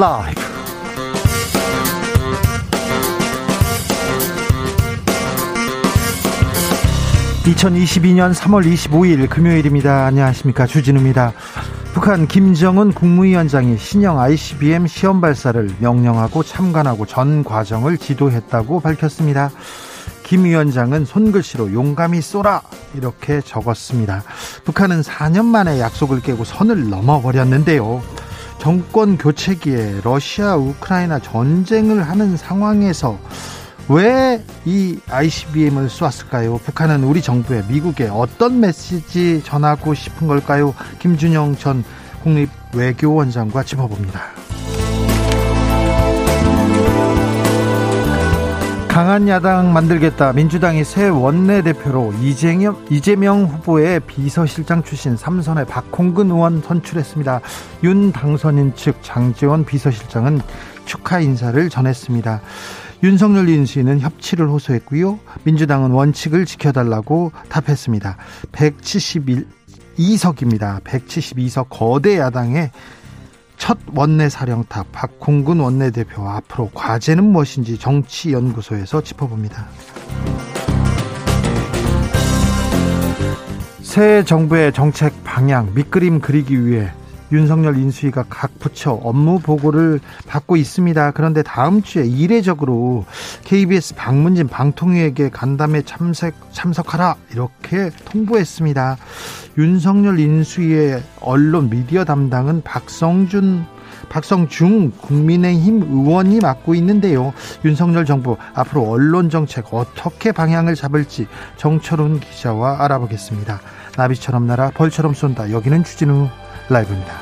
라이브. 2022년 3월 25일 금요일입니다. 안녕하십니까. 주진우입니다. 북한 김정은 국무위원장이 신형 ICBM 시험 발사를 명령하고 참관하고 전 과정을 지도했다고 밝혔습니다. 김 위원장은 손글씨로 용감히 쏘라 이렇게 적었습니다. 북한은 4년 만에 약속을 깨고 선을 넘어버렸는데요. 정권 교체기에 러시아 우크라이나 전쟁을 하는 상황에서 왜 이 ICBM을 쏘았을까요? 북한은 우리 정부에 미국에 어떤 메시지 전하고 싶은 걸까요? 김준영 전 국립외교원장과 짚어봅니다. 강한 야당 만들겠다. 민주당이 새 원내대표로 이재명, 이재명 후보의 비서실장 출신 삼선의 박홍근 의원 선출했습니다. 윤 당선인 측 장재원 비서실장은 축하 인사를 전했습니다. 윤석열 인수위는 협치를 호소했고요. 민주당은 원칙을 지켜달라고 답했습니다. 172석입니다. 172석 거대 야당의 첫 원내 사령탑 박홍근 원내대표 앞으로 과제는 무엇인지 정치연구소에서 짚어봅니다. 새 정부의 정책 방향 밑그림 그리기 위해 윤석열 인수위가 각 부처 업무 보고를 받고 있습니다. 그런데 다음 주에 이례적으로 KBS 방문진 방통위에게 간담회 참석, 참석하라 이렇게 통보했습니다. 윤석열 인수위의 언론 미디어 담당은 박성준 박성중 국민의힘 의원이 맡고 있는데요. 윤석열 정부 앞으로 언론 정책 어떻게 방향을 잡을지 정철훈 기자와 알아보겠습니다. 나비처럼 날아 벌처럼 쏜다. 여기는 주진우 라이브입니다.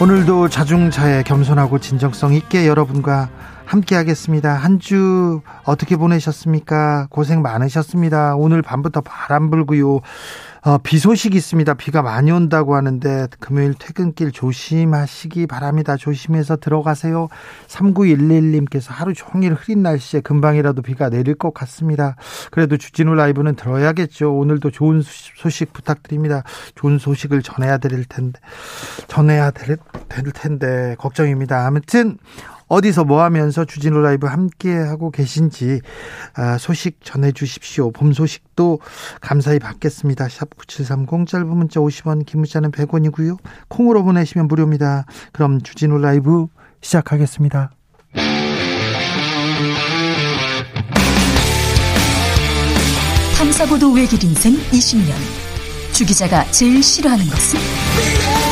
오늘도 자중차에 겸손하고 진정성 있게 여러분과 함께 하겠습니다. 한 주 어떻게 보내셨습니까? 고생 많으셨습니다. 오늘 밤부터 바람 불고요. 어, 비 소식 있습니다. 비가 많이 온다고 하는데 금요일 퇴근길 조심하시기 바랍니다. 조심해서 들어가세요. 3911님께서 하루 종일 흐린 날씨에 금방이라도 비가 내릴 것 같습니다. 그래도 주진우 라이브는 들어야겠죠. 오늘도 좋은 소식 부탁드립니다. 좋은 소식을 전해야 될 텐데 전해야 될, 될 텐데 걱정입니다. 아무튼 어디서 뭐 하면서 주진우 라이브 함께 하고 계신지 아, 소식 전해 주십시오. 봄 소식도 감사히 받겠습니다. 샵 9730 짧은 문자 50원 긴 문자는 100원이고요. 콩으로 보내시면 무료입니다. 그럼 주진우 라이브 시작하겠습니다. 탐사보도 외길 인생 20년 주 기자가 제일 싫어하는 것은?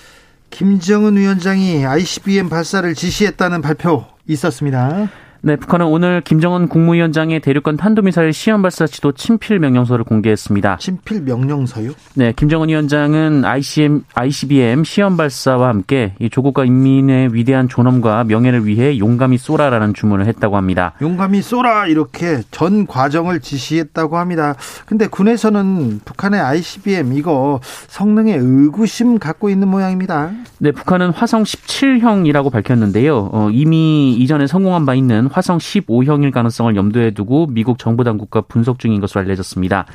김정은 위원장이 ICBM 발사를 지시했다는 발표 있었습니다. 네, 북한은 오늘 김정은 국무위원장의 대륙간 탄도미사일 시험 발사 지도 친필 명령서를 공개했습니다. 친필 명령서요? 네, 김정은 위원장은 ICM, ICBM 시험 발사와 함께 이 조국과 인민의 위대한 존엄과 명예를 위해 용감히 쏘라라는 주문을 했다고 합니다. 용감히 쏘라 이렇게 전 과정을 지시했다고 합니다. 근데 군에서는 북한의 ICBM 이거 성능에 의구심 갖고 있는 모양입니다. 네, 북한은 화성 17형이라고 밝혔는데요. 어, 이미 이전에 성공한 바 있는 화성 15형일 가능성을 염두에 두고 미국 정부 당국과 분석 중인 것으로 알려졌습니다.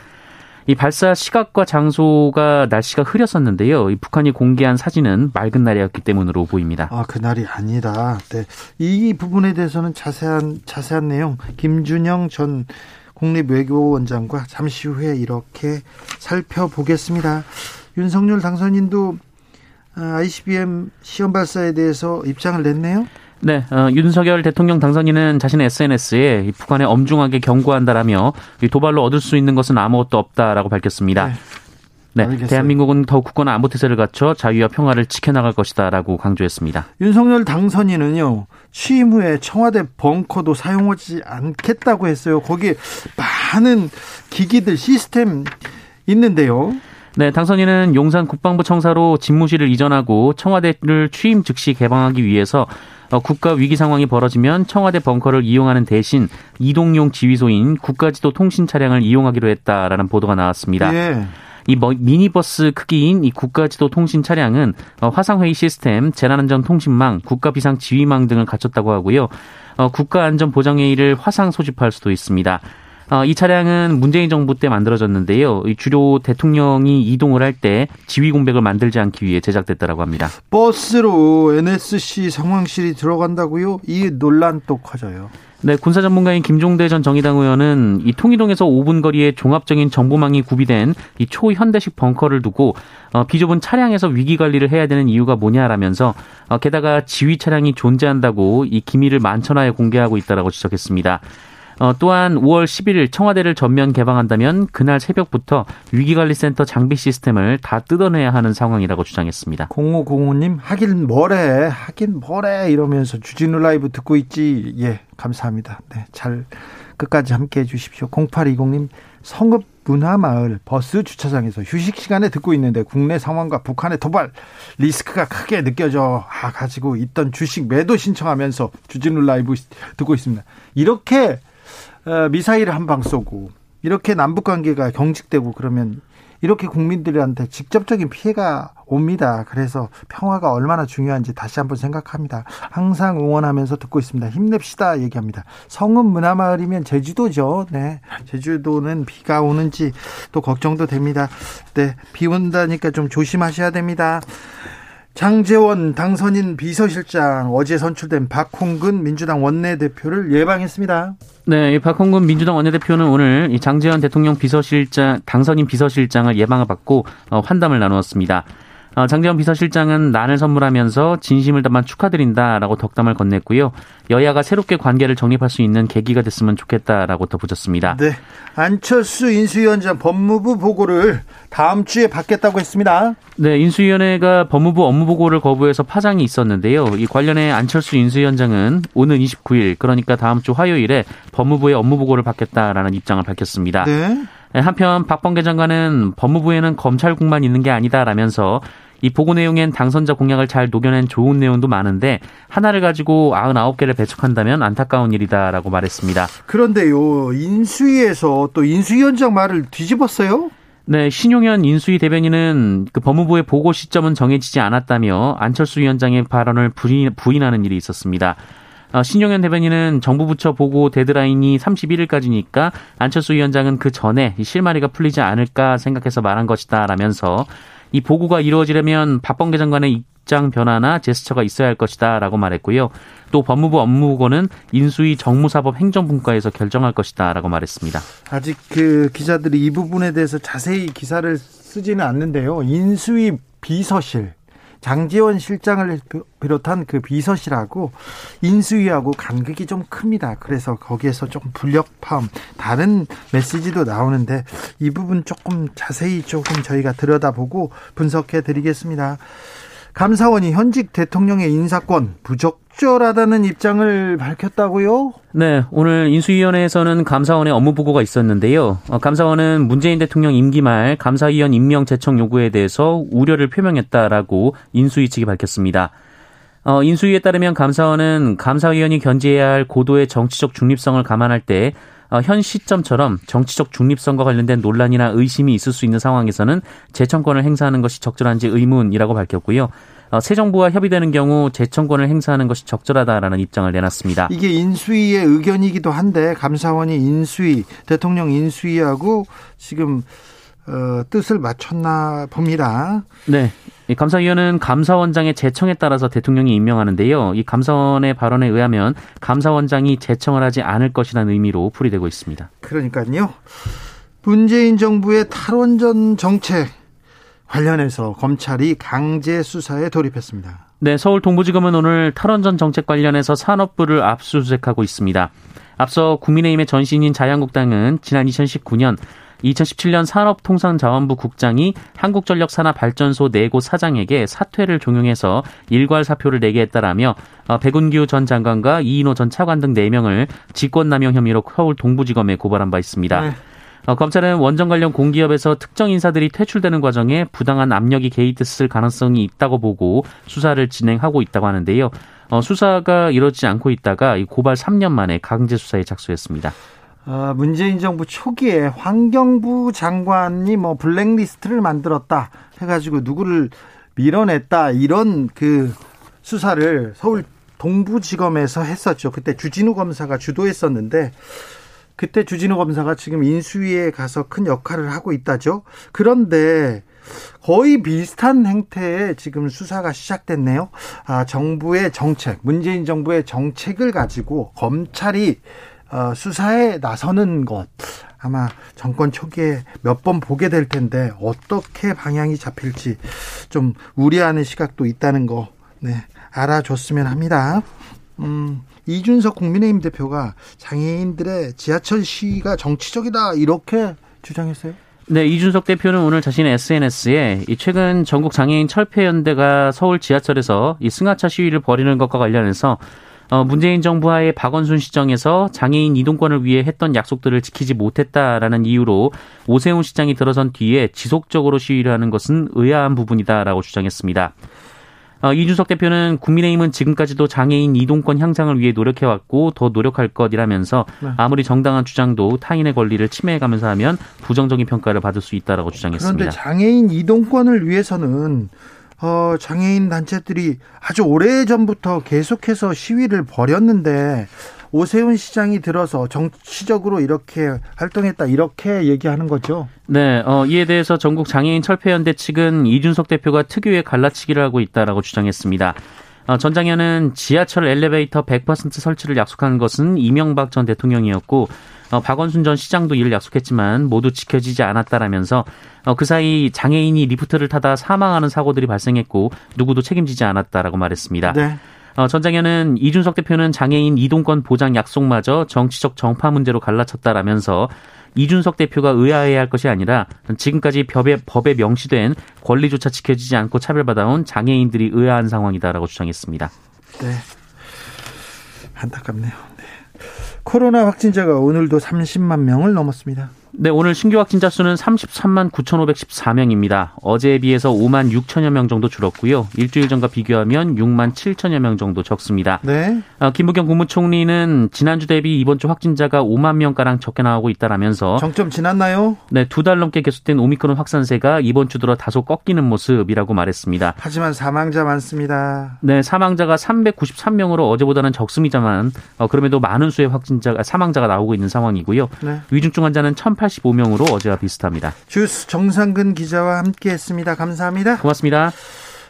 이 발사 시각과 장소가 날씨가 흐렸었는데요. 이 북한이 공개한 사진은 맑은 날이었기 때문으로 보입니다. 아, 그날이 아니다. 네. 이 부분에 대해서는 자세한 자세한 내용 김준영 전 국립 외교원장과 잠시 후에 이렇게 살펴보겠습니다. 윤석열 당선인도 ICBM 시험 발사에 대해서 입장을 냈네요. 네, 어, 윤석열 대통령 당선인은 자신의 SNS에 북한에 엄중하게 경고한다라며 도발로 얻을 수 있는 것은 아무것도 없다라고 밝혔습니다. 네. 네, 대한민국은 더욱 굳건한 안보 태세를 갖춰 자유와 평화를 지켜나갈 것이다라고 강조했습니다. 윤석열 당선인은요 취임 후에 청와대 벙커도 사용하지 않겠다고 했어요. 거기에 많은 기기들 시스템 있는데요. 네, 당선인은 용산 국방부 청사로 집무실을 이전하고 청와대를 취임 즉시 개방하기 위해서 어, 국가 위기 상황이 벌어지면 청와대 벙커를 이용하는 대신 이동용 지휘소인 국가지도 통신 차량을 이용하기로 했다라는 보도가 나왔습니다. 예. 이 미니버스 크기인 이 국가지도 통신 차량은 어, 화상회의 시스템, 재난안전 통신망, 국가비상 지휘망 등을 갖췄다고 하고요. 어, 국가안전보장회의를 화상 소집할 수도 있습니다. 어, 이 차량은 문재인 정부 때 만들어졌는데요. 주로 대통령이 이동을 할 때 지휘 공백을 만들지 않기 위해 제작됐다고 합니다. 버스로 NSC 상황실이 들어간다고요? 이 논란 또 커져요. 네, 군사 전문가인 김종대 전 정의당 의원은 이 통일동에서 5분 거리에 종합적인 정보망이 구비된 이 초현대식 벙커를 두고 어, 비좁은 차량에서 위기 관리를 해야 되는 이유가 뭐냐라면서 어, 게다가 지휘 차량이 존재한다고 이 기밀을 만천하에 공개하고 있다라고 지적했습니다. 어, 또한 5월 11일 청와대를 전면 개방한다면 그날 새벽부터 위기관리센터 장비 시스템을 다 뜯어내야 하는 상황이라고 주장했습니다. 0505님 하긴 뭐래 하긴 뭐래 이러면서 주진우 라이브 듣고 있지 예 감사합니다. 네, 잘 끝까지 함께 해 주십시오. 0820님 성읍 문화마을 버스 주차장에서 휴식 시간에 듣고 있는데 국내 상황과 북한의 도발 리스크가 크게 느껴져 아 가지고 있던 주식 매도 신청하면서 주진우 라이브 듣고 있습니다. 이렇게 어, 미사일을 한방 쏘고 이렇게 남북 관계가 경직되고 그러면 이렇게 국민들한테 직접적인 피해가 옵니다. 그래서 평화가 얼마나 중요한지 다시 한번 생각합니다. 항상 응원하면서 듣고 있습니다. 힘냅시다 얘기합니다. 성은 문화마을이면 제주도죠. 네. 제주도는 비가 오는지 또 걱정도 됩니다. 네. 비 온다니까 좀 조심하셔야 됩니다. 장재원 당선인 비서실장 어제 선출된 박홍근 민주당 원내대표를 예방했습니다. 네, 박홍근 민주당 원내대표는 오늘 이 장재원 대통령 비서실장 당선인 비서실장을 예방을 받고 어, 환담을 나누었습니다. 어, 장재원 비서실장은 난을 선물하면서 진심을 담아 축하드린다라고 덕담을 건넸고요. 여야가 새롭게 관계를 정립할 수 있는 계기가 됐으면 좋겠다라고 덧붙였습니다. 네. 안철수 인수위원장 법무부 보고를 다음 주에 받겠다고 했습니다. 네, 인수위원회가 법무부 업무 보고를 거부해서 파장이 있었는데요. 이 관련해 안철수 인수위원장은 오는 29일, 그러니까 다음 주 화요일에 법무부의 업무 보고를 받겠다라는 입장을 밝혔습니다. 네. 한편 박범계 장관은 법무부에는 검찰국만 있는 게 아니다라면서 이 보고 내용엔 당선자 공약을 잘 녹여낸 좋은 내용도 많은데 하나를 가지고 99개를 배척한다면 안타까운 일이다라고 말했습니다. 그런데요. 인수위에서 또 인수위원장 말을 뒤집었어요? 네, 신용현 인수위 대변인은 그 법무부의 보고 시점은 정해지지 않았다며 안철수 위원장의 발언을 부인, 부인하는 일이 있었습니다. 어, 신용현 대변인은 정부 부처 보고 데드라인이 31일까지니까 안철수 위원장은 그 전에 실마리가 풀리지 않을까 생각해서 말한 것이다 라면서 이 보고가 이루어지려면 박범계 장관의 입장 변화나 제스처가 있어야 할 것이다라고 말했고요. 또 법무부 업무보고는 인수위 정무사법 행정분과에서 결정할 것이다라고 말했습니다. 아직 그 기자들이 이 부분에 대해서 자세히 기사를 쓰지는 않는데요. 인수위 비서실 장지원 실장을 비롯한 그 비서실하고 인수위하고 간극이 좀 큽니다. 그래서 거기에서 조금 불력함, 다른 메시지도 나오는데 이 부분 조금 자세히 조금 저희가 들여다보고 분석해 드리겠습니다. 감사원이 현직 대통령의 인사권 부적절하다는 입장을 밝혔다고요? 네, 오늘 인수위원회에서는 감사원의 업무 보고가 있었는데요. 어, 감사원은 문재인 대통령 임기 말 감사위원 임명 제청 요구에 대해서 우려를 표명했다라고 인수위 측이 밝혔습니다. 어, 인수위에 따르면 감사원은 감사위원이 견지해야 할 고도의 정치적 중립성을 감안할 때 어, 현 시점처럼 정치적 중립성과 관련된 논란이나 의심이 있을 수 있는 상황에서는 재청권을 행사하는 것이 적절한지 의문이라고 밝혔고요. 어, 새 정부와 협의되는 경우 재청권을 행사하는 것이 적절하다라는 입장을 내놨습니다. 이게 인수위의 의견이기도 한데 감사원이 인수위 대통령 인수위하고 지금 어, 뜻을 맞췄나 봅니다. 네. 이 감사위원은 감사원장의 재청에 따라서 대통령이 임명하는데요. 이 감사원의 발언에 의하면 감사원장이 재청을 하지 않을 것이라는 의미로 풀이되고 있습니다. 그러니까요. 문재인 정부의 탈원전 정책 관련해서 검찰이 강제 수사에 돌입했습니다. 네, 서울 동부지검은 오늘 탈원전 정책 관련해서 산업부를 압수수색하고 있습니다. 앞서 국민의힘의 전신인 자유한국당은 지난 2019년 2017년 산업통상자원부 국장이 한국전력 산하발전소 4곳 사장에게 사퇴를 종용해서 일괄 사표를 내게 했다라며 어, 백운규 전 장관과 이인호 전 차관 등 4명을 직권남용 혐의로 서울 동부지검에 고발한 바 있습니다. 네. 어, 검찰은 원전 관련 공기업에서 특정 인사들이 퇴출되는 과정에 부당한 압력이 개입됐을 가능성이 있다고 보고 수사를 진행하고 있다고 하는데요. 어, 수사가 이루어지지 않고 있다가 고발 3년 만에 강제 수사에 착수했습니다. 어, 문재인 정부 초기에 환경부 장관이 뭐 블랙리스트를 만들었다 해가지고 누구를 밀어냈다 이런 그 수사를 서울 동부지검에서 했었죠. 그때 주진우 검사가 주도했었는데 그때 주진우 검사가 지금 인수위에 가서 큰 역할을 하고 있다죠. 그런데 거의 비슷한 행태에 지금 수사가 시작됐네요. 아, 정부의 정책, 문재인 정부의 정책을 가지고 검찰이 어, 수사에 나서는 것 아마 정권 초기에 몇 번 보게 될 텐데 어떻게 방향이 잡힐지 좀 우려하는 시각도 있다는 거 네, 알아줬으면 합니다. 음, 이준석 국민의힘 대표가 장애인들의 지하철 시위가 정치적이다 이렇게 주장했어요. 네, 이준석 대표는 오늘 자신의 SNS에 최근 전국 장애인 철폐연대가 서울 지하철에서 이 승하차 시위를 벌이는 것과 관련해서 어, 문재인 정부와의 박원순 시정에서 장애인 이동권을 위해 했던 약속들을 지키지 못했다라는 이유로 오세훈 시장이 들어선 뒤에 지속적으로 시위를 하는 것은 의아한 부분이다라고 주장했습니다. 어, 이준석 대표는 국민의힘은 지금까지도 장애인 이동권 향상을 위해 노력해왔고 더 노력할 것이라면서 네. 아무리 정당한 주장도 타인의 권리를 침해해가면서 하면 부정적인 평가를 받을 수 있다라고 주장했습니다. 그런데 장애인 이동권을 위해서는 어, 장애인 단체들이 아주 오래 전부터 계속해서 시위를 벌였는데 오세훈 시장이 들어서 정치적으로 이렇게 활동했다 이렇게 얘기하는 거죠. 네, 어, 이에 대해서 전국 장애인 철폐연대 측은 이준석 대표가 특유의 갈라치기를 하고 있다라고 주장했습니다. 어, 전장연은 지하철 엘리베이터 100% 설치를 약속한 것은 이명박 전 대통령이었고 어, 박원순 전 시장도 이를 약속했지만 모두 지켜지지 않았다라면서 어, 그 사이 장애인이 리프트를 타다 사망하는 사고들이 발생했고 누구도 책임지지 않았다라고 말했습니다. 네. 어, 전 장현은 이준석 대표는 장애인 이동권 보장 약속마저 정치적 정파 문제로 갈라쳤다라면서 이준석 대표가 의아해야 할 것이 아니라 지금까지 법에, 법에 명시된 권리조차 지켜지지 않고 차별받아온 장애인들이 의아한 상황이다라고 주장했습니다. 네. 안타깝네요. 네. 코로나 확진자가 오늘도 30만 명을 넘었습니다. 네, 오늘 신규 확진자 수는 33만 9,514명입니다. 어제에 비해서 5만 6천여 명 정도 줄었고요. 일주일 전과 비교하면 6만 7천여 명 정도 적습니다. 네. 어, 김부겸 국무총리는 지난주 대비 이번 주 확진자가 5만 명가량 적게 나오고 있다라면서 정점 지났나요? 네, 두 달 넘게 계속된 오미크론 확산세가 이번 주 들어 다소 꺾이는 모습이라고 말했습니다. 하지만 사망자 많습니다. 네, 사망자가 393명으로 어제보다는 적습니다만 어, 그럼에도 많은 수의 확진자가 사망자가 나오고 있는 상황이고요. 네. 위중증 환자는 1 8 185명으로 어제와 비슷합니다. 주스 정상근 기자와 함께했습니다. 감사합니다. 고맙습니다.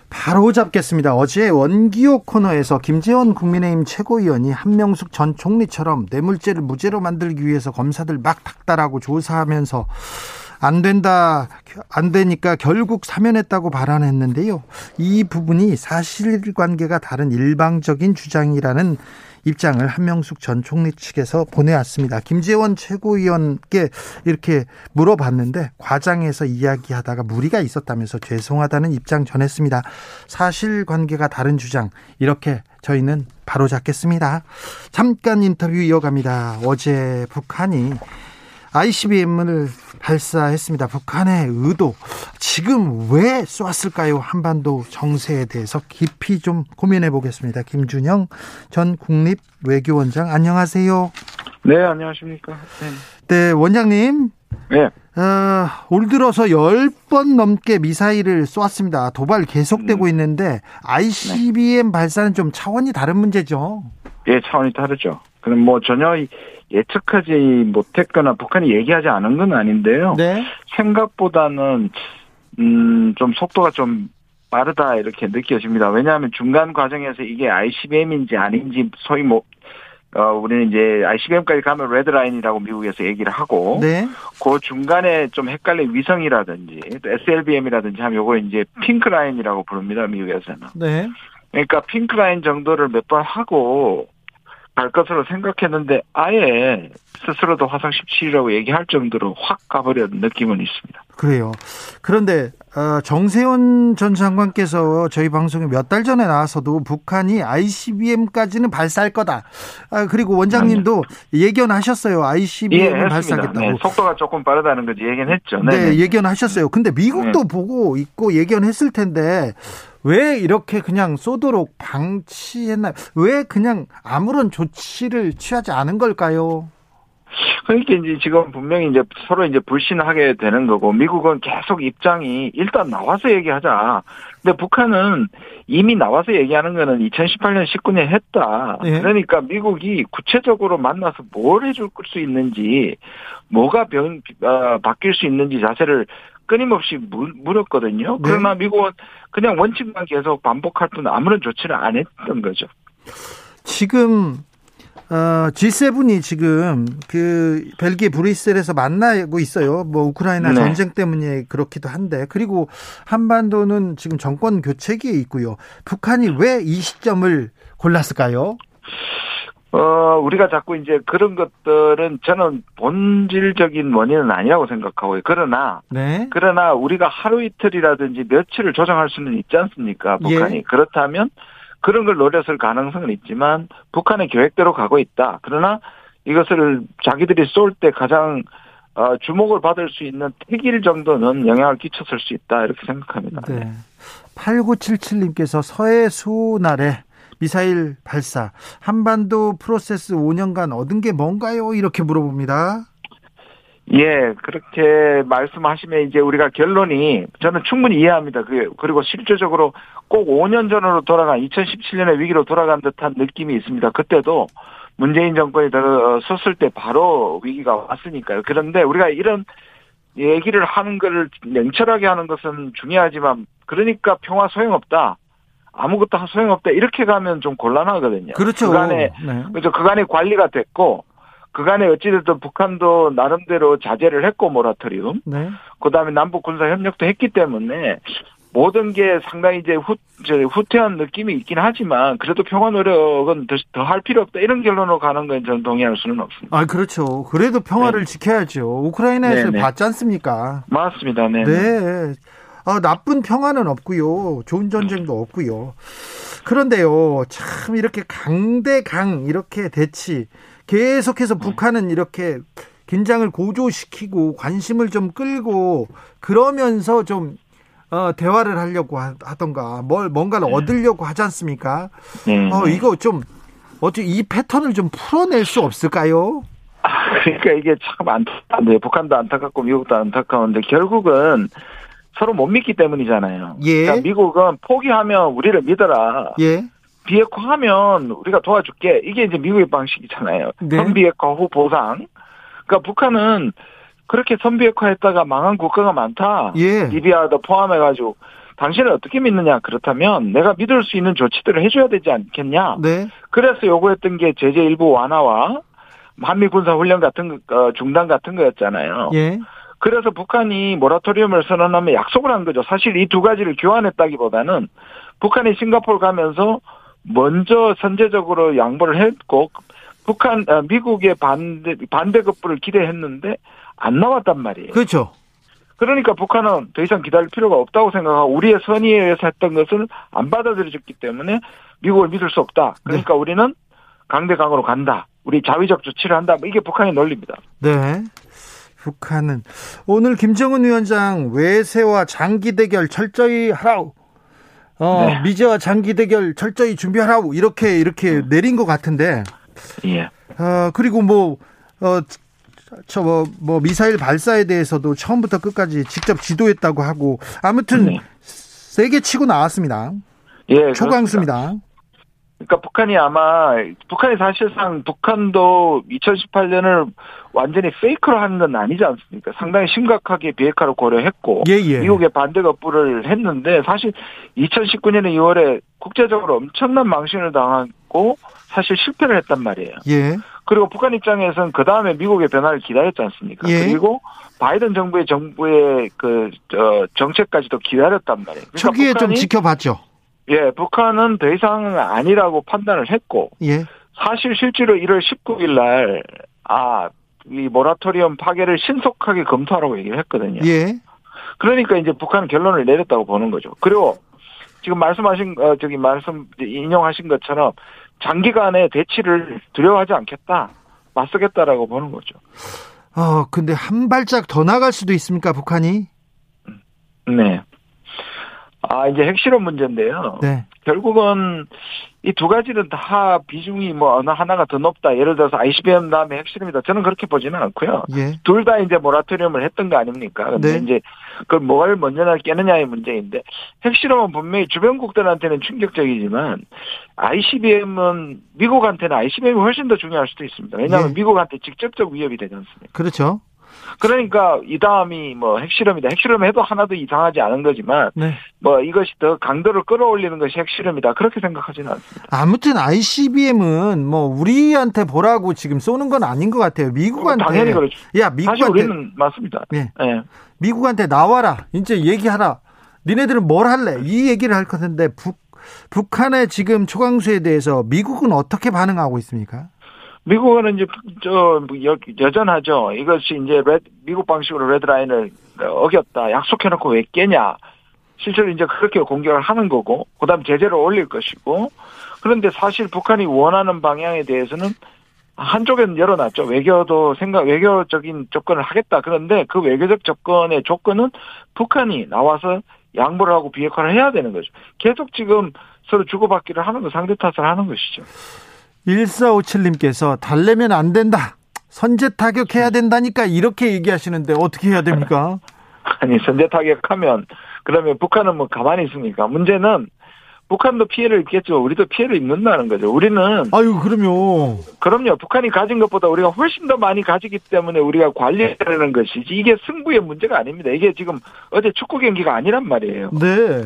바로 잡겠습니다. 어제 원기호 코너에서 김재원 국민의힘 최고위원이 한명숙 전 총리처럼 뇌물죄를 무죄로 만들기 위해서 검사들 막 닥달하고 조사하면서 안 된다, 안 되니까 결국 사면했다고 발언했는데요. 이 부분이 사실관계가 다른 일방적인 주장이라는 입장을 한명숙 전 총리 측에서 보내왔습니다. 김재원 최고위원께 이렇게 물어봤는데 과장해서 이야기하다가 무리가 있었다면서 죄송하다는 입장 전했습니다. 사실관계가 다른 주장 이렇게 저희는 바로 잡겠습니다. 잠깐 인터뷰 이어갑니다. 어제 북한이 ICBM을 발사했습니다. 북한의 의도 지금 왜 쏘았을까요? 한반도 정세에 대해서 깊이 좀 고민해 보겠습니다. 김준영 전 국립 외교원장 안녕하세요. 네, 안녕하십니까. 네, 네 원장님. 네. 어, 올 들어서 10번 넘게 미사일을 쏘았습니다. 도발 계속되고 음. 있는데 ICBM 네. 발사는 좀 차원이 다른 문제죠. 예, 차원이 다르죠. 그럼 뭐 전혀 예측하지 못했거나 북한이 얘기하지 않은 건 아닌데요. 네. 생각보다는 음, 좀 속도가 좀 빠르다 이렇게 느껴집니다. 왜냐하면 중간 과정에서 이게 ICBM인지 아닌지 소위 뭐 어, 우리는 이제 ICBM까지 가면 레드라인이라고 미국에서 얘기를 하고, 네. 그 중간에 좀 헷갈린 위성이라든지, SLBM이라든지 하면 요거 이제 핑크라인이라고 부릅니다, 미국에서는. 네. 그러니까 핑크라인 정도를 몇 번 하고, 갈 것으로 생각했는데 아예 스스로도 화성 17이라고 얘기할 정도로 확 가버렸는 느낌은 있습니다. 그래요. 그런데 어, 정세원 전 장관께서 저희 방송에 몇 달 전에 나와서도 북한이 ICBM까지는 발사할 거다. 아, 그리고 원장님도 예견하셨어요. ICBM 예, 발사하겠다고. 네, 속도가 조금 빠르다는 거지 예견했죠. 네, 네, 네. 예견하셨어요. 근데 미국도 네. 보고 있고 예견했을 텐데 왜 이렇게 그냥 쏘도록 방치했나요? 왜 그냥 아무런 조치를 취하지 않은 걸까요? 그러니까 이제 지금 분명히 이제 서로 이제 불신하게 되는 거고 미국은 계속 입장이 일단 나와서 얘기하자. 근데 북한은 이미 나와서 얘기하는 거는 2018년 19년 했다. 네. 그러니까 미국이 구체적으로 만나서 뭘 해줄 수 있는지 뭐가 변 어, 바뀔 수 있는지 자세를 끊임없이 물, 물었거든요. 네. 그러나 미국은 그냥 원칙만 계속 반복할 뿐 아무런 조치를 안 했던 거죠. 지금 어, G7이 지금 그 벨기에 브뤼셀에서 만나고 있어요. 뭐 우크라이나 네. 전쟁 때문에 그렇기도 한데 그리고 한반도는 지금 정권 교체기에 있고요. 북한이 왜 이 시점을 골랐을까요? 어, 우리가 자꾸 이제 그런 것들은 저는 본질적인 원인은 아니라고 생각하고요. 그러나, 네. 그러나 우리가 하루 이틀이라든지 며칠을 조정할 수는 있지 않습니까? 북한이. 예. 그렇다면 그런 걸 노렸을 가능성은 있지만 북한의 계획대로 가고 있다. 그러나 이것을 자기들이 쏠 때 가장 어, 주목을 받을 수 있는 택일 정도는 영향을 끼쳤을 수 있다 이렇게 생각합니다. 네. 8977님께서 서해 수날에 미사일 발사 한반도 프로세스 5년간 얻은 게 뭔가요? 이렇게 물어봅니다. 예, 그렇게 말씀하시면 이제 우리가 결론이 저는 충분히 이해합니다. 그리고 실제적으로 꼭 5년 전으로 돌아간 2017년의 위기로 돌아간 듯한 느낌이 있습니다. 그때도 문재인 정권이 들어섰을 때 바로 위기가 왔으니까요. 그런데 우리가 이런 얘기를 하는 것을 냉철하게 하는 것은 중요하지만 그러니까 평화 소용없다. 아무것도 소용없다. 이렇게 가면 좀 곤란하거든요. 그렇죠. 그간에 네. 그렇죠. 그간에 관리가 됐고 그간에 어찌됐든 북한도 나름대로 자제를 했고 모라토리움. 네. 그다음에 남북 군사 협력도 했기 때문에 모든 게 상당히 이제 후, 후퇴한 느낌이 있긴 하지만 그래도 평화 노력은 더할 필요 없다 이런 결론으로 가는 건 저는 동의할 수는 없습니다. 아 그렇죠. 그래도 평화를 네. 지켜야죠. 우크라이나에서 네네. 봤지 않습니까? 맞습니다. 네. 네. 아, 나쁜 평화는 없고요. 좋은 전쟁도 없고요. 그런데요, 참 이렇게 강대강 이렇게 대치 계속해서 네. 북한은 이렇게 긴장을 고조시키고 관심을 좀 끌고 그러면서 좀 어, 대화를 하려고 하던가 뭘 뭔가를 네. 얻으려고 하지 않습니까? 네. 어, 이거 좀 어떻게 이 패턴을 좀 풀어낼 수 없을까요? 아, 그러니까 이게 참 안타까운데 북한도 안타깝고 미국도 안타까운데 결국은 서로 못 믿기 때문이잖아요. 예. 그러니까 미국은 포기하면 우리를 믿어라. 예. 비핵화하면 우리가 도와줄게. 이게 이제 미국의 방식이잖아요. 네. 선비핵화 후 보상. 그러니까 북한은 그렇게 선비핵화했다가 망한 국가가 많다. 예. 리비아도 포함해가지고 당신을 어떻게 믿느냐 그렇다면 내가 믿을 수 있는 조치들을 해줘야 되지 않겠냐. 네. 그래서 요구했던 게 제재 일부 완화와 한미 군사 훈련 같은 어, 중단 같은 거였잖아요. 예. 그래서 북한이 모라토리움을 선언하면 약속을 한 거죠. 사실 이 두 가지를 교환했다기보다는 북한이 싱가포르 가면서 먼저 선제적으로 양보를 했고 북한 아, 미국의 반대 반대급부를 기대했는데 안 나왔단 말이에요. 그렇죠. 그러니까 북한은 더 이상 기다릴 필요가 없다고 생각하고 우리의 선의에 의해서 했던 것을 안 받아들여졌기 때문에 미국을 믿을 수 없다. 그러니까 네. 우리는 강대강으로 간다. 우리 자위적 조치를 한다. 뭐 이게 북한의 논리입니다. 네. 북한은 오늘 김정은 위원장 외세와 장기 대결 철저히 하라고 어, 네. 미제와 장기 대결 철저히 준비하라고 이렇게 이렇게 음. 내린 것 같은데. 예. 어, 그리고 뭐, 어, 저, 뭐, 뭐, 미사일 발사에 대해서도 처음부터 끝까지 직접 지도했다고 하고, 아무튼, 네. 세게 치고 나왔습니다. 예. 초강수입니다. 그렇습니다. 그러니까 북한이 아마 북한이 사실상 북한도 2018년을 완전히 페이크로 하는 건 아니지 않습니까? 상당히 심각하게 비핵화를 고려했고 예, 예. 미국의 반대 거부를 했는데 사실 2019년의 2월에 국제적으로 엄청난 망신을 당하고 사실 실패를 했단 말이에요. 예. 그리고 북한 입장에서는 그 다음에 미국의 변화를 기다렸지 않습니까? 예. 그리고 바이든 정부의 정부의 그 저, 정책까지도 기다렸단 말이에요. 그러니까 초기에 좀 지켜봤죠. 예, 북한은 더 이상 아니라고 판단을 했고, 예. 사실 실제로 1월 19일 날, 아, 이 모라토리엄 파괴를 신속하게 검토하라고 얘기를 했거든요. 예. 그러니까 이제 북한은 결론을 내렸다고 보는 거죠. 그리고 지금 말씀하신 어 저기 말씀 인용하신 것처럼 장기간의 대치를 두려워하지 않겠다. 맞서겠다라고 보는 거죠. 어, 근데 한 발짝 더 나갈 수도 있습니까, 북한이? 네. 아, 이제 핵실험 문제인데요. 네. 결국은 이 두 가지는 다 비중이 뭐 어느 하나가 더 높다. 예를 들어서 ICBM 다음에 핵실험이다. 저는 그렇게 보지는 않고요. 예. 둘다 이제 모라토리움을 했던 거 아닙니까? 근데 네. 이제 그걸 뭘 먼저 깨느냐의 문제인데 핵실험은 분명히 주변국들한테는 충격적이지만 ICBM은 미국한테는 ICBM이 훨씬 더 중요할 수도 있습니다. 왜냐하면 예. 미국한테 직접적 위협이 되지 않습니까? 그렇죠. 그러니까 이 다음이 뭐 핵실험이다. 핵실험 해도 하나도 이상하지 않은 거지만 네. 뭐 이것이 더 강도를 끌어올리는 것이 핵실험이다. 그렇게 생각하지는 않습니다. 아무튼 ICBM은 뭐 우리한테 보라고 지금 쏘는 건 아닌 것 같아요. 미국한테 당연히 그렇죠. 야 미국한테 사실 우리는 맞습니다. 네. 네. 미국한테 나와라. 이제 얘기하라. 니네들은 뭘 할래? 이 얘기를 할 것인데 북 북한의 지금 초강수에 대해서 미국은 어떻게 반응하고 있습니까? 미국은 이제 저 여전하죠. 이것이 이제 레드, 미국 방식으로 레드라인을 어겼다. 약속해놓고 왜 깨냐. 실제로 이제 그렇게 공격을 하는 거고, 그 다음 제재를 올릴 것이고, 그런데 사실 북한이 원하는 방향에 대해서는 한쪽에는 열어놨죠. 외교도 생각, 외교적인 접근을 하겠다. 그런데 그 외교적 접근의 조건은 북한이 나와서 양보를 하고 비핵화를 해야 되는 거죠. 계속 지금 서로 주고받기를 하는 거, 상대 탓을 하는 것이죠. 1457님께서 달래면 안 된다. 선제 타격해야 된다니까 이렇게 얘기하시는데 어떻게 해야 됩니까? 아니 선제 타격하면 그러면 북한은 뭐 가만히 있습니까? 문제는 북한도 피해를 입겠죠. 우리도 피해를 입는다는 거죠. 우리는 아유 그럼요. 그럼요. 북한이 가진 것보다 우리가 훨씬 더 많이 가지기 때문에 우리가 관리하는 것이지 이게 승부의 문제가 아닙니다. 이게 지금 어제 축구 경기가 아니란 말이에요. 네.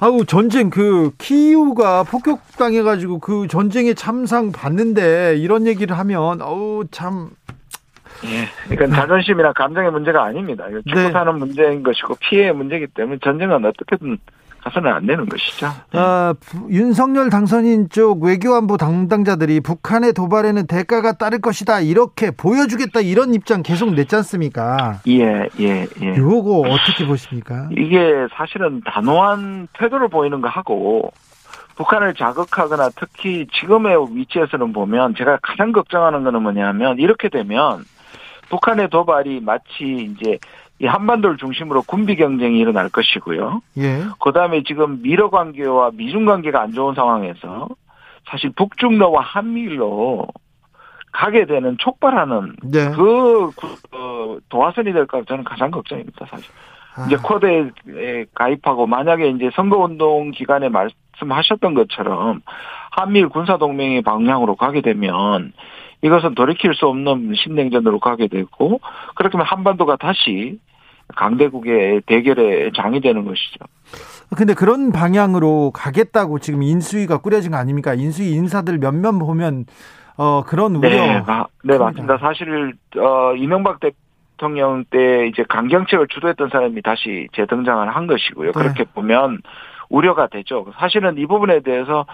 아우 전쟁 그 키우가 폭격 당해가지고 그 전쟁에 참상 받는데 이런 얘기를 하면 어우 참. 예, 그러니까 자존심이나 감정의 문제가 아닙니다. 죽고 네. 사는 문제인 것이고 피해의 문제이기 때문에 전쟁은 어떻게든 가서는 안 되는 것이죠. 아, 윤석열 당선인 쪽 외교안보 담당자들이 북한의 도발에는 대가가 따를 것이다 이렇게 보여주겠다 이런 입장 계속 냈지 않습니까? 예, 예, 예. 요거 어떻게 보십니까? 이게 사실은 단호한 태도를 보이는 거 하고 북한을 자극하거나 특히 지금의 위치에서는 보면 제가 가장 걱정하는 거는 뭐냐면 이렇게 되면 북한의 도발이 마치 이제 이 한반도를 중심으로 군비 경쟁이 일어날 것이고요. 예. 그다음에 지금 미러 관계와 미중 관계가 안 좋은 상황에서 사실 북중러와 한미일로 가게 되는 촉발하는 네. 그, 그 도화선이 될까 저는 가장 걱정입니다, 사실. 아. 이제 코드에 가입하고 만약에 이제 선거운동 기간에 말씀하셨던 것처럼 한미일 군사동맹의 방향으로 가게 되면 이것은 돌이킬 수 없는 신냉전으로 가게 되고 그렇게 하면 한반도가 다시 강대국의 대결의 장이 되는 것이죠. 근데 그런 방향으로 가겠다고 지금 인수위가 꾸려진 거 아닙니까? 인수위 인사들 몇몇 보면 어 그런 우려. 네, 아, 네 맞습니다. 사실 어 이명박 대통령 때 이제 강경책을 주도했던 사람이 다시 재등장을 한 것이고요. 네. 그렇게 보면 우려가 되죠. 사실은 이 부분에 대해서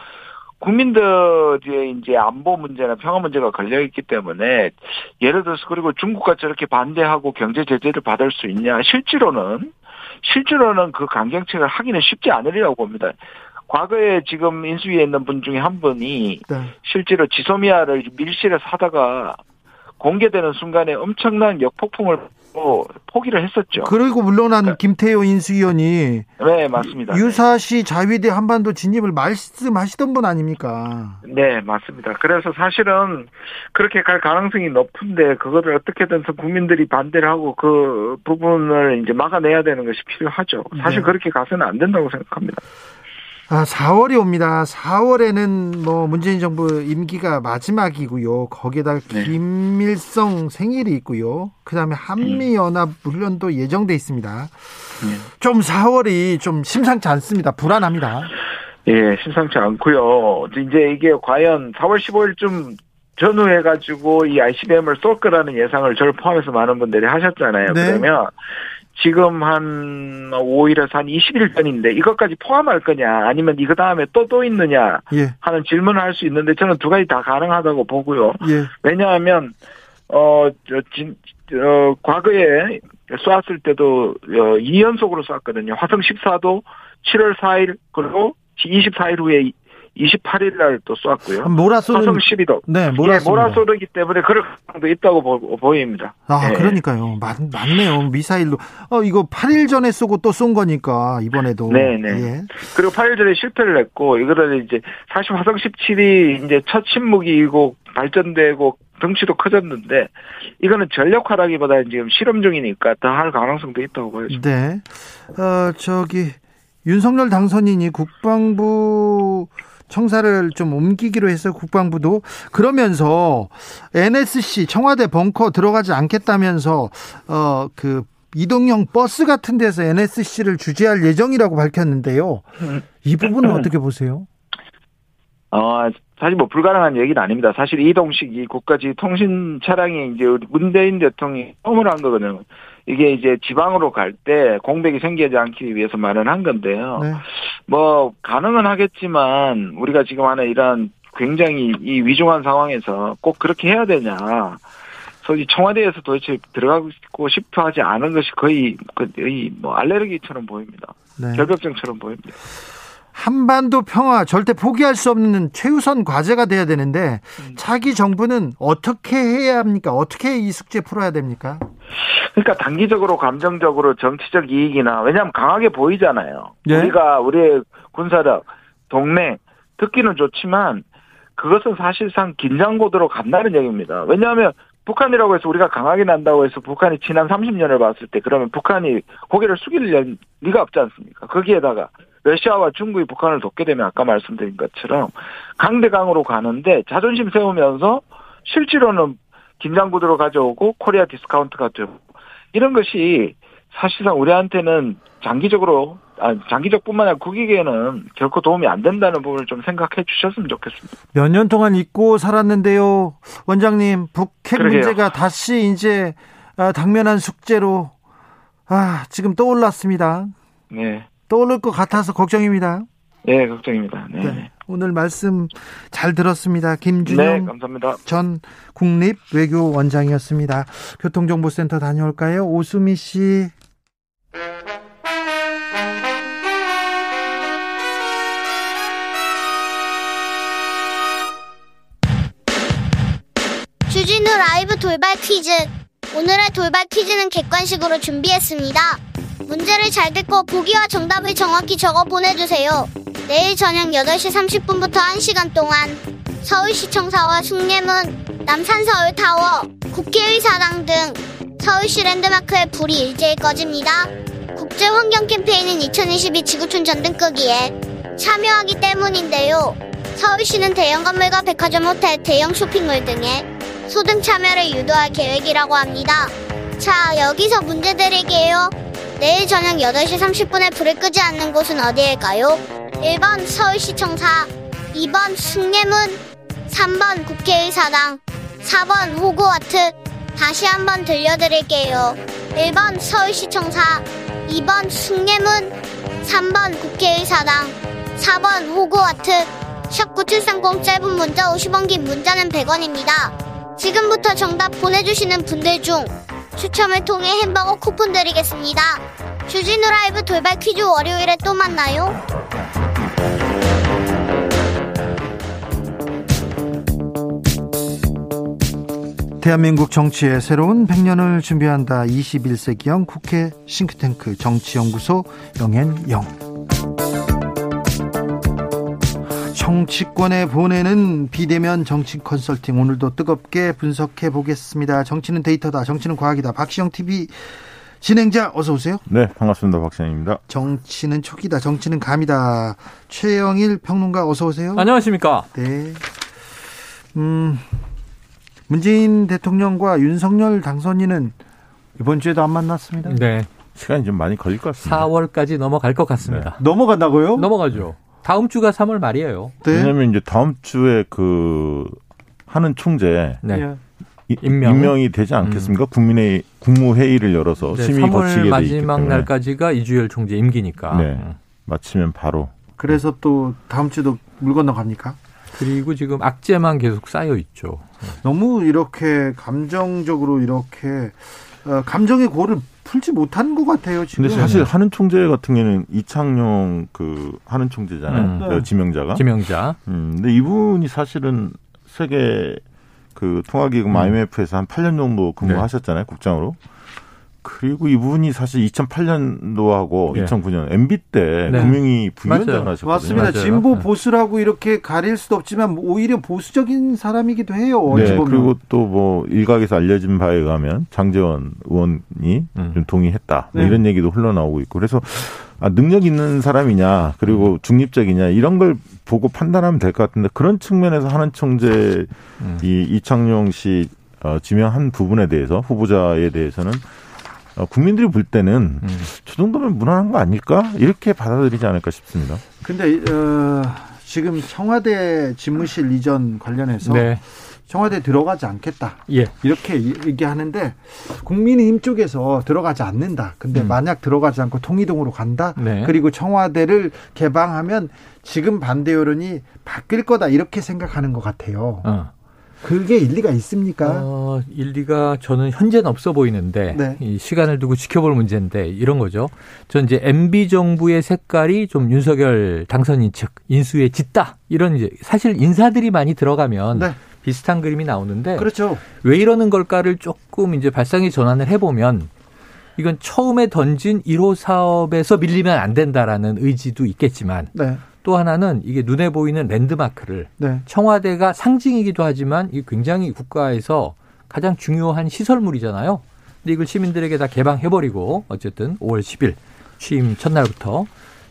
국민들의 이제 안보 문제나 평화 문제가 걸려 있기 때문에 예를 들어서 그리고 중국과 저렇게 반대하고 경제 제재를 받을 수 있냐 실제로는 실제로는 그 강경책을 하기는 쉽지 않으리라고 봅니다. 과거에 지금 인수위에 있는 분 중에 한 분이 네. 실제로 지소미아를 밀실에 사다가 공개되는 순간에 엄청난 역폭풍을 포기를 했었죠. 그리고 물러난 그러니까. 김태효 인수위원이 네 맞습니다. 유사시 자위대 한반도 진입을 말씀하시던 분 아닙니까? 네 맞습니다. 그래서 사실은 그렇게 갈 가능성이 높은데 그거를 어떻게든 국민들이 반대를 하고 그 부분을 이제 막아내야 되는 것이 필요하죠. 사실 네. 그렇게 가서는 안 된다고 생각합니다. 아, 4월이 옵니다. 4월에는 뭐 문재인 정부 임기가 마지막이고요. 거기에다 네. 김일성 생일이 있고요. 그다음에 한미 연합 훈련도 예정돼 있습니다. 네. 좀 4월이 좀 심상치 않습니다. 불안합니다. 예, 심상치 않고요. 이제 이게 과연 4월 15일쯤 전후해 가지고 이 ICBM을 쏠 거라는 예상을 저를 포함해서 많은 분들이 하셨잖아요. 네. 그러면 지금 한 5일에서 한 20일 전인데 이것까지 포함할 거냐 아니면 이거 다음에 또또 있느냐 예. 하는 질문을 할 수 있는데 저는 두 가지 다 가능하다고 보고요. 예. 왜냐하면 어 저 진, 어, 과거에 쏘았을 때도 2연속으로 어, 쐈거든요. 화성 14도 7월 4일 그리고 24일 후에 28일 날 또 쏘았고요. 모라쏘는 화성 12도. 네, 모라쏘. 예, 모라쏘르기 때문에 그럴 가능성도 있다고 보, 입니다 아, 네. 그러니까요. 맞, 맞네요. 미사일로. 어, 이거 8일 전에 쏘고 또 쏜 거니까 이번에도. 네, 네. 예. 그리고 8일 전에 실패를 했고 이거를 이제 사실 화성 17이 이제 첫 침묵이고 발전되고 덩치도 커졌는데 이거는 전력화라기보다 지금 실험 중이니까 더 할 가능성도 있다고 보여집니다. 네. 어, 저기 윤석열 당선인이 국방부 청사를 좀 옮기기로 해서 국방부도 그러면서 NSC 청와대 벙커 들어가지 않겠다면서 어그 이동형 버스 같은 데서 NSC를 주재할 예정이라고 밝혔는데요. 이 부분은 어떻게 보세요? 어, 사실 뭐 불가능한 얘기는 아닙니다. 사실 이동식 이 국가지 통신 차량이 이제 문재인 대통령이 처음으로 한 거거든요. 이게 이제 지방으로 갈 때 공백이 생기지 않기 위해서 마련한 건데요. 네. 뭐 가능은 하겠지만 우리가 지금 하는 이런 굉장히 이 위중한 상황에서 꼭 그렇게 해야 되냐. 그래서 청와대에서 도대체 들어가고 싶어 하지 않은 것이 거의 거의 뭐 알레르기처럼 보입니다. 네. 결벽증처럼 보입니다. 한반도 평화 절대 포기할 수 없는 최우선 과제가 돼야 되는데 음. 차기 정부는 어떻게 해야 합니까? 어떻게 이 숙제 풀어야 됩니까? 그러니까 단기적으로 감정적으로 정치적 이익이나 왜냐하면 강하게 보이잖아요. 네? 우리가 우리의 군사력 동맹 듣기는 좋지만 그것은 사실상 긴장 고도로 간다는 얘기입니다. 왜냐하면 북한이라고 해서 우리가 강하게 난다고 해서 북한이 지난 30년을 봤을 때 그러면 북한이 고개를 숙일 리가 없지 않습니까? 거기에다가 러시아와 중국이 북한을 돕게 되면 아까 말씀드린 것처럼 강대강으로 가는데 자존심 세우면서 실제로는 긴장 구도로 가져오고 Korea discount가 되고 이런 것이 사실상 우리한테는 장기적으로 아, 장기적뿐만 아니라 국익에는 결코 도움이 안 된다는 부분을 좀 생각해 주셨으면 좋겠습니다. 몇 년 동안 잊고 살았는데요, 원장님 북핵 그러게요. 문제가 다시 이제 아, 당면한 숙제로 아 지금 떠올랐습니다. 네. 떠오를 것 같아서 걱정입니다. 네, 걱정입니다. 네. 네. 오늘 말씀 잘 들었습니다. 김준영 네, 감사합니다. 전 국립 외교원장이었습니다. 교통정보센터 다녀올까요? 오수미 씨. 주진우 라이브 돌발 퀴즈. 오늘의 돌발 퀴즈는 객관식으로 준비했습니다. 문제를 잘 듣고 보기와 정답을 정확히 적어 보내주세요. 내일 저녁 8시 30분부터 1시간 동안 서울시청사와 숭례문, 남산서울타워, 국회의사당 등 서울시 랜드마크의 불이 일제히 꺼집니다. 국제환경 캠페인은 2022 지구촌 전등 끄기에 참여하기 때문인데요. 서울시는 대형 건물과 백화점 호텔, 대형 쇼핑몰 등의 소등 참여를 유도할 계획이라고 합니다. 자, 여기서 문제 드릴게요. 내일 저녁 8시 30분에 불을 끄지 않는 곳은 어디일까요? 1번 서울시청사, 2번 숭례문, 3번 국회의사당, 4번 호그와트. 다시 한번 들려드릴게요. 1번 서울시청사, 2번 숭례문, 3번 국회의사당, 4번 호그와트. 샵9730 짧은 문자 50원 긴 문자는 100원입니다. 지금부터 정답 보내주시는 분들 중 추첨을 통해 햄버거 쿠폰 드리겠습니다. 주진우 라이브 돌발 퀴즈 월요일에 또 만나요. 대한민국 정치의 새로운 100년을 준비한다. 21세기형 국회 싱크탱크 정치연구소 영앤영. 정치권에 보내는 비대면 정치 컨설팅 오늘도 뜨겁게 분석해 보겠습니다. 정치는 데이터다. 정치는 과학이다. 박시영 TV 진행자 어서 오세요. 네, 반갑습니다. 박시영입니다. 정치는 촉이다. 정치는 감이다. 최영일 평론가 어서 오세요. 안녕하십니까? 네. 음. 문재인 대통령과 윤석열 당선인은 이번 주에도 안 만났습니다. 네. 시간이 좀 많이 걸릴 것 같습니다. 4월까지 넘어갈 것 같습니다. 네. 넘어간다고요? 넘어가죠. 다음 주가 3월 말이에요. 네. 왜냐하면 이제 다음 주에 그 하는 총재 네. 예. 임명. 이 되지 않겠습니까? 음. 국민의 국무회의를 열어서 네, 심의 거치게 마지막 날까지가 이주열 총재 임기니까. 네. 음. 마치면 바로. 그래서 또 다음 주도 물 건너 갑니까? 그리고 지금 악재만 계속 쌓여 있죠. 너무 이렇게 감정적으로 이렇게 어, 감정의 고를 풀지 못한 것 같아요. 지금. 근데 사실 한은 총재 같은 경우는 이창용 그 한은 총재잖아요. 음. 네. 지명자가. 지명자. 음, 근데 이분이 사실은 세계 그 통화기금 음. IMF에서 한 8년 정도 근무하셨잖아요. 네. 국장으로. 그리고 이분이 사실 2008년도하고 예. 2009년 MB 때 네. 금융위 부위원장을 하셨거든요. 맞습니다. 맞아요. 진보 네. 보수라고 이렇게 가릴 수도 없지만 오히려 보수적인 사람이기도 해요. 네. 그리고 또 뭐 일각에서 알려진 바에 의하면 장재원 의원이 음. 좀 동의했다. 뭐 네. 이런 얘기도 흘러나오고 있고 그래서 아, 능력 있는 사람이냐 그리고 음. 중립적이냐 이런 걸 보고 판단하면 될 것 같은데 그런 측면에서 하는 총재 음. 이 이창용 씨 어, 지명한 부분에 대해서 후보자에 대해서는 어, 국민들이 볼 때는 음. 저 정도면 무난한 거 아닐까 이렇게 받아들이지 않을까 싶습니다. 근데 어, 지금 청와대 집무실 이전 관련해서 네. 청와대 들어가지 않겠다. 예. 이렇게 얘기하는데 국민의힘 쪽에서 들어가지 않는다. 근데 음. 만약 들어가지 않고 통이동으로 간다. 네. 그리고 청와대를 개방하면 지금 반대 여론이 바뀔 거다 이렇게 생각하는 것 같아요. 어. 그게 일리가 있습니까? 어, 일리가 저는 현재는 없어 보이는데 네. 이 시간을 두고 지켜볼 문제인데 이런 거죠. 전 이제 MB 정부의 색깔이 좀 윤석열 당선인 측 인수에 짙다 이런 이제 사실 인사들이 많이 들어가면 네. 비슷한 그림이 나오는데 그렇죠. 왜 이러는 걸까를 조금 이제 발상의 전환을 해보면 이건 처음에 던진 1호 사업에서 밀리면 안 된다라는 의지도 있겠지만 네. 또 하나는 이게 눈에 보이는 랜드마크를 네. 청와대가 상징이기도 하지만 이 굉장히 국가에서 가장 중요한 시설물이잖아요. 근데 이걸 시민들에게 다 개방해버리고 어쨌든 5월 10일 취임 첫날부터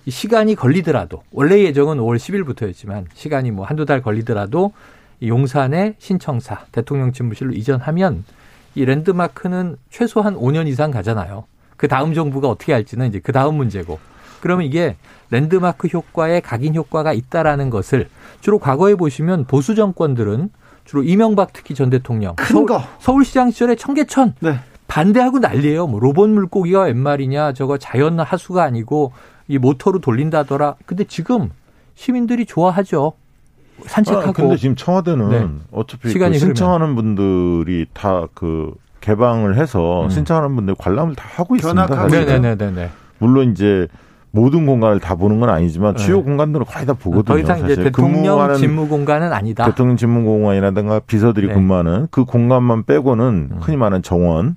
이 시간이 걸리더라도 원래 예정은 5월 10일부터였지만 시간이 뭐 한두 달 걸리더라도 이 용산의 신청사 대통령 집무실로 이전하면 이 랜드마크는 최소한 5년 이상 가잖아요. 그 다음 정부가 어떻게 할지는 이제 그 다음 문제고. 그러면 이게 랜드마크 효과에 각인 효과가 있다라는 것을 주로 과거에 보시면 보수 정권들은 주로 이명박 특히 전 대통령 큰 거. 서울, 시장 시절에 청계천 네. 반대하고 난리예요. 뭐 로봇 물고기가 웬 말이냐 저거 자연 하수가 아니고 이 모터로 돌린다더라. 근데 지금 시민들이 좋아하죠. 산책하고. 아, 근데 지금 청와대는 네. 어차피 그 신청하는 분들이 다 그 개방을 해서 음. 신청하는 분들 관람을 다 하고 있습니다. 네네네. 물론 이제 모든 공간을 다 보는 건 아니지만 주요 네. 공간들은 거의 다 보거든요. 더 이상 사실. 이제 대통령 집무 공간은 아니다. 대통령 집무 공간이라든가 비서들이 네. 근무하는 그 공간만 빼고는 음. 흔히 말하는 정원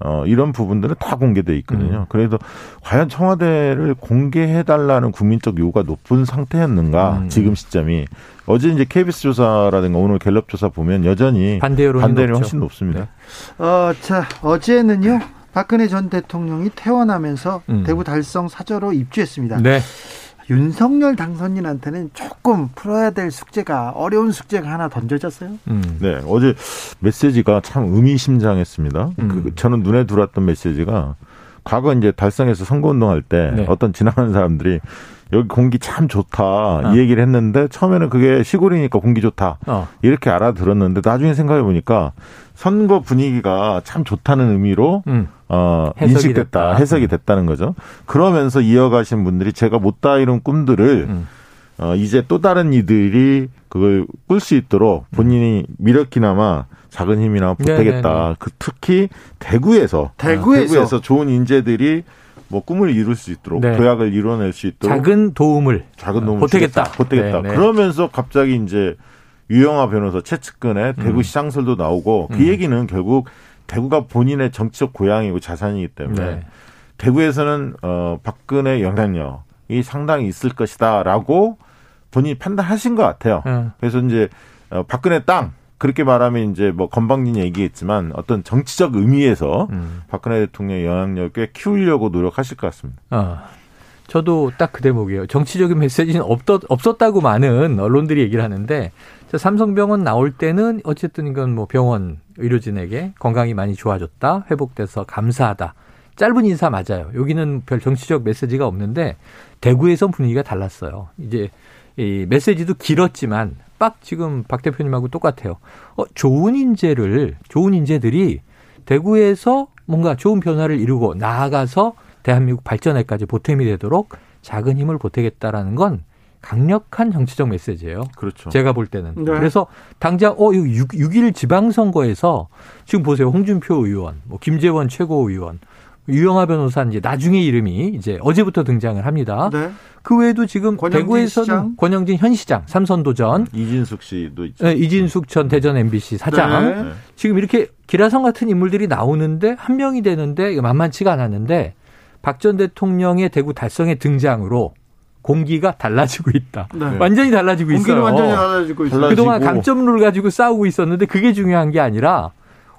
어, 이런 부분들은 다 공개돼 있거든요. 음. 그래도 과연 청와대를 공개해달라는 국민적 요구가 높은 상태였는가, 음. 지금 시점이. 어제 이제 KBS 조사라든가 오늘 갤럽 조사 보면 여전히 반대 여론이, 반대 여론이 훨씬 높습니다. 네. 어, 자, 어제는요, 박근혜 전 대통령이 퇴원하면서 음. 대구 달성 사저로 입주했습니다. 네. 윤석열 당선인한테는 조금 풀어야 될 숙제가 어려운 숙제가 하나 던져졌어요. 음. 네, 어제 메시지가 참 의미심장했습니다. 음. 그, 저는 눈에 들어왔던 메시지가 과거 이제 달성에서 선거운동할 때 네. 어떤 지나가는 사람들이 여기 공기 참 좋다 어. 이 얘기를 했는데 처음에는 그게 시골이니까 공기 좋다 어. 이렇게 알아들었는데 나중에 생각해 보니까 선거 분위기가 참 좋다는 의미로 음. 어, 인식됐다 됐다. 해석이 음. 됐다는 거죠. 그러면서 이어가신 분들이 제가 못다 이룬 꿈들을 음. 어, 이제 또 다른 이들이 그걸 꿀 수 있도록 본인이 미력이나마 작은 힘이나 보태겠다. 네네네. 그 특히 대구에서 대구에서. 대구에서 좋은 인재들이 뭐 꿈을 이룰 수 있도록 네. 도약을 이뤄낼 수 있도록 작은 도움을 작은 도움을 보태겠다. 보태겠다. 네네. 그러면서 갑자기 이제 유영아 변호사 최측근의 대구 음. 시장설도 나오고 그 음. 얘기는 결국 대구가 본인의 정치적 고향이고 자산이기 때문에 네. 대구에서는 어 박근혜 영향력이 상당히 있을 것이다라고 본인이 판단하신 것 같아요. 음. 그래서 이제 어 박근혜 땅 그렇게 말하면 이제 뭐 건방진 얘기겠지만 어떤 정치적 의미에서 음. 박근혜 대통령의 영향력을 꽤 키우려고 노력하실 것 같습니다. 아, 저도 딱 그 대목이에요. 정치적인 메시지는 없었, 없었다고 많은 언론들이 얘기를 하는데 삼성병원 나올 때는 어쨌든 이건 뭐 병원 의료진에게 건강이 많이 좋아졌다, 회복돼서 감사하다. 짧은 인사 맞아요. 여기는 별 정치적 메시지가 없는데 대구에선 분위기가 달랐어요. 이제 이 메시지도 길었지만 빡 지금 박 대표님하고 똑같아요. 어, 좋은 인재를 좋은 인재들이 대구에서 뭔가 좋은 변화를 이루고 나아가서 대한민국 발전에까지 보탬이 되도록 작은 힘을 보태겠다라는 건 강력한 정치적 메시지예요. 그렇죠. 제가 볼 때는. 네. 그래서 당장 어 6, 6일 지방선거에서 지금 보세요. 홍준표 의원, 뭐 김재원 최고의원 유영하 변호사 이제 나중에 이름이 이제 어제부터 등장을 합니다. 네. 그 외에도 지금 대구에서는 시장? 권영진 현 시장 삼선 도전 이진숙 씨도 있죠. 네, 이진숙 전 대전 MBC 사장 네. 지금 이렇게 기라성 같은 인물들이 나오는데 한 명이 되는데 만만치가 않았는데 박 전 대통령의 대구 달성의 등장으로 공기가 달라지고 있다. 네. 완전히 달라지고 공기는 있어요. 완전히 달라지고 있어요. 그동안 감점룰 가지고 싸우고 있었는데 그게 중요한 게 아니라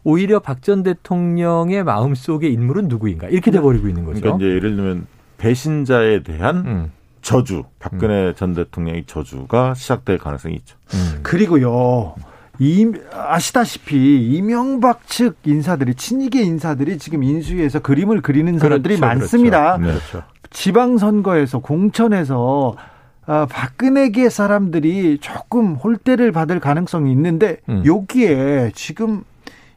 오히려 박 전 대통령의 마음속의 인물은 누구인가 이렇게 돼버리고 있는 거죠. 그러니까 이제 예를 들면 배신자에 대한 음. 저주, 박근혜 음. 전 대통령의 저주가 시작될 가능성이 있죠. 음. 그리고요. 이, 아시다시피 이명박 측 인사들이 친이계 인사들이 지금 인수위에서 그림을 그리는 사람들이 그렇죠, 많습니다. 그렇죠. 네. 지방선거에서 공천에서 어, 박근혜계 사람들이 조금 홀대를 받을 가능성이 있는데 음. 여기에 지금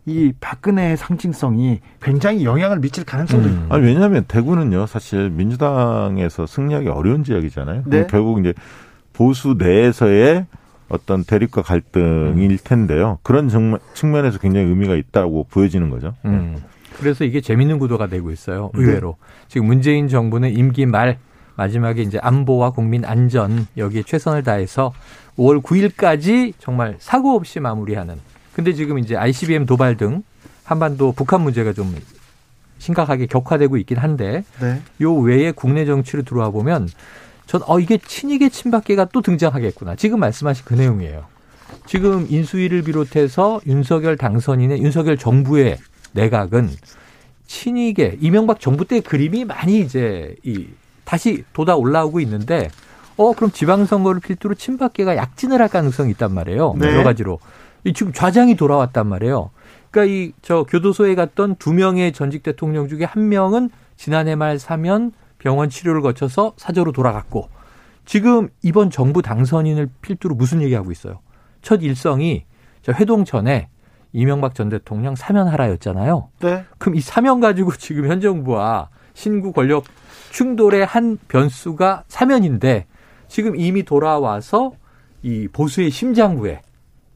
이 박근혜의 상징성이 굉장히 영향을 미칠 가능성도 음. 아니, 왜냐하면 대구는요 사실 민주당에서 승리하기 어려운 지역이잖아요. 네. 결국 이제 보수 내에서의 어떤 대립과 갈등일 음. 텐데요. 그런 측면에서 굉장히 의미가 있다고 보여지는 거죠. 음. 그래서 이게 재밌는 구도가 되고 있어요. 네. 의외로 네. 지금 문재인 정부는 임기 말 마지막에 이제 안보와 국민 안전 여기에 최선을 다해서 5월 9일까지 정말 사고 없이 마무리하는 근데 지금 이제 ICBM 도발 등 한반도 북한 문제가 좀 심각하게 격화되고 있긴 한데 네. 요 외에 국내 정치로 들어와 보면 전 어 이게 친이계 친박계가 또 등장하겠구나. 지금 말씀하신 그 내용이에요. 지금 인수위를 비롯해서 윤석열 당선인의 윤석열 정부의 내각은 친이계 이명박 정부 때 그림이 많이 이제 이 다시 돋아 올라오고 있는데 어 그럼 지방선거를 필두로 친박계가 약진을 할 가능성이 있단 말이에요. 네. 여러 가지로 이 지금 좌장이 돌아왔단 말이에요. 그러니까 이 저 교도소에 갔던 두 명의 전직 대통령 중에 한 명은 지난해 말 사면 병원 치료를 거쳐서 사저로 돌아갔고 지금 이번 정부 당선인을 필두로 무슨 얘기하고 있어요? 첫 일성이 저 회동 전에 이명박 전 대통령 사면하라였잖아요. 네. 그럼 이 사면 가지고 지금 현 정부와 신구 권력 충돌의 한 변수가 사면인데 지금 이미 돌아와서 이 보수의 심장부에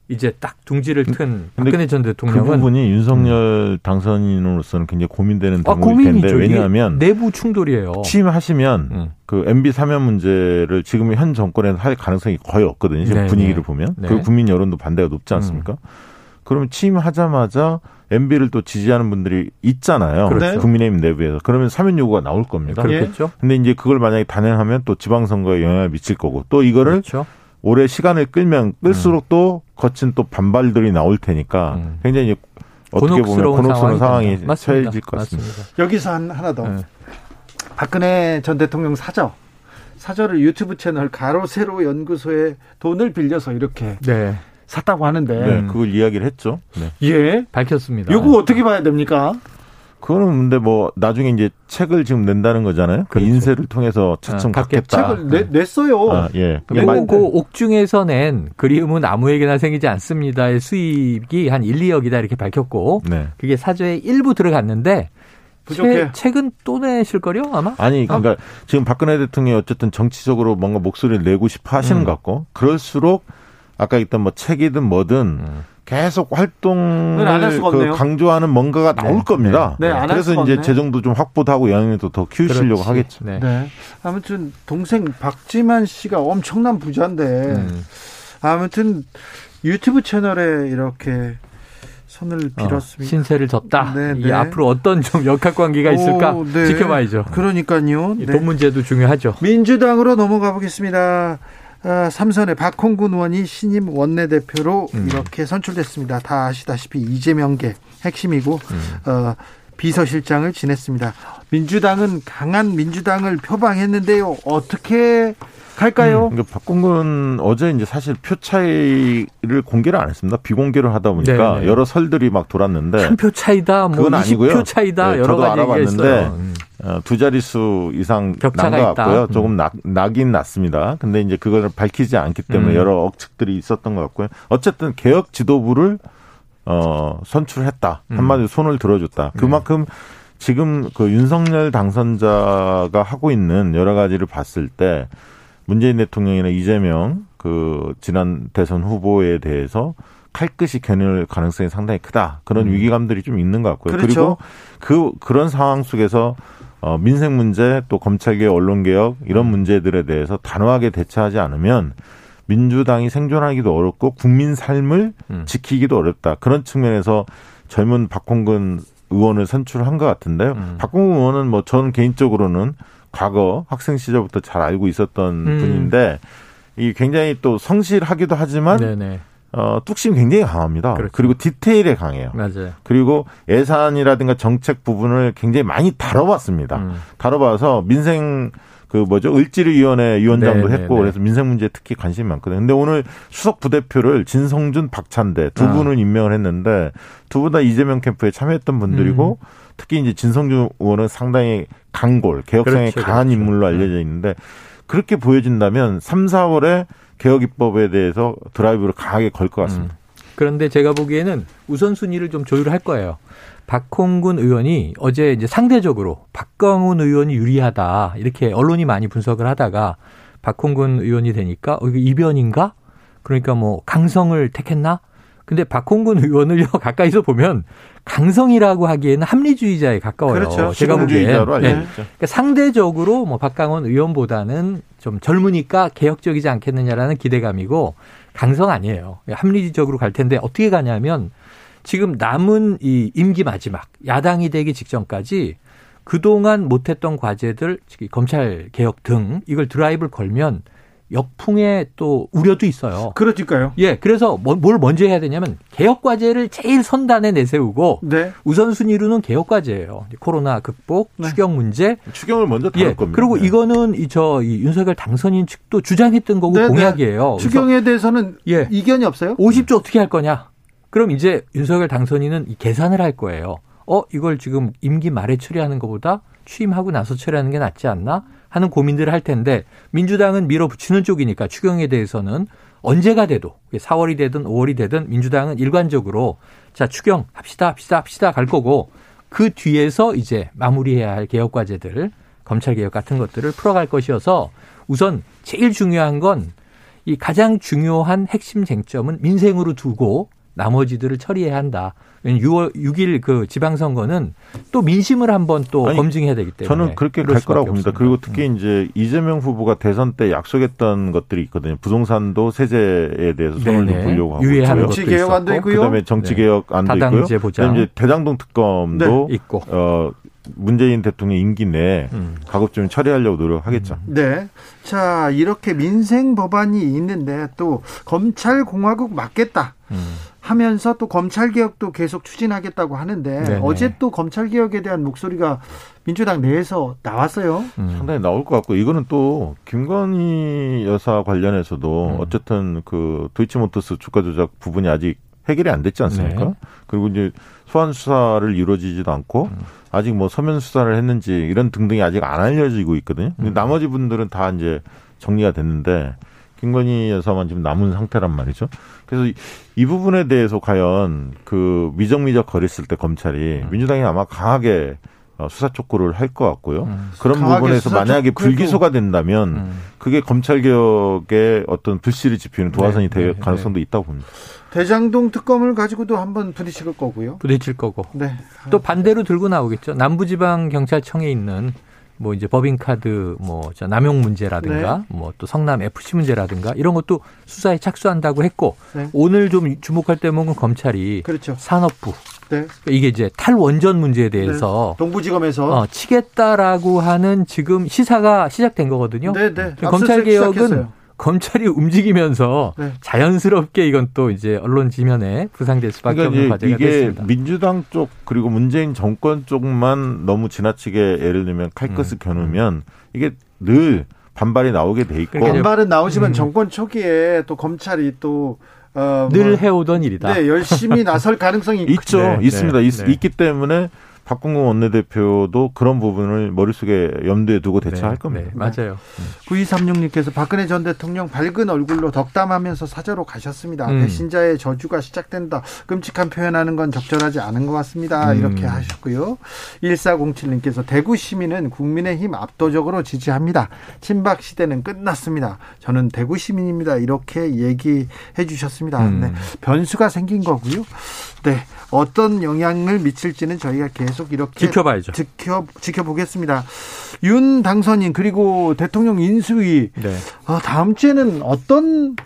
이제 딱 둥지를 튼 박근혜 전 대통령은 그 부분이 윤석열 음. 당선인으로서는 굉장히 고민되는 아, 대목일 아, 텐데 왜냐하면 내부 충돌이에요. 취임하시면 음. 그 MB 사면 문제를 지금 현 정권에서 할 가능성이 거의 없거든요. 지금 네, 분위기를 네. 보면 네. 그 국민 여론도 반대가 높지 않습니까? 음. 그러면 취임하자마자 MB를 또 지지하는 분들이 있잖아요. 그렇죠. 국민의힘 내부에서. 그러면 사면 요구가 나올 겁니다. 그렇겠죠. 근데 이제 그걸 만약에 단행하면 또 지방선거에 영향을 미칠 거고 또 이거를 그렇죠. 오래 시간을 끌면 끌수록 음. 또 거친 또 반발들이 나올 테니까 음. 굉장히 어떻게 보면 곤혹스러운 상황이 처해질 것 같습니다. 맞습니다. 여기서 한, 하나 더. 네. 박근혜 전 대통령 사저. 사저를 유튜브 채널 가로 세로 연구소에 돈을 빌려서 이렇게 네. 샀다고 하는데 네, 그걸 이야기를 했죠. 네. 예, 밝혔습니다. 이거 어떻게 봐야 됩니까? 그거는 근데 뭐 나중에 이제 책을 지금 낸다는 거잖아요. 그 그렇죠. 인쇄를 통해서 차츰 아, 갖겠다. 책을 내, 냈어요. 아, 예. 그리고 그 옥중에서 낸 그리움은 아무에게나 생기지 않습니다의 수입이 한 1, 2억이다 이렇게 밝혔고 네. 그게 사저에 일부 들어갔는데 부족해. 책, 은또 내실 거요 아마? 아니 그러니까 아. 지금 박근혜 대통령이 어쨌든 정치적으로 뭔가 목소리를 내고 싶어 하시는 음. 것 같고 그럴수록 아까 있던 뭐 책이든 뭐든 음. 계속 활동을 그 강조하는 뭔가가 네. 나올 겁니다. 네. 네. 그래서 이제 재정도 좀 확보도 하고 영향도 더 키우시려고 그렇지. 하겠죠. 네. 네. 아무튼 동생 박지만 씨가 엄청난 부자인데 음. 아무튼 유튜브 채널에 이렇게 손을 어, 빌었습니다. 어, 신세를 졌다. 네, 네. 앞으로 어떤 좀 역학 관계가 있을까 오, 네. 지켜봐야죠. 그러니까요. 돈 문제도 중요하죠. 민주당으로 넘어가 보겠습니다. 어, 삼선의 박홍근 의원이 신임 원내대표로 음. 이렇게 선출됐습니다. 다 아시다시피 이재명계 핵심이고 음. 어, 비서실장을 지냈습니다. 민주당은 강한 민주당을 표방했는데요. 어떻게 갈까요? 음, 그러니까 어제 이제 사실 표 차이를 공개를 안 했습니다. 비공개를 하다 보니까 네네. 네. 여러 설들이 막 돌았는데 한 표 차이다, 뭐 그건 아니고요. 차이다 네, 여러 가지 알아봤는데 음. 어, 두 자릿수 이상 난것 같고요. 음. 조금 나, 나긴 났습니다. 근데 이제 그걸 밝히지 않기 때문에 음. 여러 억측들이 있었던 것 같고요. 어쨌든 개혁 지도부를 어, 선출했다. 음. 한마디로 손을 들어줬다. 네. 그만큼 지금 그 윤석열 당선자가 하고 있는 여러 가지를 봤을 때 문재인 대통령이나 이재명 그 지난 대선 후보에 대해서 칼끝이 겨눌 가능성이 상당히 크다. 그런 음. 위기감들이 좀 있는 것 같고요. 그렇죠. 그리고 그 그런 상황 속에서 어, 민생 문제 또 검찰 개혁, 언론 개혁 이런 음. 문제들에 대해서 단호하게 대처하지 않으면 민주당이 생존하기도 어렵고 국민 삶을 음. 지키기도 어렵다. 그런 측면에서 젊은 박홍근 의원을 선출한 것 같은데요. 음. 박홍근 의원은 뭐 저는 개인적으로는 과거 학생 시절부터 잘 알고 있었던 음. 분인데 이 굉장히 또 성실하기도 하지만 네네. 어, 뚝심 굉장히 강합니다. 그렇죠. 그리고 디테일에 강해요. 맞아요. 그리고 예산이라든가 정책 부분을 굉장히 많이 다뤄봤습니다. 음. 다뤄봐서 민생 그 뭐죠 을지리위원회 위원장도 네네네. 했고 그래서 민생 문제에 특히 관심이 많거든요. 근데 오늘 수석 부대표를 진성준, 박찬대 두 아. 분을 임명을 했는데 두 분 다 이재명 캠프에 참여했던 분들이고 음. 특히 이제 진성준 의원은 상당히 강골 개혁성에 그렇죠, 강한 그렇죠. 인물로 알려져 네. 있는데 그렇게 보여진다면 3, 4월에 개혁 입법에 대해서 드라이브를 강하게 걸 것 같습니다. 음. 그런데 제가 보기에는 우선순위를 좀 조율할 거예요. 박홍근 의원이 어제 이제 상대적으로 박광훈 의원이 유리하다 이렇게 언론이 많이 분석을 하다가 박홍근 의원이 되니까 어, 이거 이변인가? 그러니까 뭐 강성을 택했나? 근데 박홍근 의원을 가까이서 보면 강성이라고 하기에는 합리주의자에 가까워요. 그렇죠. 제가 보기에 네. 그러니까 상대적으로 뭐 박강원 의원보다는 좀 젊으니까 개혁적이지 않겠느냐라는 기대감이고 강성 아니에요. 합리적으로 갈 텐데 어떻게 가냐면 지금 남은 이 임기 마지막 야당이 되기 직전까지 그동안 못했던 과제들, 검찰 개혁 등 이걸 드라이브를 걸면 역풍의 또 우려도 있어요. 그러니까요. 예, 그래서 뭐, 뭘 먼저 해야 되냐면 개혁 과제를 제일 선단에 내세우고 네. 우선순위로는 개혁 과제예요. 코로나 극복, 네. 추경 문제. 추경을 먼저 다룰 예, 겁니다. 그리고 네. 이거는 이저 이 윤석열 당선인 측도 주장했던 거고 네, 네. 공약이에요. 추경에 대해서는 예, 이견이 없어요? 50조 어떻게 할 거냐? 그럼 이제 윤석열 당선인은 이 계산을 할 거예요. 어, 이걸 지금 임기 말에 처리하는 것보다 취임하고 나서 처리하는 게 낫지 않나? 하는 고민들을 할 텐데 민주당은 밀어붙이는 쪽이니까 추경에 대해서는 언제가 돼도 4월이 되든 5월이 되든 민주당은 일관적으로 자 추경 합시다 합시다 합시다 갈 거고 그 뒤에서 이제 마무리해야 할 개혁 과제들 검찰 개혁 같은 것들을 풀어갈 것이어서 우선 제일 중요한 건 이 가장 중요한 핵심 쟁점은 민생으로 두고 나머지들을 처리해야 한다. 6월 6일 그 지방선거는 또 민심을 한번 또 아니, 검증해야 되기 때문에 저는 그렇게 갈 거라고 봅니다. 없습니다. 그리고 특히 음. 이제 이재명 후보가 대선 때 약속했던 것들이 있거든요. 부동산도 세제에 대해서 손을 좀 보려고 하고 유예하는 정치 개혁 안도 있고요. 그다음에 정치 개혁안도 네. 있고요. 그다음에 이제 대장동 특검도 네. 있고 어 문재인 대통령 임기 내에 음. 가급적 처리하려고 노력하겠죠. 네. 자, 이렇게 민생 법안이 있는데 또 검찰 공화국 맞겠다. 음. 하면서 또 검찰 개혁도 계속 추진하겠다고 하는데 네네. 어제 또 검찰 개혁에 대한 목소리가 민주당 내에서 나왔어요. 음. 상당히 나올 것 같고 이거는 또 김건희 여사 관련해서도 음. 어쨌든 그 도이치모터스 주가 조작 부분이 아직 해결이 안 됐지 않습니까? 네. 그리고 이제 소환 수사를 이루어지지도 않고 음. 아직 뭐 서면 수사를 했는지 이런 등등이 아직 안 알려지고 있거든요. 근데 음. 나머지 분들은 다 이제 정리가 됐는데 김건희 여사만 지금 남은 상태란 말이죠. 그래서 이, 이 부분에 대해서 과연 그 미적미적 거렸을 때 검찰이 음. 민주당이 아마 강하게 어, 수사 촉구를 할 것 같고요. 음. 그런 부분에서 만약에 불기소가 된다면 음. 그게 검찰 개혁의 어떤 불씨를 지피는 도화선이 네, 될 네, 가능성도 네. 있다고 봅니다. 대장동 특검을 가지고도 한번 부딪힐 거고요. 부딪힐 거고. 네. 또 반대로 들고 나오겠죠. 남부지방 경찰청에 있는 뭐 이제 법인카드 뭐 남용 문제라든가 네. 뭐또 성남 FC 문제라든가 이런 것도 수사에 착수한다고 했고 네. 오늘 좀 주목할 대목은 검찰이 그렇죠. 산업부 네. 그러니까 이게 이제 탈원전 문제에 대해서 네. 동부지검에서 어, 치겠다라고 하는 지금 시사가 시작된 거거든요. 네, 네. 검찰 개혁은. 검찰이 움직이면서 네. 자연스럽게 이건 또 이제 언론 지면에 부상될 수밖에 그러니까 없는 과제가 이게 됐습니다. 민주당 쪽 그리고 문재인 정권 쪽만 너무 지나치게 예를 들면 칼끝을 음. 겨누면 이게 늘 반발이 나오게 돼 있고 반발은 나오지만 음. 정권 초기에 또 검찰이 또 어, 늘 뭐, 해오던 일이다. 네, 열심히 나설 가능성이 있죠. 네, 있습니다. 네, 있, 네. 있기 때문에 박근홍 원내대표도 그런 부분을 머릿속에 염두에 두고 대처할 네, 겁니다. 네, 맞아요. 9236님께서 박근혜 전 대통령 밝은 얼굴로 덕담하면서 사저로 가셨습니다. 음. 배신자의 저주가 시작된다. 끔찍한 표현하는 건 적절하지 않은 것 같습니다. 음. 이렇게 하셨고요. 1407님께서 대구 시민은 국민의힘 압도적으로 지지합니다. 친박 시대는 끝났습니다. 저는 대구 시민입니다. 이렇게 얘기해 주셨습니다. 음. 네. 변수가 생긴 거고요. 네. 어떤 영향을 미칠지는 저희가 계속 이렇게 지켜봐야죠. 지켜 지켜보겠습니다. 윤 당선인 그리고 대통령 인수위 네. 아, 다음 주에는 어떤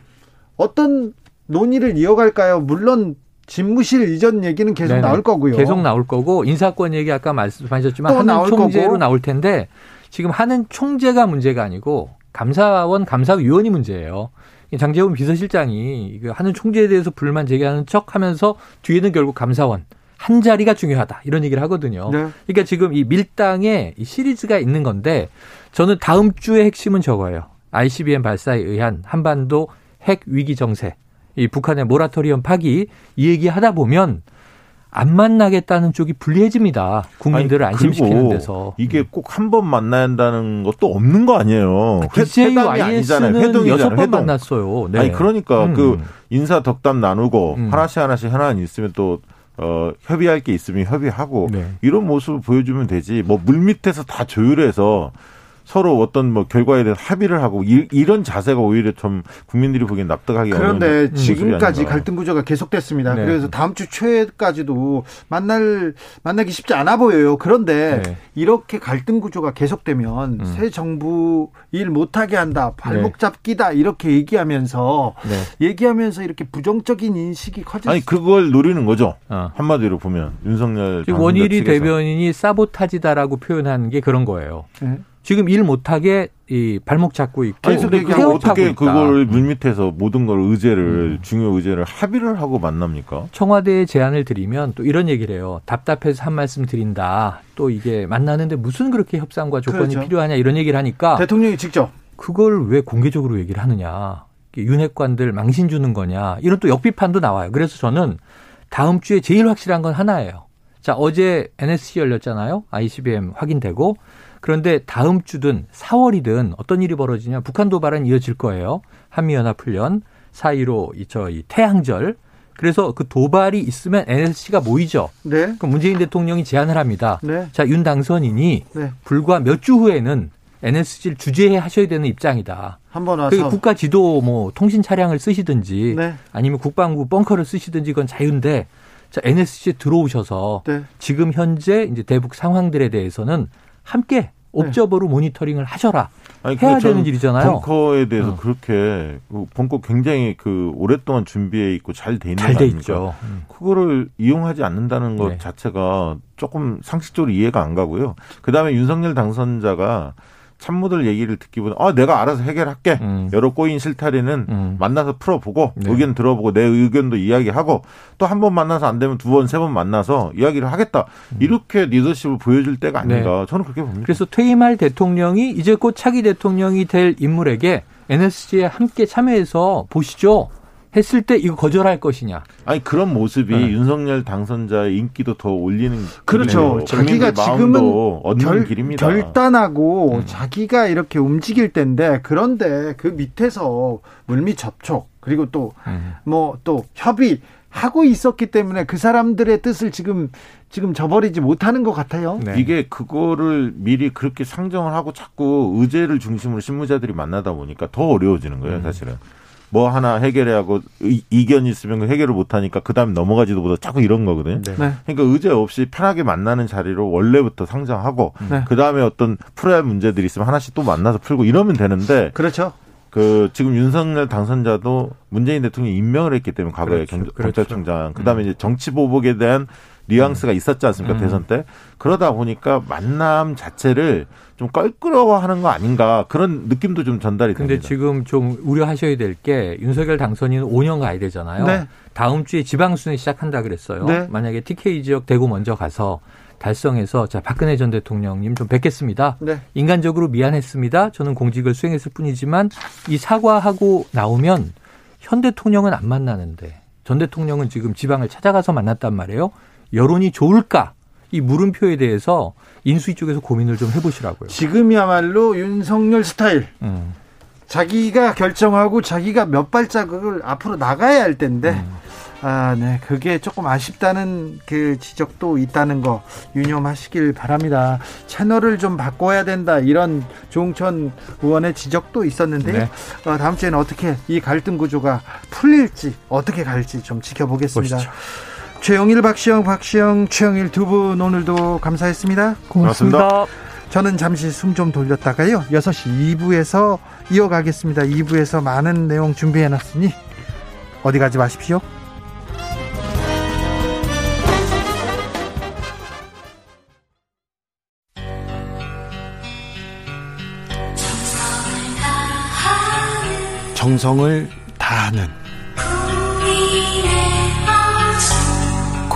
어떤 논의를 이어갈까요? 물론 집무실 이전 얘기는 계속 네네. 나올 거고요. 계속 나올 거고 인사권 얘기 아까 말씀하셨지만 하는 나올 총재로 거고. 나올 텐데 지금 하는 총재가 문제가 아니고 감사원 감사위원이 문제예요. 장재훈 비서실장이 하는 총재에 대해서 불만 제기하는 척 하면서 뒤에는 결국 감사원 한 자리가 중요하다 이런 얘기를 하거든요. 네. 그러니까 지금 이 밀당에 이 시리즈가 있는 건데 저는 다음 주의 핵심은 저거예요. ICBM 발사에 의한 한반도 핵 위기 정세, 이 북한의 모라토리엄 파기 이 얘기 하다 보면 안 만나겠다는 쪽이 불리해집니다. 국민들을 아니, 안심시키는 데서. 이게 꼭 한 번 만나야 한다는 것도 없는 거 아니에요. 회담이 아니잖아요. 회동이잖아요. 여섯 번 만났어요. 네. 아니 그러니까 음. 그 인사 덕담 나누고 음. 하나씩 하나씩 하나 있으면 또 어, 협의할 게 있으면 협의하고 네. 이런 모습을 보여주면 되지. 뭐 물밑에서 다 조율해서 서로 어떤 뭐 결과에 대해서 합의를 하고 이, 런 자세가 오히려 좀 국민들이 보기엔 납득하기 어려운 그런데 지금까지 갈등 구조가 계속됐습니다. 네. 그래서 다음 주 초에까지도 만날 만나기 쉽지 않아 보여요. 그런데 네. 이렇게 갈등 구조가 계속되면 음. 새 정부 일 못하게 한다, 발목 네. 잡기다 이렇게 얘기하면서 네. 얘기하면서 이렇게 부정적인 인식이 커져. 아니 그걸 노리는 거죠. 어. 한마디로 보면 윤석열 원일이 대변인이 사보타지다라고 표현한 게 그런 거예요. 네. 지금 일 못하게 이 발목 잡고 있고 아니, 근데 어떻게 그걸 물밑에서 모든 걸 의제를 음. 중요 의제를 합의를 하고 만납니까? 청와대에 제안을 드리면 또 이런 얘기를 해요. 답답해서 한 말씀 드린다. 또 이게 만나는데 무슨 그렇게 협상과 조건이 그렇죠. 필요하냐 이런 얘기를 하니까 대통령이 직접 그걸 왜 공개적으로 얘기를 하느냐. 윤핵관들 망신 주는 거냐. 이런 또 역비판도 나와요. 그래서 저는 다음 주에 제일 확실한 건 하나예요. 자, 어제 NSC 열렸잖아요. ICBM 확인되고 그런데 다음 주든 4월이든 어떤 일이 벌어지냐 북한 도발은 이어질 거예요. 한미연합훈련, 4.15 이저 태양절. 그래서 그 도발이 있으면 NSC가 모이죠. 네. 그럼 문재인 대통령이 제안을 합니다. 네. 자, 윤 당선인이 네. 불과 몇 주 후에는 NSC를 주재해 하셔야 되는 입장이다. 한번 와서 국가 지도 뭐 통신 차량을 쓰시든지 네. 아니면 국방부 벙커를 쓰시든지 그건 자유인데 자, NSC에 들어오셔서 네. 지금 현재 이제 대북 상황들에 대해서는 함께 옵저버로 네. 모니터링을 하셔라. 아니, 해야 되는 일이잖아요. 벙커에 대해서 어. 그렇게 그 벙커 굉장히 그 오랫동안 준비해 있고 잘 돼 있는 잘돼 있죠. 음. 그거를 이용하지 않는다는 것 네. 자체가 조금 상식적으로 이해가 안 가고요. 그다음에 윤석열 당선자가 참모들 얘기를 듣기보다 아 내가 알아서 해결할게 음. 여러 꼬인 실타리는 음. 만나서 풀어보고 네. 의견 들어보고 내 의견도 이야기하고 또 한 번 만나서 안 되면 두 번 세 번 만나서 이야기를 하겠다 음. 이렇게 리더십을 보여줄 때가 아닌가 네. 저는 그렇게 봅니다. 그래서 퇴임할 대통령이 이제 곧 차기 대통령이 될 인물에게 NSC에 함께 참여해서 보시죠. 했을 때 이거 거절할 것이냐. 아니 그런 모습이 네. 윤석열 당선자의 인기도 더 올리는 그렇죠. 자기가 지금은 얻는 길입니다. 결단하고 음. 자기가 이렇게 움직일 때인데 그런데 그 밑에서 물밑 접촉 그리고 또 뭐또 음. 협의 하고 있었기 때문에 그 사람들의 뜻을 지금 지금 저버리지 못하는 것 같아요. 네. 이게 그거를 미리 그렇게 상정을 하고 자꾸 의제를 중심으로 신무자들이 만나다 보니까 더 어려워지는 거예요, 음. 사실은. 뭐 하나 해결해 하고 이견이 있으면 그 해결을 못 하니까 그다음에 넘어가지도 못하고 자꾸 이런 거거든요. 네. 네. 그러니까 의제 없이 편하게 만나는 자리로 원래부터 상정하고 네. 그다음에 어떤 풀어야 할 문제들이 있으면 하나씩 또 만나서 풀고 이러면 되는데 그렇죠. 그 지금 윤석열 당선자도 문재인 대통령이 임명을 했기 때문에 과거에 그렇죠. 경찰청장 그렇죠. 그다음에 음. 이제 정치 보복에 대한 뉘앙스가 있었지 않습니까 음. 대선 때 그러다 보니까 만남 자체를 좀 껄끄러워하는 거 아닌가 그런 느낌도 좀 전달이 됩니다. 근데 지금 좀 우려하셔야 될 게 윤석열 당선인은 5년 가야 되잖아요. 네. 다음 주에 지방순회 시작한다 그랬어요. 네. 만약에 TK 지역 대구 먼저 가서 달성해서 자 박근혜 전 대통령님 좀 뵙겠습니다. 네. 인간적으로 미안했습니다. 저는 공직을 수행했을 뿐이지만 이 사과하고 나오면 현 대통령은 안 만나는데 전 대통령은 지금 지방을 찾아가서 만났단 말이에요. 여론이 좋을까? 이 물음표에 대해서 인수위 쪽에서 고민을 좀 해보시라고요. 지금이야말로 윤석열 스타일. 음. 자기가 결정하고 자기가 몇 발자국을 앞으로 나가야 할 텐데 음. 아, 네. 그게 조금 아쉽다는 그 지적도 있다는 거 유념하시길 바랍니다. 채널을 좀 바꿔야 된다. 이런 조홍천 의원의 지적도 있었는데 네. 어, 다음 주에는 어떻게 이 갈등 구조가 풀릴지 어떻게 갈지 좀 지켜보겠습니다. 보시죠. 최영일, 박시영, 박시영, 최영일 두 분 오늘도 감사했습니다. 고맙습니다. 고맙습니다. 저는 잠시 숨 좀 돌렸다가요. 6시 2부에서 이어가겠습니다. 2부에서 많은 내용 준비해 놨으니 어디 가지 마십시오. 정성을 다하는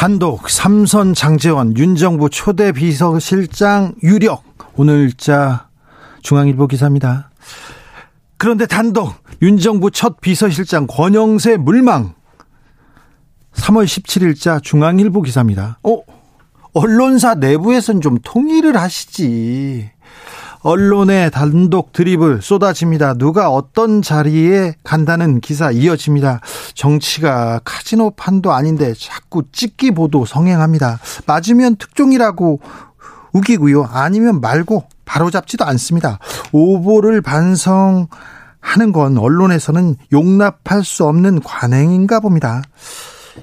단독 삼선 장재원 윤정부 초대 비서실장 유력 오늘자 중앙일보 기사입니다. 그런데 단독 윤정부 첫 비서실장 권영세 물망 3월 17일자 중앙일보 기사입니다. 어? 언론사 내부에선 좀 통일을 하시지. 언론의 단독 드립을 쏟아집니다. 누가 어떤 자리에 간다는 기사 이어집니다. 정치가 카지노 판도 아닌데 자꾸 찍기 보도 성행합니다. 맞으면 특종이라고 우기고요. 아니면 말고 바로 잡지도 않습니다. 오보를 반성하는 건 언론에서는 용납할 수 없는 관행인가 봅니다.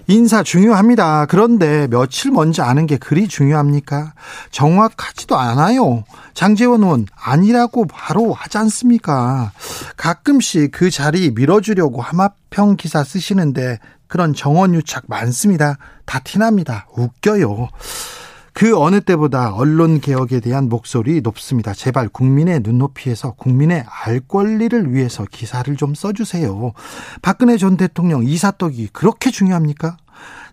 인사 중요합니다. 그런데 며칠 먼저 아는 게 그리 중요합니까? 정확하지도 않아요. 장재원 의원 아니라고 바로 하지 않습니까? 가끔씩 그 자리 밀어주려고 하마평 기사 쓰시는데 그런 정원 유착 많습니다. 다 티납니다. 웃겨요. 그 어느 때보다 언론 개혁에 대한 목소리 높습니다. 제발 국민의 눈높이에서 국민의 알 권리를 위해서 기사를 좀 써주세요. 박근혜 전 대통령 이사떡이 그렇게 중요합니까?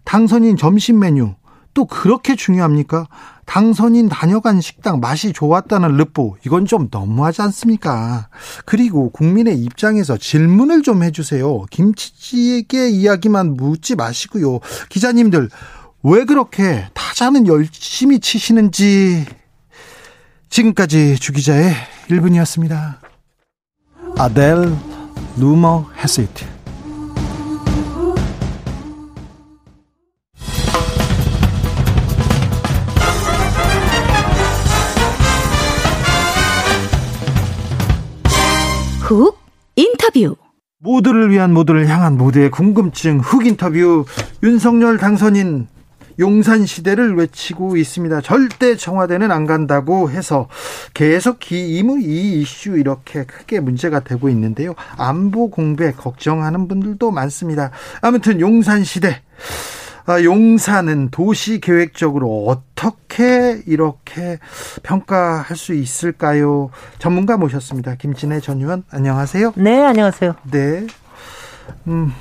당선인 점심 메뉴 또 그렇게 중요합니까? 당선인 다녀간 식당 맛이 좋았다는 르포 이건 좀 너무하지 않습니까? 그리고 국민의 입장에서 질문을 좀 해주세요. 김치찌개 이야기만 묻지 마시고요. 기자님들 왜 그렇게 타자는 열심히 치시는지 지금까지 주기자의 1분이었습니다. 아델 루머 헤시트. 훅 인터뷰. 모두를 위한 모두를 향한 모두의 궁금증 훅 인터뷰. 윤석열 당선인 용산 시대를 외치고 있습니다. 절대 청와대는 안 간다고 해서 계속 기이무 이 이슈 이렇게 크게 문제가 되고 있는데요. 안보 공백 걱정하는 분들도 많습니다. 아무튼 용산 시대 아, 용산은 도시 계획적으로 어떻게 이렇게 평가할 수 있을까요? 전문가 모셨습니다. 김진애 전 의원 안녕하세요. 네, 안녕하세요. 네. 음.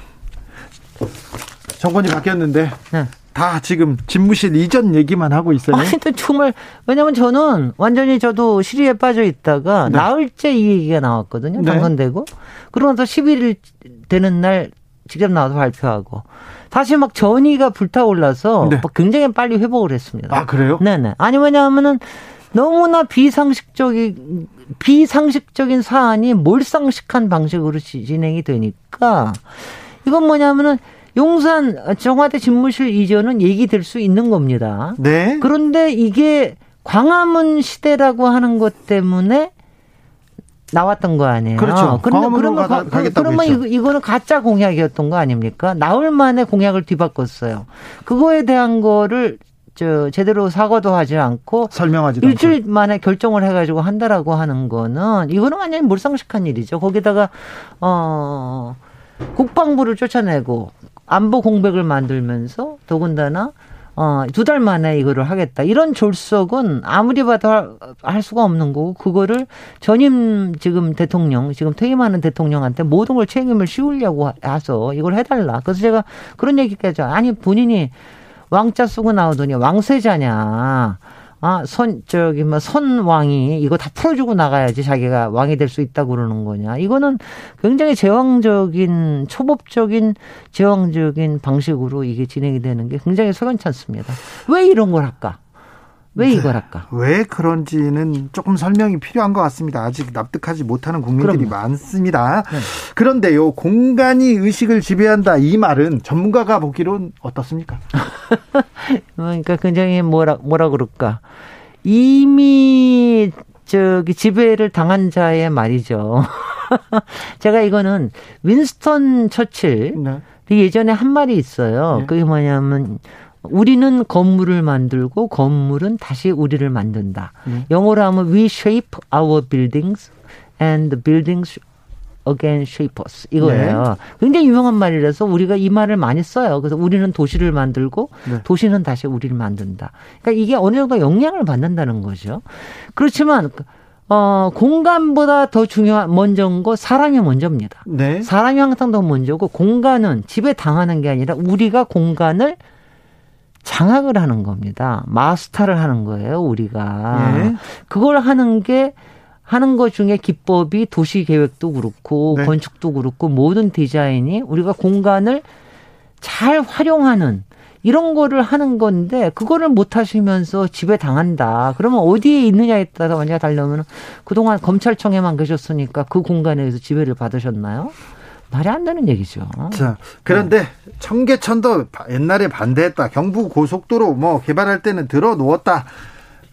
정권이 바뀌었는데 네. 다 지금 집무실 이전 얘기만 하고 있어요. 아니, 또 정말, 왜냐면 저는 완전히 저도 시리에 빠져 있다가 네. 나흘째 이 얘기가 나왔거든요. 네. 당선되고. 그러고 나서 11일 되는 날 직접 나와서 발표하고. 다시 막 전이가 불타올라서 네. 굉장히 빨리 회복을 했습니다. 아, 그래요? 네네. 아니, 왜냐하면은 너무나 비상식적인, 비상식적인 사안이 몰상식한 방식으로 진행이 되니까 이건 뭐냐면은 용산 청와대 집무실 이전은 얘기될 수 있는 겁니다. 네. 그런데 이게 광화문 시대라고 하는 것 때문에 나왔던 거 아니에요. 그렇죠. 그러면 그러면 가, 그러면 이거, 이거는 가짜 공약이었던 거 아닙니까? 나흘 만에 공약을 뒤바꿨어요. 그거에 대한 거를 저 제대로 사과도 하지 않고 설명하지도 일주일 않고. 만에 결정을 해가지고 한다라고 하는 거는 이거는 완전히 몰상식한 일이죠. 거기다가 어 국방부를 쫓아내고 안보 공백을 만들면서 더군다나 어, 두 달 만에 이거를 하겠다. 이런 졸속은 아무리 봐도 할 수가 없는 거고, 그거를 전임 지금 대통령, 지금 퇴임하는 대통령한테 모든 걸 책임을 씌우려고 해서 이걸 해달라. 그래서 제가 그런 얘기까지, 아니, 본인이 왕자 쓰고 나오더니 왕세자냐. 아, 선, 저기, 뭐, 선왕이 이거 다 풀어주고 나가야지 자기가 왕이 될 수 있다고 그러는 거냐. 이거는 굉장히 제왕적인, 초법적인, 제왕적인 방식으로 이게 진행이 되는 게 굉장히 석연치 않습니다. 왜 이런 걸 할까? 왜 네. 이걸 할까? 왜 그런지는 조금 설명이 필요한 것 같습니다. 아직 납득하지 못하는 국민들이 그럼요. 많습니다. 네. 그런데요, 공간이 의식을 지배한다 이 말은 전문가가 보기로는 어떻습니까? 그러니까 굉장히 뭐라 뭐라 그럴까? 이미 저기 지배를 당한 자의 말이죠. 제가 이거는 윈스턴 처칠 네. 예전에 한 말이 있어요. 네. 그게 뭐냐면 우리는 건물을 만들고 건물은 다시 우리를 만든다. 음. 영어로 하면 we shape our buildings and the buildings again shape us 이거예요. 네. 굉장히 유명한 말이라서 우리가 이 말을 많이 써요. 그래서 우리는 도시를 만들고 네. 도시는 다시 우리를 만든다. 그러니까 이게 어느 정도 영향을 받는다는 거죠. 그렇지만 어, 공간보다 더 중요한 먼저인 거 사람이 먼저입니다. 네. 사람이 항상 더 먼저고 공간은 집에 당하는 게 아니라 우리가 공간을 장악을 하는 겁니다. 마스터를 하는 거예요, 우리가. 예. 그걸 하는 게 하는 것 중에 기법이 도시 계획도 그렇고 네. 건축도 그렇고 모든 디자인이 우리가 공간을 잘 활용하는 이런 거를 하는 건데 그거를 못 하시면서 집에 당한다. 그러면 어디에 있느냐에 따라 완전히 달려면 그동안 검찰청에만 계셨으니까 그 공간에서 지배를 받으셨나요? 말이 안 되는 얘기죠. 자, 그런데 네. 청계천도 옛날에 반대했다. 경부 고속도로 뭐 개발할 때는 들어 놓았다.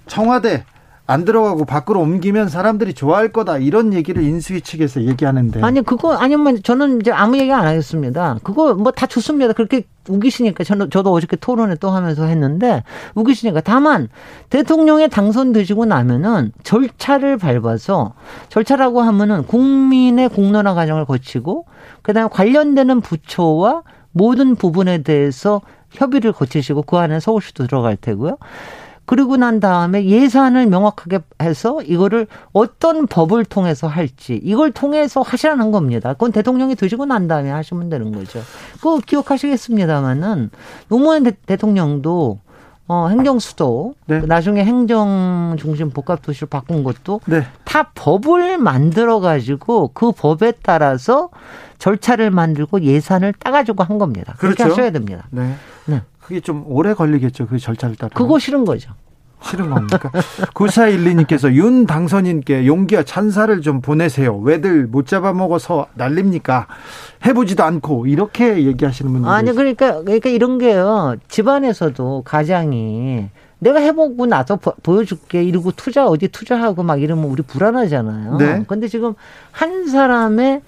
청와대 안 들어가고 밖으로 옮기면 사람들이 좋아할 거다 이런 얘기를 인수위 측에서 얘기하는데 아니 그거 아니면 저는 이제 아무 얘기 안 하겠습니다. 그거 뭐 다 좋습니다. 그렇게 우기시니까 저는 저도 어저께 토론회 또 하면서 했는데 우기시니까 다만 대통령에 당선되시고 나면은 절차를 밟아서 절차라고 하면은 국민의 공론화 과정을 거치고 그다음에 관련되는 부처와 모든 부분에 대해서 협의를 거치시고 그 안에 서울시도 들어갈 테고요. 그리고 난 다음에 예산을 명확하게 해서 이거를 어떤 법을 통해서 할지 이걸 통해서 하시라는 겁니다. 그건 대통령이 되시고 난 다음에 하시면 되는 거죠. 그거 기억하시겠습니다만은 노무현 대, 통령도 어, 행정수도 네. 나중에 행정 중심 복합 도시로 바꾼 것도 네. 다 법을 만들어 가지고 그 법에 따라서 절차를 만들고 예산을 따 가지고 한 겁니다. 그렇게 그렇죠? 하셔야 됩니다. 네. 네. 그게 좀 오래 걸리겠죠. 그 절차를 따라. 그거 싫은 거죠. 싫은 겁니까? 9412님께서 윤 당선인께 용기와 찬사를 좀 보내세요. 왜들 못 잡아먹어서 난립니까? 해보지도 않고 이렇게 얘기하시는 분들 아니 그러니까 그러니까 이런 게요. 집안에서도 가장이 내가 해보고 나서 보 여줄게 이러고 투자 어디 투자하고 막 이러면 우리 불안하잖아요. 네. 근데 지금 한 사람의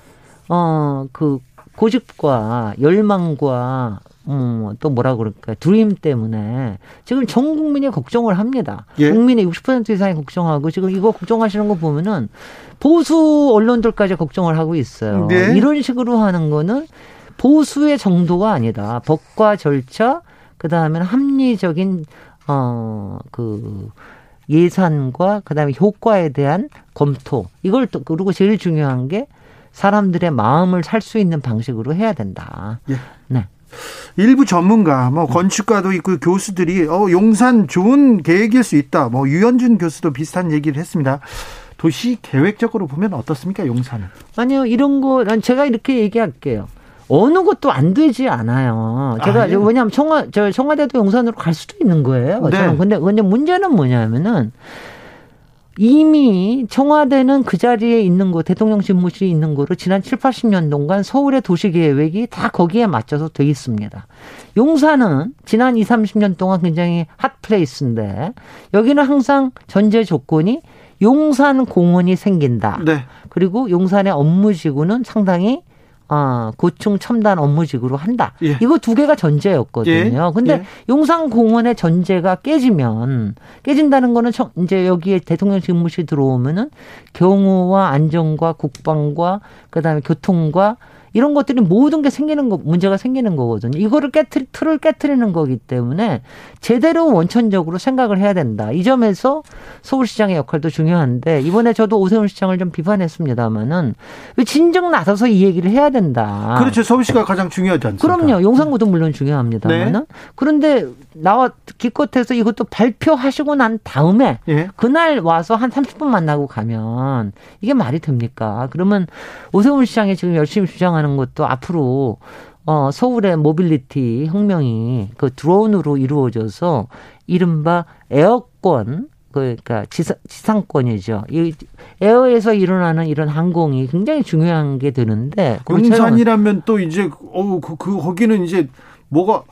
어그 고집과 열망과 음, 또 뭐라 그럴까 드림 때문에 지금 전 국민이 걱정을 합니다. 예? 국민의 60% 이상이 걱정하고 지금 이거 걱정하시는 거 보면은 보수 언론들까지 걱정을 하고 있어요. 네? 이런 식으로 하는 거는 보수의 정도가 아니다. 법과 절차 그 다음에는 합리적인 어 그 예산과 그다음에 효과에 대한 검토 이걸 또 그리고 제일 중요한 게 사람들의 마음을 살 수 있는 방식으로 해야 된다. 예. 네. 일부 전문가, 뭐 건축가도 있고 교수들이 어 용산 좋은 계획일 수 있다. 뭐 유현준 교수도 비슷한 얘기를 했습니다. 도시 계획적으로 보면 어떻습니까, 용산은? 아니요, 이런 거, 난 제가 이렇게 얘기할게요. 어느 것도 안 되지 않아요. 제가 아, 예. 왜냐하면 청와 저 청와대도 용산으로 갈 수도 있는 거예요. 네. 저는 근데 근데 문제는 뭐냐면은 이미 청와대는 그 자리에 있는 거, 대통령 집무실이 있는 거로 지난 7, 80년 동안 서울의 도시 계획이 다 거기에 맞춰서 돼 있습니다. 용산은 지난 2, 30년 동안 굉장히 hot place인데 여기는 항상 전제 조건이 용산 공원이 생긴다. 네. 그리고 용산의 업무 지구는 상당히 어, 고충 첨단 업무직으로 한다. 예. 이거 두 개가 전제였거든요. 예. 근데 예. 용산공원의 전제가 깨지면 깨진다는 거는 이제 여기에 대통령 직무실 들어오면은 경호와 안전과 국방과 그다음에 교통과 이런 것들이 모든 게 생기는 거 문제가 생기는 거거든요. 이거를 깨트리 틀을 깨트리는 거기 때문에 제대로 원천적으로 생각을 해야 된다. 이 점에서 서울시장의 역할도 중요한데 이번에 저도 오세훈 시장을 좀 비판했습니다마는 진정 나서서 이 얘기를 해야 된다. 그렇죠. 서울시가 가장 중요하지 않습니까? 그럼요. 용산구도 물론 중요합니다만은 네. 그런데 나와 기껏해서 이것도 발표하시고 난 다음에 예. 그날 와서 한 30분 만나고 가면 이게 말이 됩니까? 그러면 오세훈 시장이 지금 열심히 주장하는 것도 앞으로 어, 서울의 모빌리티 혁명이 그 드론으로 이루어져서 이른바 air권 그러니까 지상, 지상권이죠. 이 air에서 일어나는 이런 항공이 굉장히 중요한 게 되는데 용산이라면 또 이제 어그 그, 거기는 이제 뭐가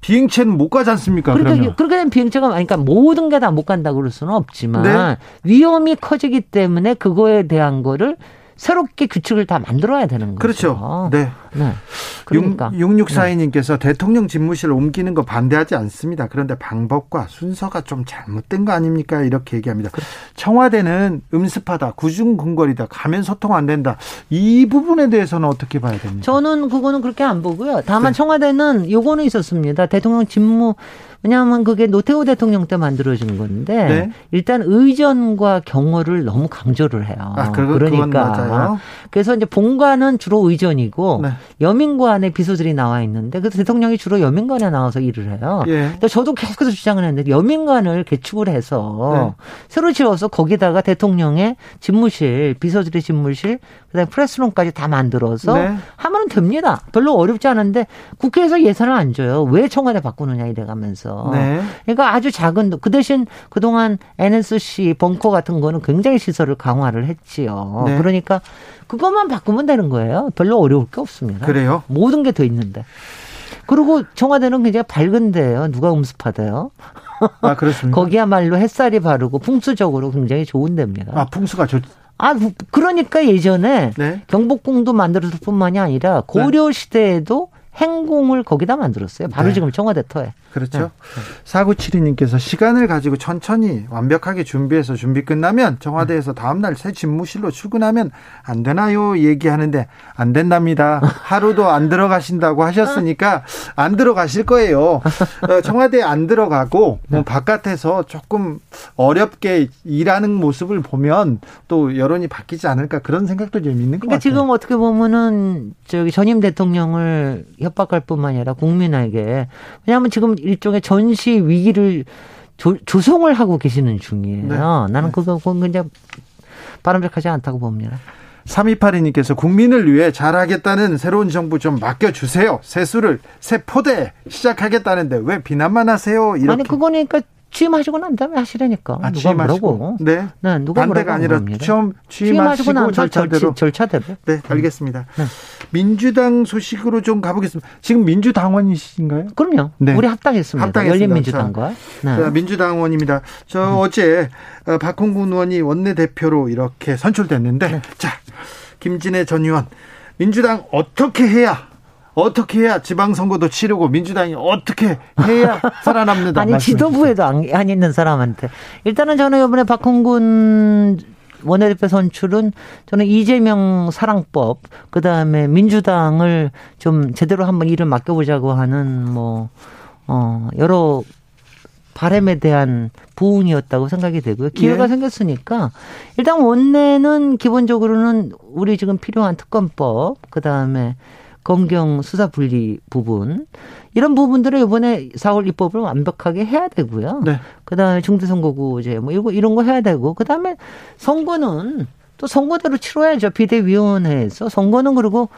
비행체는 못 가지 않습니까? 그러니까 그러면. 그렇게 되면 비행체가 그러니까 모든 게 다 못 간다고 그럴 수는 없지만 네. 위험이 커지기 때문에 그거에 대한 거를 새롭게 규칙을 다 만들어야 되는 거죠. 그렇죠. 네. 네. 그러니까. 6642님께서 네. 대통령 집무실을 옮기는 거 반대하지 않습니다. 그런데 방법과 순서가 좀 잘못된 거 아닙니까? 이렇게 얘기합니다. 그렇죠. 청와대는 음습하다, 구중궁궐이다, 가면 소통 안 된다. 이 부분에 대해서는 어떻게 봐야 됩니까? 저는 그거는 그렇게 안 보고요. 다만 네. 청와대는 요거는 있었습니다. 대통령 집무 왜냐하면 그게 노태우 대통령 때 만들어진 건데 네. 일단 의전과 경호를 너무 강조를 해요. 아, 그, 그러니까 그래서 이제 본관은 주로 의전이고 네. 여민관에 비서들이 나와 있는데 그래서 대통령이 주로 여민관에 나와서 일을 해요. 예. 근데 저도 계속해서 주장을 했는데 여민관을 개축을 해서 네. 새로 지어서 거기다가 대통령의 집무실, 비서들의 집무실, 그다음에 프레스룸까지 다 만들어서 네. 하면 됩니다. 별로 어렵지 않은데 국회에서 예산을 안 줘요. 왜 청와대 바꾸느냐 이래가면서. 네. 그러니까 아주 작은 그 대신 그동안 NSC 벙커 같은 거는 굉장히 시설을 강화를 했지요. 네. 그러니까 그것만 바꾸면 되는 거예요. 별로 어려울 게 없습니다. 그래요? 모든 게돼 있는데. 그리고 청와대는 굉장히 밝은 데요 누가 음습하대요? 아, 그렇습니다. 거기야말로 햇살이 바르고 풍수적으로 굉장히 좋은 데입니다. 아, 풍수가 좋, 아, 그러니까 예전에 네. 경복궁도 만들었을 뿐만이 아니라 고려 시대에도 행궁을 거기다 만들었어요. 바로 네. 지금 청와대 터에. 그렇죠. 네. 사구칠이님께서 시간을 가지고 천천히 완벽하게 준비해서 준비 끝나면 청와대에서 다음날 새 집무실로 출근하면 안 되나요? 얘기하는데 안 된답니다. 하루도 안 들어가신다고 하셨으니까 안 들어가실 거예요. 어, 청와대에 안 들어가고 뭐 바깥에서 조금 어렵게 일하는 모습을 보면 또 여론이 바뀌지 않을까 그런 생각도 좀 있는 것 그러니까 같아요. 지금 어떻게 보면은 저기 전임 대통령을 협박할 뿐만 아니라 국민에게 왜냐하면 지금 일종의 전시 위기를 조, 조성을 하고 계시는 중이에요. 네. 나는 네. 그거 굉장히 바람직하지 않다고 봅니다. 3282님께서 국민을 위해 잘하겠다는 새로운 정부 좀 맡겨주세요. 세수를 새 포대 시작하겠다는데 왜 비난만 하세요? 이렇게. 아니 그거니까 취임하시고 난 다음에 하시라니까. 아, 누가 뭐라고. 네. 네. 누가 반대가 아니라 취임, 취임하시고 난 절차대로. 절차대로. 네, 알겠습니다. 네. 민주당 소식으로 좀 가보겠습니다. 지금 민주당원이신가요? 그럼요. 네. 우리 합당했습니다. 합당했습니다. 열린민주당과. 네. 민주당원입니다. 저 음. 어제 어, 박홍근 의원이 원내대표로 이렇게 선출됐는데 네. 자, 김진애 전 의원 민주당 어떻게 해야 어떻게 해야 지방선거도 치르고 민주당이 어떻게 해야 살아남는다. 아니 지도부에도 안, 안 있는 사람한테 일단은 저는 이번에 박홍근 원내대표 선출은 저는 이재명 사랑법 그 다음에 민주당을 좀 제대로 한번 일을 맡겨 보자고 하는 뭐 어, 여러 바램에 대한 부응이었다고 생각이 되고요. 기회가 예. 생겼으니까 일단 원내는 기본적으로는 우리 지금 필요한 특검법 그 다음에 검경 수사 분리 부분 이런 부분들을 이번에 4월 입법을 완벽하게 해야 되고요. 네. 그다음에 중대선거구제 뭐 이거 이런 거 해야 되고 그다음에 선거는 또 선거대로 치러야죠. 비대위원회에서 선거는 그리고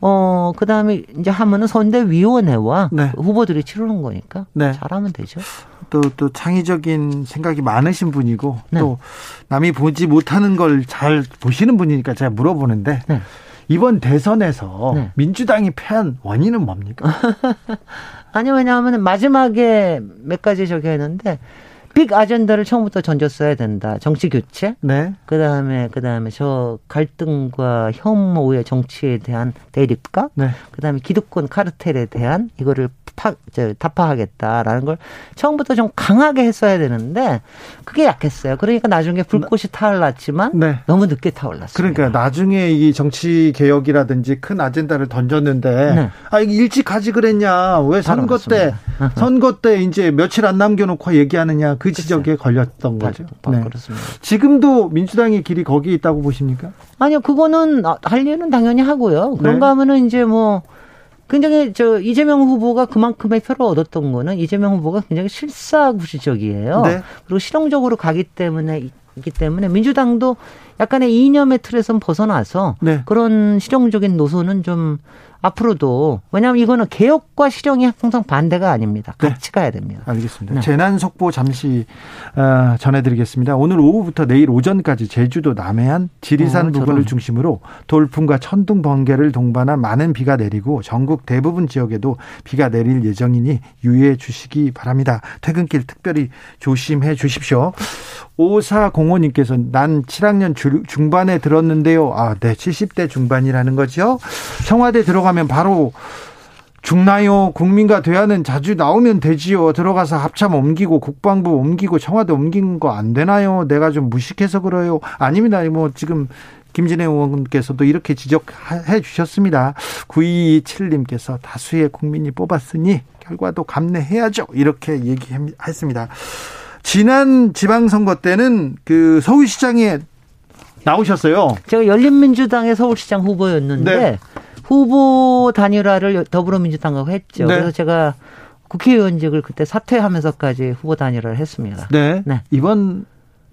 어 그다음에 이제 하면은 선대위원회와 네. 후보들이 치르는 거니까 네. 잘하면 되죠. 또, 또 창의적인 생각이 많으신 분이고 네. 또 남이 보지 못하는 걸 잘 보시는 분이니까 제가 물어보는데 네. 이번 대선에서 네. 민주당이 패한 원인은 뭡니까? 아니 왜냐하면 마지막에 몇 가지 저기 했는데 빅 아젠다를 처음부터 던졌어야 된다. 정치 교체. 네. 그다음에 그다음에 저 갈등과 혐오의 정치에 대한 대립과 네. 그다음에 기득권 카르텔에 대한 이거를 파, 저, 타파하겠다라는 걸 처음부터 좀 강하게 했어야 되는데 그게 약했어요. 그러니까 나중에 불꽃이 타올랐지만 네. 너무 늦게 타올랐어요. 그러니까 나중에 이 정치 개혁이라든지 큰 아젠다를 던졌는데 네. 아 이게 일찍 하지 그랬냐? 왜 선거 때 선거 때 이제 며칠 안 남겨놓고 얘기하느냐 그 지적에 걸렸던 거죠. 네. 그렇습니다. 지금도 민주당의 길이 거기 있다고 보십니까? 아니요, 그거는 할 일은 당연히 하고요. 그런가 네. 하면은 이제 뭐 굉장히 저 이재명 후보가 그만큼의 표를 얻었던 거는 이재명 후보가 굉장히 실사구시적이에요. 네. 그리고 실용적으로 가기 때문에 있기 때문에 민주당도 약간의 이념의 틀에선 벗어나서 네. 그런 실용적인 노선은 좀 앞으로도 왜냐하면 이거는 개혁과 실용이 항상 반대가 아닙니다. 네. 같이 네. 가야 됩니다. 알겠습니다. 네. 재난 속보 잠시 어, 전해드리겠습니다. 오늘 오후부터 내일 오전까지 제주도 남해안 지리산 어, 부근을 중심으로 돌풍과 천둥 번개를 동반한 많은 비가 내리고 전국 대부분 지역에도 비가 내릴 예정이니 유의해 주시기 바랍니다. 퇴근길 특별히 조심해 주십시오. 오사공호님께서 난 7학년 중반에 들었는데요. 아, 네, 70대 중반이라는 거죠. 청와대 들어가면 바로 죽나요? 국민과 대화는 자주 나오면 되지요. 들어가서 합참 옮기고 국방부 옮기고 청와대 옮긴 거 안 되나요? 내가 좀 무식해서 그래요. 아닙니다. 뭐 지금 김진애 의원께서도 이렇게 지적해 주셨습니다. 9227님께서 다수의 국민이 뽑았으니 결과도 감내해야죠. 이렇게 얘기했습니다. 지난 지방선거 때는 그 서울시장에 나오셨어요. 제가 열린민주당의 서울시장 후보였는데 네. 후보 단일화를 더불어민주당하고 했죠. 네. 그래서 제가 국회의원직을 그때 사퇴하면서까지 후보 단일화를 했습니다. 네. 네. 이번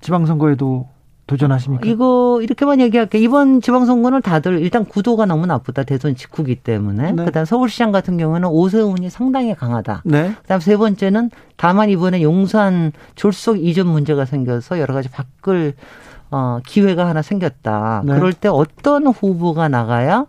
지방선거에도 도전하십니까? 이거 이렇게만 얘기할게요. 이번 지방선거는 다들 일단 구도가 너무 나쁘다. 대선 직후기 때문에. 네. 그다음 서울시장 같은 경우는 오세훈이 상당히 강하다. 네. 그다음 세 번째는 다만 이번에 용산 졸속 이전 문제가 생겨서 여러 가지 바꿀 어, 기회가 하나 생겼다. 네. 그럴 때 어떤 후보가 나가야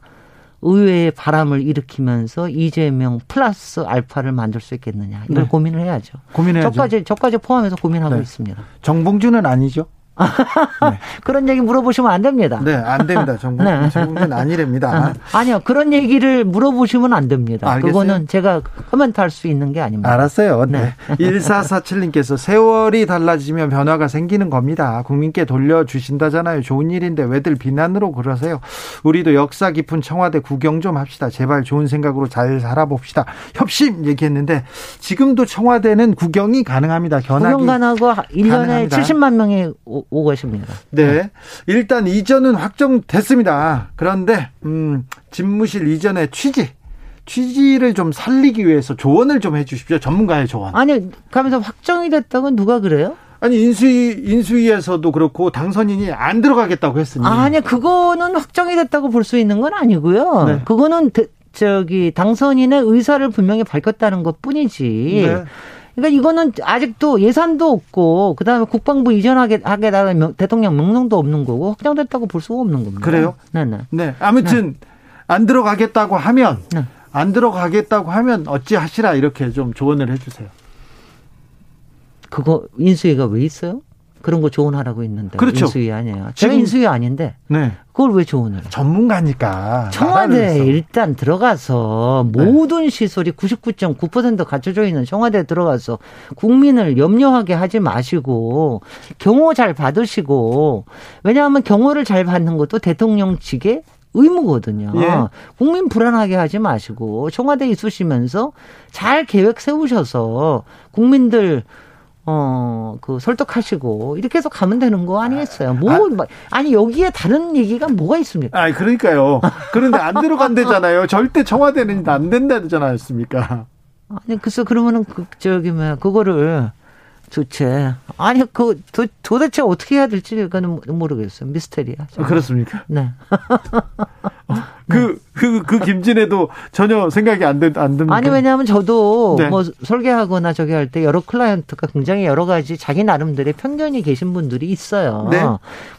의회의 바람을 일으키면서 이재명 플러스 알파를 만들 수 있겠느냐 이걸 네. 고민을 해야죠. 고민해야죠. 저까지 저까지 포함해서 고민하고 네. 있습니다. 정봉주는 아니죠? 네. 그런 얘기 물어보시면 안 됩니다. 네, 안 됩니다. 정부, 네. 정부는 아니랍니다. 아니요, 그런 얘기를 물어보시면 안 됩니다. 알겠어요? 그거는 제가 코멘트 할 수 있는 게 아닙니다. 알았어요. 네. 네. 1447님께서 세월이 달라지면 변화가 생기는 겁니다. 국민께 돌려주신다잖아요. 좋은 일인데 왜들 비난으로 그러세요? 우리도 역사 깊은 청와대 구경 좀 합시다. 제발 좋은 생각으로 잘 살아봅시다. 협심 얘기했는데 지금도 청와대는 구경이 가능합니다. 견학이. 구경 가능하고 1년에 가능합니다. 70만 명이 오고 계십니다. 네. 일단 이전은 확정됐습니다. 그런데 음, 집무실 이전의 취지 취지를 좀 살리기 위해서 조언을 좀 해주십시오. 전문가의 조언. 아니, 가면서 확정이 됐다고 누가 그래요? 아니 인수위 인수위에서도 그렇고 당선인이 안 들어가겠다고 했으니. 아니 그거는 확정이 됐다고 볼 수 있는 건 아니고요. 네. 그거는 저기 당선인의 의사를 분명히 밝혔다는 것 뿐이지. 네. 그러니까 이거는 아직도 예산도 없고 그다음에 국방부 이전하게 하게다가 대통령 명령도 없는 거고 확정됐다고 볼 수가 없는 겁니다. 그래요? 네네. 네. 아무튼 네. 안 들어가겠다고 하면 네. 안 들어가겠다고 하면 어찌 하시라 이렇게 좀 조언을 해주세요. 그거 인수위가 왜 있어요? 그런 거 조언하라고 있는데 그렇죠. 인수위 아니에요. 제가 인수위 아닌데 네. 그걸 왜 조언을? 전문가니까. 청와대에 일단 들어가서 네. 모든 시설이 99.9% 갖춰져 있는 청와대에 들어가서 국민을 염려하게 하지 마시고 경호 잘 받으시고 왜냐하면 경호를 잘 받는 것도 대통령 측의 의무거든요. 예. 국민 불안하게 하지 마시고 청와대에 있으시면서 잘 계획 세우셔서 국민들 어, 그 설득하시고 이렇게 해서 가면 되는 거 아니겠어요? 뭐, 아, 뭐, 아 니 여기에 다른 얘기가 뭐가 있습니까? 아, 그러니까요. 그런데 안 들어간대잖아요. 절대 청와대는 안 된다잖아요, 습니까 아니 글쎄 그러면은 그 저기 뭐 그거를 도대체 아니 그 도, 도대체 어떻게 해야 될지 그는 모르겠어요. 미스테리야. 아, 그렇습니까? 네. 그, 그, 그 김진애도 전혀 생각이 안, 된, 안 듭니다. 아니, 왜냐하면 저도 네. 뭐 설계하거나 저기 할 때 여러 클라이언트가 굉장히 여러 가지 자기 나름대로의 편견이 계신 분들이 있어요. 네.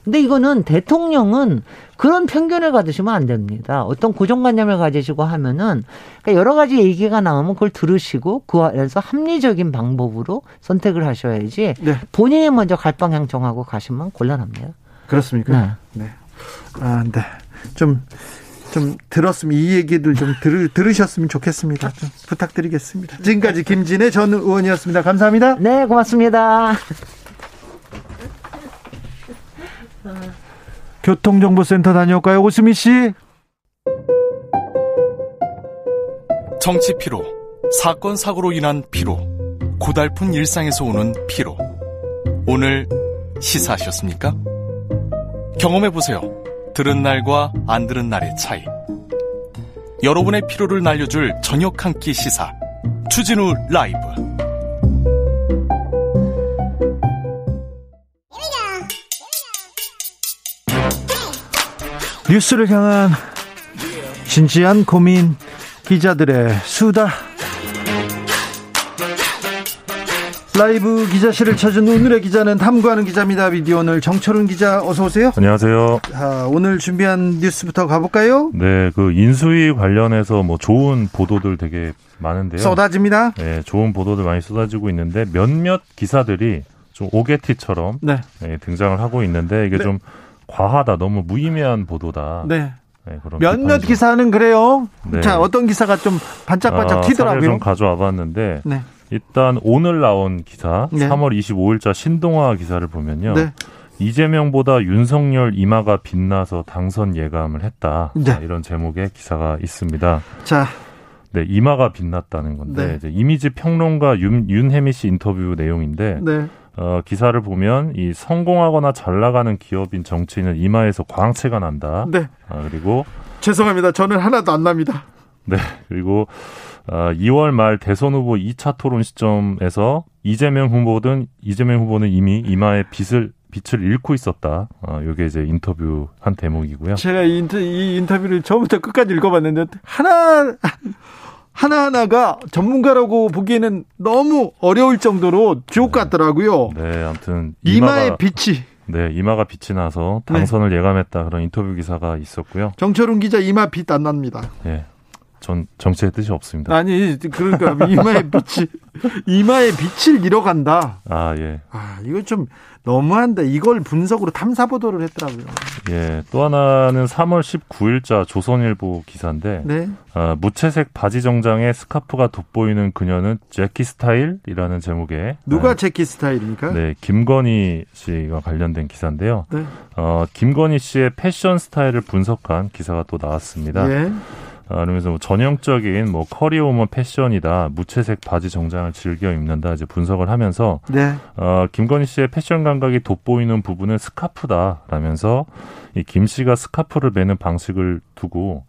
근데 이거는 대통령은 그런 편견을 가지시면 안 됩니다. 어떤 고정관념을 가지시고 하면은 그러니까 여러 가지 얘기가 나오면 그걸 들으시고 그 안에서 합리적인 방법으로 선택을 하셔야지 네. 본인이 먼저 갈 방향 정하고 가시면 곤란합니다. 그렇습니까? 네. 네. 아, 네. 좀 좀 들었으면 이 얘기를 좀 들, 들으셨으면 좋겠습니다. 좀 부탁드리겠습니다. 지금까지 김진애 전 의원이었습니다. 감사합니다. 네, 고맙습니다. 교통정보센터 다녀올까요? 오수미 씨. 정치 피로, 사건 사고로 인한 피로, 고달픈 일상에서 오는 피로. 오늘 시사하셨습니까? 경험해 보세요. 들은 날과 안 들은 날의 차이. 여러분의 피로를 날려줄 저녁 한 끼 시사. 추진우 라이브. 뉴스를 향한 진지한 고민 기자들의 수다 라이브 기자실을 찾은 오늘의 기자는 탐구하는 기자입니다. 미디어 오늘 정철은 기자 어서 오세요. 안녕하세요. 자, 오늘 준비한 뉴스부터 가볼까요? 네, 그 인수위 관련해서 뭐 좋은 보도들 되게 많은데요. 쏟아집니다. 네, 좋은 보도들 많이 쏟아지고 있는데 몇몇 기사들이 좀 오게티처럼 네. 네, 등장을 하고 있는데 이게 네. 좀 과하다, 너무 무의미한 보도다. 네. 네, 몇몇 기사는 그래요. 네. 자, 어떤 기사가 좀 반짝반짝 아, 튀더라고요. 좀 가져와 봤는데 네. 일단 오늘 나온 기사 네. 3월 25일자 신동아 기사를 보면요. 네. 이재명보다 윤석열 이마가 빛나서 당선 예감을 했다. 네. 자, 이런 제목의 기사가 있습니다. 자, 네, 이마가 빛났다는 건데 네. 이제 이미지 평론가 윤, 윤혜미 씨 인터뷰 내용인데 네. 어, 기사를 보면 이 성공하거나 잘 나가는 기업인 정치인은 이마에서 광채가 난다. 네. 아, 그리고 죄송합니다. 저는 하나도 안 납니다. 네. 그리고 어, 2월 말 대선 후보 2차 토론 시점에서 이재명 후보든 이재명 후보는 이미 이마에 빛을 빛을 잃고 있었다. 어, 요게 이제 인터뷰 한 대목이고요. 제가 이, 인터, 이 인터뷰를 처음부터 끝까지 읽어봤는데 하나 하나하나가 전문가라고 보기에는 너무 어려울 정도로 주옥 네. 같더라고요. 네, 아무튼 이마가, 빛이 네, 이마가 빛이 나서 당선을 네. 예감했다 그런 인터뷰 기사가 있었고요. 정철웅 기자 이마 빛 안 납니다. 네. 전 정치의 뜻이 없습니다. 아니 그러니까 이마의 빛이 이마의 빛을 잃어간다. 아 예. 아 이거 좀 너무한데 이걸 분석으로 탐사 보도를 했더라고요. 예. 또 하나는 3월 19일자 조선일보 기사인데 네. 어, 무채색 바지 정장에 스카프가 돋보이는 그녀는 제키 스타일이라는 제목의 누가 네. 재키 스타일입니까? 네, 김건희 씨와 관련된 기사인데요. 네. 어, 김건희 씨의 패션 스타일을 분석한 기사가 또 나왔습니다. 예. 아, 그러면서 뭐 전형적인 뭐 커리어우먼 패션이다 무채색 바지 정장을 즐겨 입는다 이제 분석을 하면서 네. 어, 김건희 씨의 패션 감각이 돋보이는 부분은 스카프다라면서 이 김 씨가 스카프를 매는 방식을 두고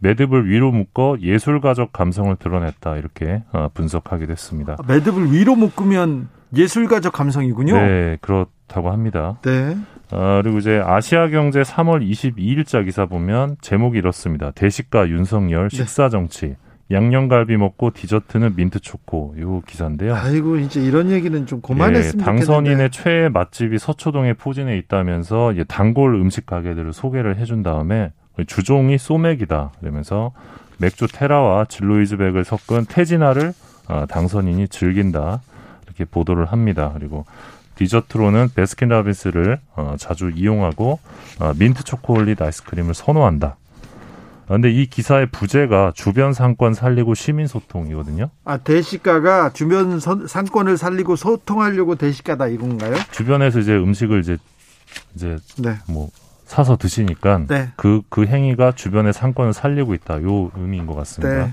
매듭을 위로 묶어 예술가적 감성을 드러냈다 이렇게 어, 분석하게 됐습니다. 매듭을 위로 묶으면 예술가적 감성이군요. 네, 그렇다고 합니다. 네. 어, 그리고 이제 아시아경제 3월 22일자 기사 보면 제목이 이렇습니다. 대식가 윤석열 네. 식사 정치. 네. 양념갈비 먹고 디저트는 민트 초코 요 기사인데요. 아이고 이제 이런 얘기는 좀 그만했으면 예, 당선인의 최애 맛집이 서초동에 포진해 있다면서 이제 단골 음식 가게들을 소개를 해준 다음에 주종이 소맥이다 그러면서 맥주 테라와 진로이즈백을 섞은 테지나를 어, 당선인이 즐긴다 이렇게 보도를 합니다. 그리고 디저트로는 베스킨라빈스를 어, 자주 이용하고 어, 민트 초콜릿 아이스크림을 선호한다. 그런데 이 기사의 부제가 주변 상권 살리고 시민 소통이거든요. 아 대식가가 주변 선, 상권을 살리고 소통하려고 대식가다 이건가요? 주변에서 이제 음식을 이제 이제 네. 뭐 사서 드시니까 네. 그, 그 행위가 주변의 상권을 살리고 있다. 요 의미인 것 같습니다. 네.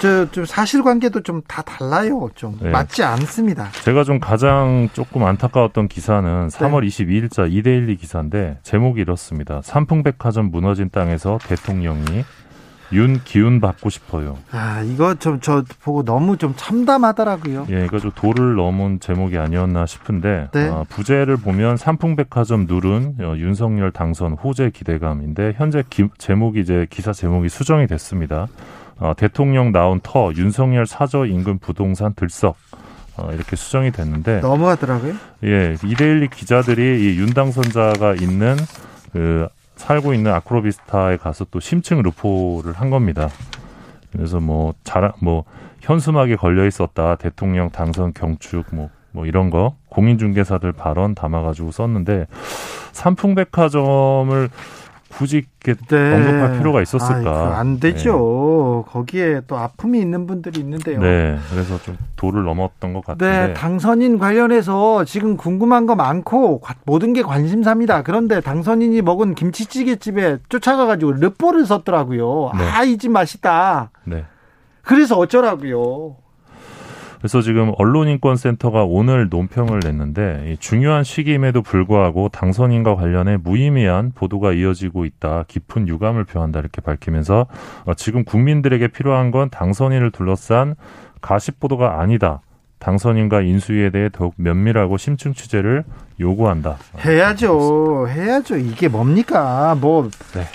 저, 좀 사실관계도 좀 다 달라요. 좀 네. 맞지 않습니다. 제가 좀 가장 조금 안타까웠던 기사는 3월 22일자 이데일리 기사인데 제목이 이렇습니다. 삼풍백화점 무너진 땅에서 대통령이 윤 기운 받고 싶어요. 아 이거 좀 저 보고 너무 좀 참담하더라고요. 예, 이거 좀 도를 넘은 제목이 아니었나 싶은데 네. 어, 부제를 보면 삼풍백화점 누른 어, 윤석열 당선 호재 기대감인데 현재 기, 제목이 이제 기사 제목이 수정이 됐습니다. 어, 대통령 나온 터 윤석열 사저 인근 부동산 들썩. 어, 이렇게 수정이 됐는데 너무하더라고요. 예, 이데일리 기자들이 이 윤 당선자가 있는 그 살고 있는 아크로비스타에 가서 또 심층 루포를 한 겁니다. 그래서 뭐 자랑 뭐 현수막에 걸려 있었다 대통령 당선 경축 뭐, 뭐 이런 거 공인중개사들 발언 담아가지고 썼는데 삼풍백화점을 굳이 이렇게 네. 언급할 필요가 있었을까? 아이고, 안 되죠. 네. 거기에 또 아픔이 있는 분들이 있는데요. 네, 그래서 좀 도를 넘었던 것 같은데. 네, 당선인 관련해서 지금 궁금한 거 많고 모든 게 관심사입니다. 그런데 당선인이 먹은 김치찌개 집에 쫓아가가지고 르뽀를 썼더라고요. 네. 아, 이 집 맛있다. 네. 그래서 어쩌라고요. 그래서 지금 언론인권센터가 오늘 논평을 냈는데 중요한 시기임에도 불구하고 당선인과 관련해 무의미한 보도가 이어지고 있다. 깊은 유감을 표한다 이렇게 밝히면서 어, 지금 국민들에게 필요한 건 당선인을 둘러싼 가십 보도가 아니다. 당선인과 인수위에 대해 더욱 면밀하고 심층 취재를 요구한다. 해야죠. 해야죠. 이게 뭡니까? 뭐 네.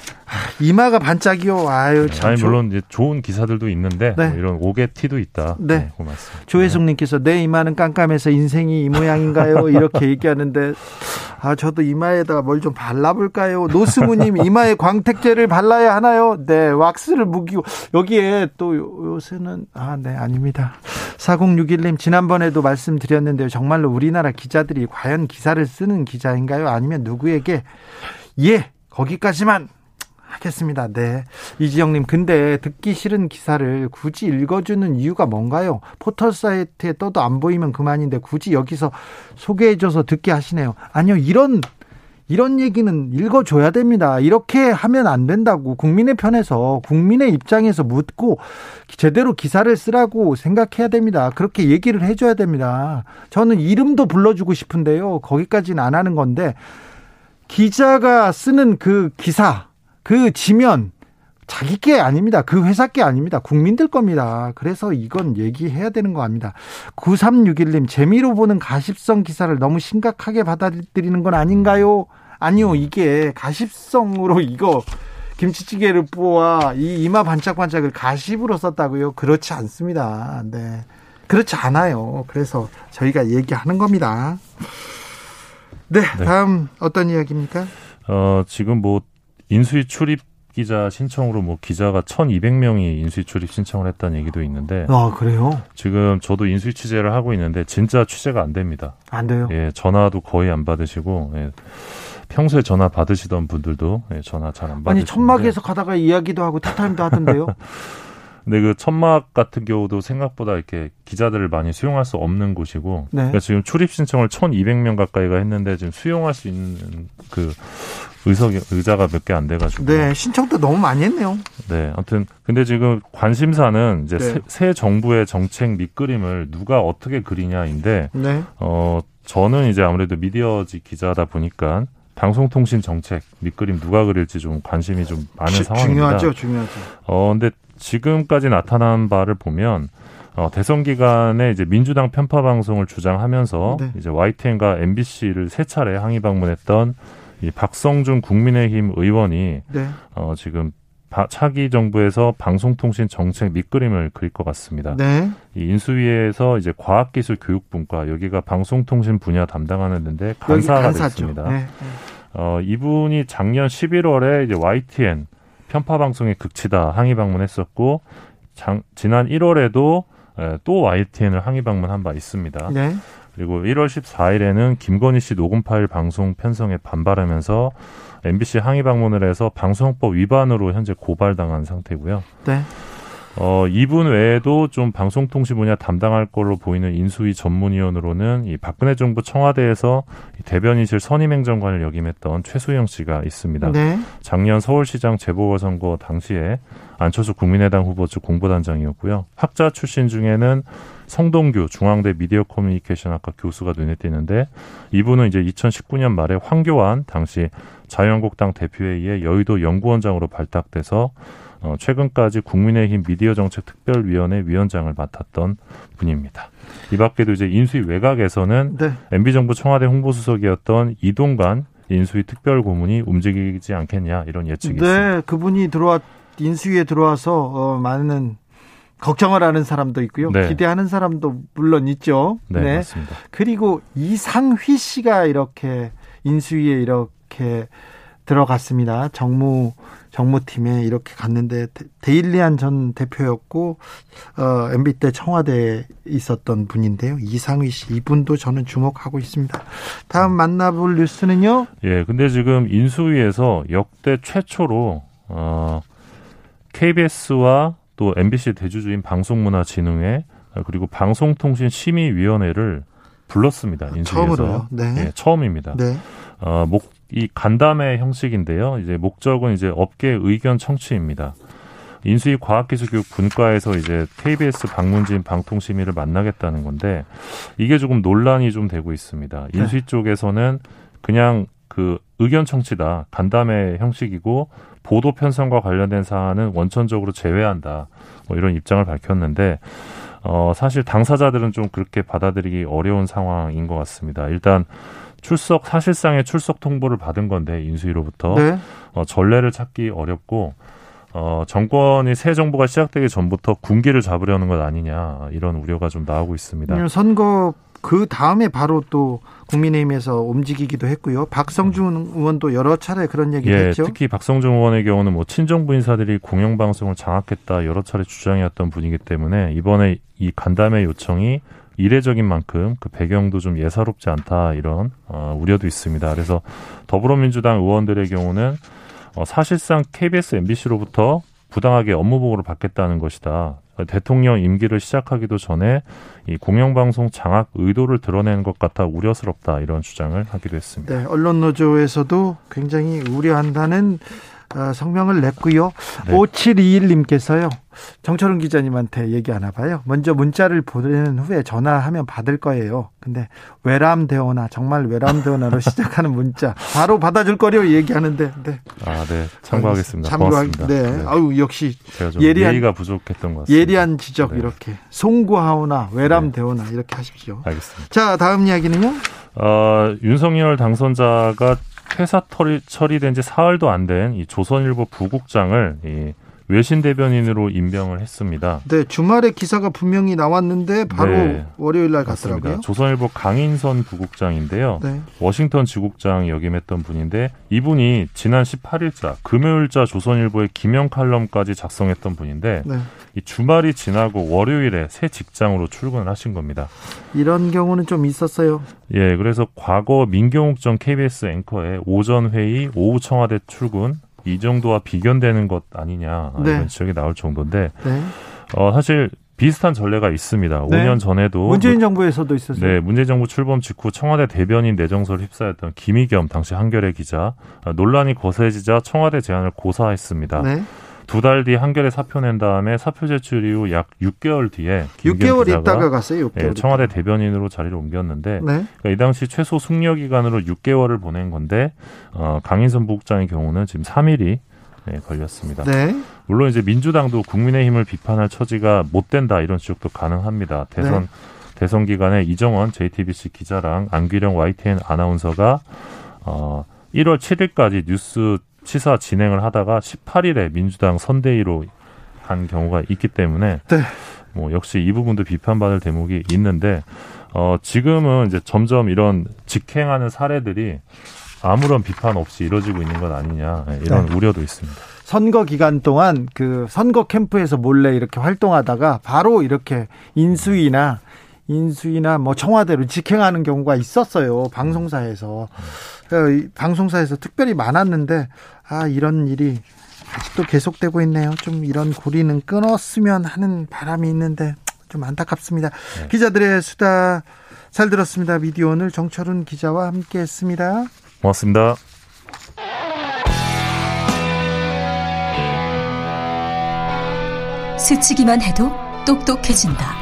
이마가 반짝이요. 아유, 네, 참. 아니, 물론 이제 좋은 기사들도 있는데 네. 뭐 이런 오개티도 있다. 네. 네 고맙습니다. 조혜숙님께서 내 이마는 깜깜해서 인생이 이 모양인가요? 이렇게 얘기하는데 아 저도 이마에다가 뭘 좀 발라볼까요? 노스무님 이마에 광택제를 발라야 하나요? 네, 왁스를 묵이고 여기에 또 요새는 아 네 아닙니다. 4061님 지난번에도 말씀드렸는데요. 정말로 우리나라 기자들이 과연 기사를 쓰는 기자인가요? 아니면 누구에게 예 거기까지만 하겠습니다. 네. 이지영님, 근데 듣기 싫은 기사를 굳이 읽어주는 이유가 뭔가요? 포털 사이트에 떠도 안 보이면 그만인데 굳이 여기서 소개해줘서 듣게 하시네요. 아니요, 이런, 이런 얘기는 읽어줘야 됩니다. 이렇게 하면 안 된다고 국민의 편에서 국민의 입장에서 묻고 제대로 기사를 쓰라고 생각해야 됩니다. 그렇게 얘기를 해줘야 됩니다. 저는 이름도 불러주고 싶은데요. 거기까지는 안 하는 건데 기자가 쓰는 그 기사 그 지면 자기 게 아닙니다. 그 회사 게 아닙니다. 국민들 겁니다. 그래서 이건 얘기해야 되는 거 아닙니다. 9361님, 재미로 보는 가십성 기사를 너무 심각하게 받아들이는 건 아닌가요? 아니요, 이게 가십성으로 이거 김치찌개를 뽑아 이 이마 반짝반짝을 가십으로 썼다고요? 그렇지 않습니다. 네. 그렇지 않아요. 그래서 저희가 얘기하는 겁니다. 네, 네. 다음 어떤 이야기입니까? 어, 지금 뭐 인수위 출입 기자 신청으로 뭐 기자가 1,200명이 인수위 출입 신청을 했다는 얘기도 있는데 아, 그래요? 지금 저도 인수위 취재를 하고 있는데 진짜 취재가 안 됩니다. 안 돼요? 예, 전화도 거의 안 받으시고 예. 평소에 전화 받으시던 분들도 예, 전화 잘 안 받으시고 아니 천막에서 가다가 이야기도 하고 티타임도 하던데요. 근데 그 천막 같은 경우도 생각보다 이렇게 기자들을 많이 수용할 수 없는 곳이고 네. 그러니까 지금 출입 신청을 1,200명 가까이가 했는데 지금 수용할 수 있는 그 의석 의자가 몇 개 안 돼가지고. 네, 신청도 너무 많이 했네요. 네, 아무튼 근데 지금 관심사는 이제 네. 새, 새, 정부의 정책 밑그림을 누가 어떻게 그리냐인데, 네. 어 저는 이제 아무래도 미디어지 기자다 보니까 방송통신 정책 밑그림 누가 그릴지 좀 관심이 좀 많은 주, 상황입니다. 중요하죠, 중요하죠. 어 근데 지금까지 나타난 바를 보면 어, 대선 기간에 이제 민주당 편파 방송을 주장하면서 네. 이제 YTN과 MBC를 세 차례 항의 방문했던 이 박성준 국민의힘 의원이 네. 어, 지금 차기 정부에서 방송통신 정책 밑그림을 그릴 것 같습니다. 네. 이 인수위에서 이제 과학기술 교육분과 여기가 방송통신 분야 담당하는데 간사가 됐습니다. 네. 어, 이분이 작년 11월에 이제 YTN 편파 방송의 극치다 항의 방문했었고 장, 지난 1월에도 에, 또 YTN을 항의 방문한 바 있습니다. 네. 그리고 1월 14일에는 김건희 씨 녹음 파일 방송 편성에 반발하면서 MBC 항의 방문을 해서 방송법 위반으로 현재 고발당한 상태고요. 네. 어, 이분 외에도 좀 방송통신 분야 담당할 걸로 보이는 인수위 전문위원으로는 이 박근혜 정부 청와대에서 대변인실 선임행정관을 역임했던 최수영 씨가 있습니다. 네. 작년 서울시장 재보궐선거 당시에 안철수 국민의당 후보 측 공보단장이었고요. 학자 출신 중에는 성동규 중앙대 미디어 커뮤니케이션학과 교수가 눈에 띄는데 이분은 이제 2019년 말에 황교안 당시 자유한국당 대표회의에 여의도 연구원장으로 발탁돼서 어, 최근까지 국민의힘 미디어 정책 특별위원회 위원장을 맡았던 분입니다. 이 밖에도 이제 인수위 외곽에서는 네. MB 정부 청와대 홍보수석이었던 이동관 인수위 특별 고문이 움직이지 않겠냐 이런 예측이 네, 있습니다. 네, 그분이 들어와 인수위에 들어와서 어, 많은 걱정을 하는 사람도 있고요. 네. 기대하는 사람도 물론 있죠. 네, 네. 맞습니다. 그리고 이상휘 씨가 이렇게 인수위에 이렇게 들어갔습니다. 정무 정무팀에 이렇게 갔는데 데일리안 전 대표였고 어, MB 때 청와대에 있었던 분인데요. 이상희 씨 이분도 저는 주목하고 있습니다. 다음 만나볼 뉴스는요. 예, 근데 지금 인수위에서 역대 최초로 어, KBS와 또 MBC 대주주인 방송문화진흥회 그리고 방송통신심의위원회를 불렀습니다. 인수위에서 처음으로요. 네. 예, 처음입니다. 네. 어, 목, 이 간담회 형식인데요. 이제 목적은 이제 업계 의견 청취입니다. 인수위 과학기술교육 분과에서 이제 KBS 방문진 방통심의를 만나겠다는 건데 이게 조금 논란이 좀 되고 있습니다. 네. 인수위 네. 쪽에서는 그냥 그 의견 청취다 간담회 형식이고 보도 편성과 관련된 사안은 원천적으로 제외한다. 뭐 이런 입장을 밝혔는데 어 사실 당사자들은 좀 그렇게 받아들이기 어려운 상황인 것 같습니다. 일단 출석 사실상의 출석 통보를 받은 건데 인수위로부터 네. 어, 전례를 찾기 어렵고 어, 정권이 새 정부가 시작되기 전부터 군기를 잡으려는 것 아니냐 이런 우려가 좀 나오고 있습니다. 선거 그 다음에 바로 또 국민의힘에서 움직이기도 했고요. 박성준 의원도 여러 차례 그런 얘기를 예, 했죠. 특히 박성준 의원의 경우는 뭐 친정부 인사들이 공영방송을 장악했다 여러 차례 주장이었던 분이기 때문에 이번에 이 간담회 요청이 이례적인 만큼 그 배경도 좀 예사롭지 않다 이런 어, 우려도 있습니다. 그래서 더불어민주당 의원들의 경우는 어, 사실상 KBS, MBC로부터 부당하게 업무 보고를 받겠다는 것이다. 대통령 임기를 시작하기도 전에 이 공영방송 장악 의도를 드러낸 것 같아 우려스럽다 이런 주장을 하기도 했습니다. 네, 언론 노조에서도 굉장히 우려한다는 어, 성명을 냈고요. 네. 5721님께서요. 정철은 기자님한테 얘기 하나 봐요. 먼저 문자를 보내는 후에 전화하면 받을 거예요. 근데 외람되오나 정말 외람되오나로 시작하는 문자 바로 받아줄 거려 얘기하는데. 네. 아, 네. 참고하겠습니다. 참고하, 네. 네. 아유, 역시 예리한 예의가 부족했던 것 같습니다. 예리한 지적 네. 이렇게 송구하오나 외람되오나 네. 이렇게 하십시오. 알겠습니다. 자, 다음 이야기는요? 어, 윤석열 당선자가 회사 처리된 지 사흘도 안 된 이 조선일보 부국장을 이 외신 대변인으로 임명을 했습니다. 네, 주말에 기사가 분명히 나왔는데 바로 네, 월요일 날 갔더라고요. 조선일보 강인선 부국장인데요. 네. 워싱턴 지국장 역임했던 분인데 이분이 지난 18일자 금요일자 조선일보의 김영 칼럼까지 작성했던 분인데 네. 이 주말이 지나고 월요일에 새 직장으로 출근을 하신 겁니다. 이런 경우는 좀 있었어요. 예, 그래서 과거 민경욱 전 KBS 앵커의 오전 회의, 오후 청와대 출근 이 정도와 비견되는 것 아니냐 네. 이런 지적이 나올 정도인데 네. 어, 사실 비슷한 전례가 있습니다. 네. 5년 전에도 문재인 정부에서도 있었어요. 네, 문재인 정부 출범 직후 청와대 대변인 내정서를 휩싸였던 김희겸 당시 한겨레 기자 아, 논란이 거세지자 청와대 제안을 고사했습니다. 네. 두 달 뒤 한겨레 사표 낸 다음에 사표 제출 이후 약 6개월 뒤에 6개월 있다가 갔어요. 6개월 네, 청와대 대변인으로 자리를 옮겼는데 네. 그러니까 이 당시 최소 숙려 기간으로 6개월을 보낸 건데 어, 강인선 부국장의 경우는 지금 3일이 네, 걸렸습니다. 네. 물론 이제 민주당도 국민의힘을 비판할 처지가 못 된다 이런 지적도 가능합니다. 대선 네. 대선 기간에 이정원 JTBC 기자랑 안규령 YTN 아나운서가 어 1월 7일까지 뉴스 시사 진행을 하다가 18일에 민주당 선대위로 간 경우가 있기 때문에 네. 뭐 역시 이 부분도 비판받을 대목이 있는데 어 지금은 이제 점점 이런 직행하는 사례들이 아무런 비판 없이 이뤄지고 있는 것 아니냐 이런 네. 우려도 있습니다. 선거 기간 동안 그 선거 캠프에서 몰래 이렇게 활동하다가 바로 이렇게 인수위나 인수위나 뭐 청와대로 직행하는 경우가 있었어요 방송사에서 그 방송사에서 특별히 많았는데 아 이런 일이 아직도 계속되고 있네요. 좀 이런 고리는 끊었으면 하는 바람이 있는데 좀 안타깝습니다. 네. 기자들의 수다 잘 들었습니다. 미디어오늘 정철운 기자와 함께했습니다. 고맙습니다. 스치기만 해도 똑똑해진다.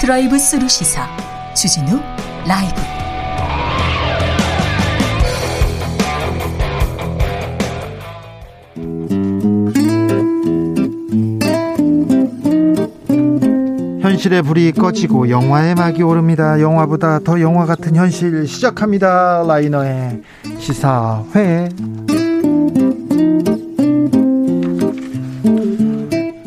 드라이브 스루 시사 주진우 라이브. 현실의 불이 꺼지고 영화의 막이 오릅니다. 영화보다 더 영화 같은 현실 시작합니다. 라이너의 시사회.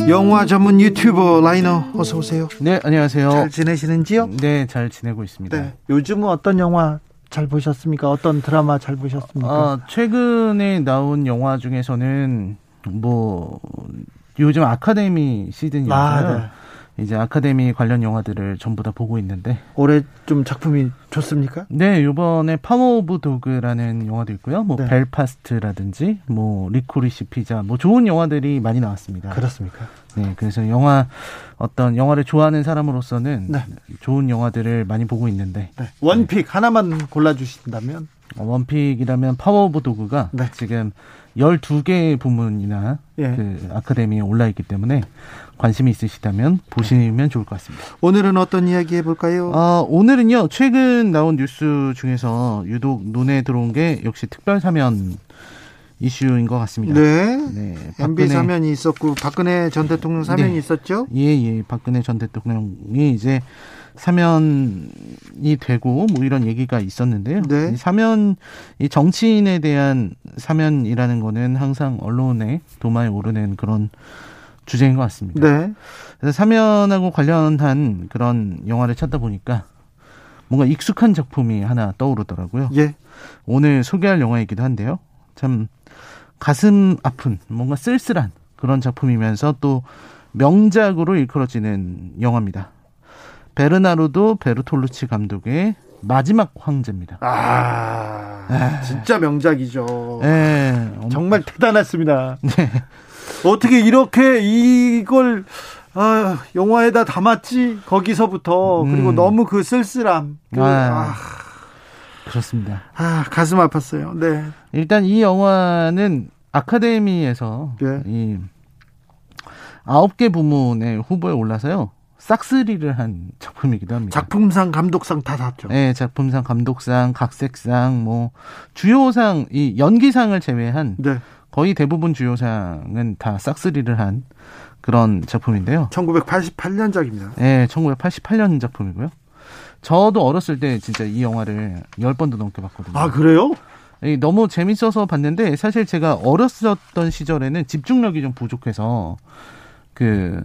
영화 전문 유튜버 라이너 어서 오세요. 네, 안녕하세요. 잘 지내시는지요? 네, 잘 지내고 있습니다. 네. 요즘은 어떤 영화 잘 보셨습니까? 어떤 드라마 잘 보셨습니까? 어, 최근에 나온 영화 중에서는 뭐 요즘 아카데미 시즌이라서요. 아, 네. 이제 아카데미 관련 영화들을 전부 다 보고 있는데 올해 좀 작품이 좋습니까? 네, 요번에 파워 오브 도그라는 영화도 있고요. 뭐 네. 벨파스트라든지 뭐 리코리시 피자 뭐 좋은 영화들이 많이 나왔습니다. 그렇습니까? 네, 그래서 영화 어떤 영화를 좋아하는 사람으로서는 네. 좋은 영화들을 많이 보고 있는데 네. one pick 하나만 골라 주신다면 어, one pick이라면 파워 오브 도그가 네. 지금 12개 부문이나 예. 그 아카데미에 올라 있기 때문에 관심이 있으시다면 보시면 좋을 것 같습니다. 오늘은 어떤 이야기 해볼까요? 어, 오늘은요, 최근 나온 뉴스 중에서 유독 눈에 들어온 게 역시 특별 사면 이슈인 것 같습니다. 네. 네. MB 사면이 있었고 박근혜 전 대통령 사면이 네. 있었죠? 예, 예. 박근혜 전 대통령이 이제 사면이 되고 뭐 이런 얘기가 있었는데요. 네. 사면 이 정치인에 대한 사면이라는 거는 항상 언론에 도마에 오르는 그런 주제인 것 같습니다. 네. 그래서 사면하고 관련한 그런 영화를 찾다 보니까 뭔가 익숙한 작품이 하나 떠오르더라고요. 예. 오늘 소개할 영화이기도 한데요. 참 가슴 아픈 뭔가 쓸쓸한 그런 작품이면서 또 명작으로 일컬어지는 영화입니다. 베르나르도 베르톨루치 감독의 마지막 황제입니다. 아, 네. 진짜 명작이죠. 네. 정말 대단했습니다. 네. 어떻게 이렇게 이걸 아, 영화에다 담았지? 거기서부터 음. 그리고 너무 그 쓸쓸함. 그, 아, 아. 그렇습니다. 아 가슴 아팠어요. 네. 일단 이 영화는 아카데미에서 네. 이 아홉 개 부문의 후보에 올라서요. 싹쓸이를 한 작품이기도 합니다. 작품상, 감독상 다 탔죠. 네, 작품상, 감독상, 각색상, 뭐 주요상, 이 연기상을 제외한 네. 거의 대부분 주요상은 다 싹쓸이를 한 그런 작품인데요. 1988년작입니다. 네, 1988년 작품이고요. 저도 어렸을 때 진짜 이 영화를 10번도 넘게 봤거든요. 아, 그래요? 너무 재밌어서 봤는데 사실 제가 어렸었던 시절에는 집중력이 좀 부족해서 그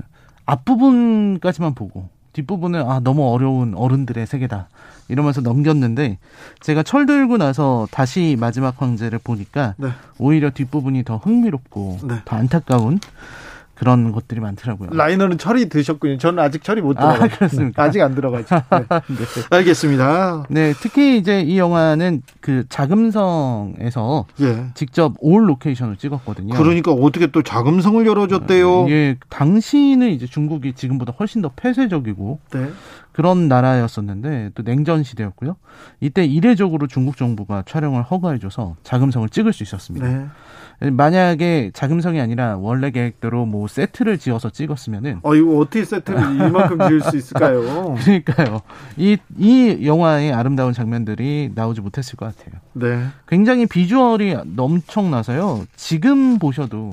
앞부분까지만 보고 뒷부분은 아 너무 어려운 어른들의 세계다 이러면서 넘겼는데 제가 철들고 나서 다시 마지막 황제를 보니까 네. 오히려 뒷부분이 더 흥미롭고 네. 더 안타까운 그런 것들이 많더라고요. 라이너는 철이 드셨군요. 저는 아직 철이 못 들어가요. 아, 그렇습니까? 아직 안 들어가죠. 네. 네. 알겠습니다. 네, 특히 이제 이 영화는 그 자금성에서 예. 직접 all location을 찍었거든요. 그러니까 어떻게 또 자금성을 열어줬대요? 예, 당시는 이제 중국이 지금보다 훨씬 더 폐쇄적이고 네. 그런 나라였었는데 또 냉전 시대였고요. 이때 이례적으로 중국 정부가 촬영을 허가해줘서 자금성을 찍을 수 있었습니다. 네. 만약에 자금성이 아니라 원래 계획대로 뭐 세트를 지어서 찍었으면은 어 이거 어떻게 세트를 이만큼 지을 수 있을까요? 그러니까요. 이 이 영화의 아름다운 장면들이 나오지 못했을 것 같아요. 네. 굉장히 비주얼이 넘청나서요. 지금 보셔도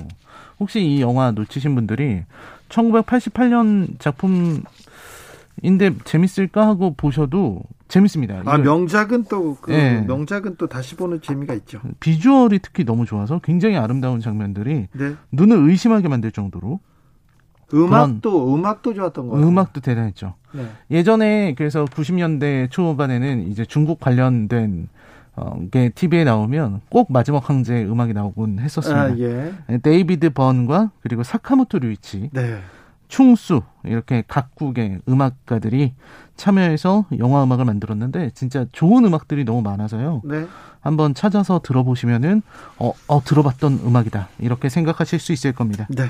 혹시 이 영화 놓치신 분들이 1988년 작품 인데 재밌을까 하고 보셔도 재밌습니다. 아 명작은 또그 네. 명작은 또 다시 보는 재미가 있죠. 비주얼이 특히 너무 좋아서 굉장히 아름다운 장면들이 네. 눈을 의심하게 만들 정도로 음악도 음악도 좋았던 거예요. 음악도 대단했죠. 네. 예전에 그래서 90년대 초반에는 이제 중국 관련된 어, 게 TV에 나오면 꼭 마지막 황제 음악이 나오곤 했었습니다. 아, 예. 데이비드 번과 그리고 사카모토 류이치. 네. 충수 이렇게 각국의 음악가들이 참여해서 영화 음악을 만들었는데 진짜 좋은 음악들이 너무 많아서요. 네. 한번 찾아서 들어보시면은 어, 어 들어봤던 음악이다 이렇게 생각하실 수 있을 겁니다. 네.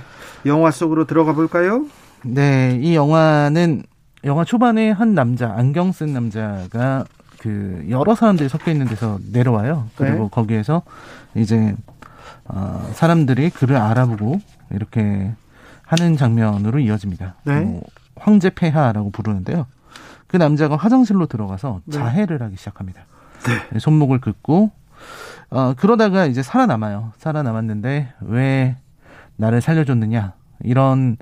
영화 속으로 들어가 볼까요? 네, 이 영화는 영화 초반에 한 남자 안경 쓴 남자가 그 여러 사람들이 섞여 있는 데서 내려와요. 그리고 네. 거기에서 이제 어, 사람들이 그를 알아보고 이렇게 하는 장면으로 이어집니다. 네. 뭐 황제 폐하라고 부르는데요. 그 남자가 화장실로 들어가서 네. 자해를 하기 시작합니다. 네. 손목을 긋고 어 그러다가 이제 살아남아요. 살아남았는데 왜 나를 살려줬느냐 이런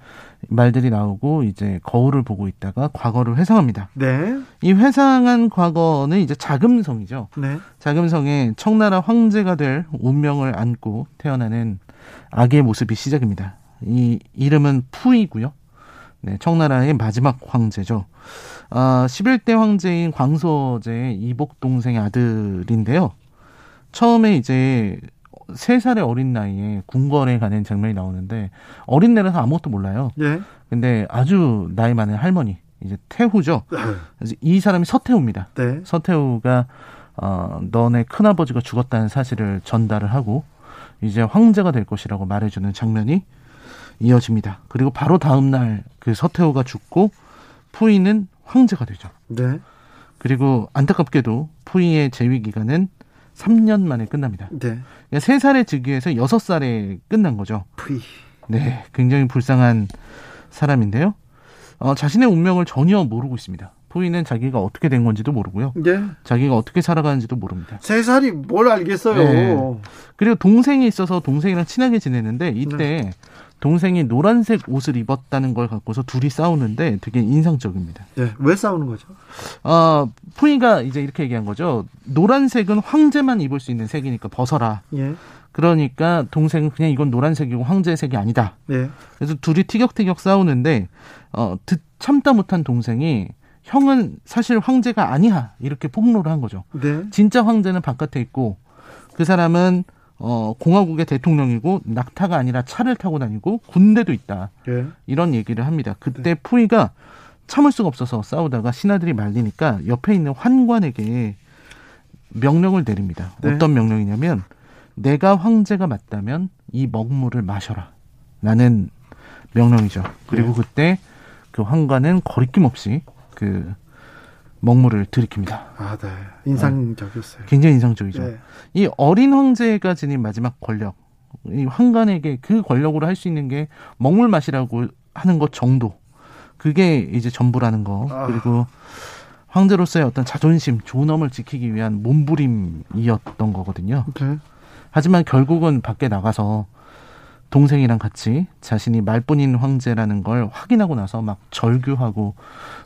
말들이 나오고 이제 거울을 보고 있다가 과거를 회상합니다. 네. 이 회상한 과거는 이제 자금성이죠. 네. 자금성의 청나라 황제가 될 운명을 안고 태어나는 악의 모습이 시작입니다. 이 이름은 푸이고요. 네, 청나라의 마지막 황제죠. 아, 11대 황제인 광서제의 이복 동생의 아들인데요. 처음에 이제 3살의 어린 나이에 궁궐에 가는 장면이 나오는데 어린 내라서 아무것도 몰라요. 예. 근데 아주 나이 많은 할머니 이제 태후죠. 네. 이 사람이 서태후입니다. 네. 서태후가 어 너네 큰아버지가 죽었다는 사실을 전달을 하고 이제 황제가 될 것이라고 말해주는 장면이 이어집니다. 그리고 바로 다음 날 그 서태후가 죽고 푸이는 황제가 되죠. 네. 그리고 안타깝게도 푸이의 재위 기간은 3년 만에 끝납니다. 네. 3살의 그러니까 즉위에서 6살에 끝난 거죠. 푸이. 네, 굉장히 불쌍한 사람인데요. 어, 자신의 운명을 전혀 모르고 있습니다. 푸이는 자기가 어떻게 된 건지도 모르고요. 네. 자기가 어떻게 살아가는지도 모릅니다. 세 살이 뭘 알겠어요. 네. 그리고 동생이 있어서 동생이랑 친하게 지내는데 이때 네. 동생이 노란색 옷을 입었다는 걸 갖고서 둘이 싸우는데 되게 인상적입니다. 네. 왜 싸우는 거죠? 어, 푸이가 이제 이렇게 얘기한 거죠. 노란색은 황제만 입을 수 있는 색이니까 벗어라. 예. 그러니까 동생은 그냥 이건 노란색이고 황제색이 아니다. 네. 그래서 둘이 티격태격 싸우는데 어, 듣 참다 못한 동생이 형은 사실 황제가 아니야 이렇게 폭로를 한 거죠. 네. 진짜 황제는 바깥에 있고 그 사람은 어, 공화국의 대통령이고 낙타가 아니라 차를 타고 다니고 군대도 있다. 네. 이런 얘기를 합니다. 그때 네. 푸이가 참을 수가 없어서 싸우다가 신하들이 말리니까 옆에 있는 환관에게 명령을 내립니다. 네. 어떤 명령이냐면 내가 황제가 맞다면 이 먹물을 마셔라. 라는 명령이죠. 그리고 네. 그때 그 황관은 거리낌 없이 그 먹물을 들이킵니다. 아, 네. 인상적이었어요. 어, 굉장히 인상적이죠. 네. 이 어린 황제가 지닌 마지막 권력, 이 황관에게 그 권력으로 할 수 있는 게 먹물 맛이라고 하는 것 정도. 그게 이제 전부라는 거. 아. 그리고 황제로서의 어떤 자존심, 존엄을 지키기 위한 몸부림이었던 거거든요. 네. 하지만 결국은 밖에 나가서 동생이랑 같이 자신이 말뿐인 황제라는 걸 확인하고 나서 막 절규하고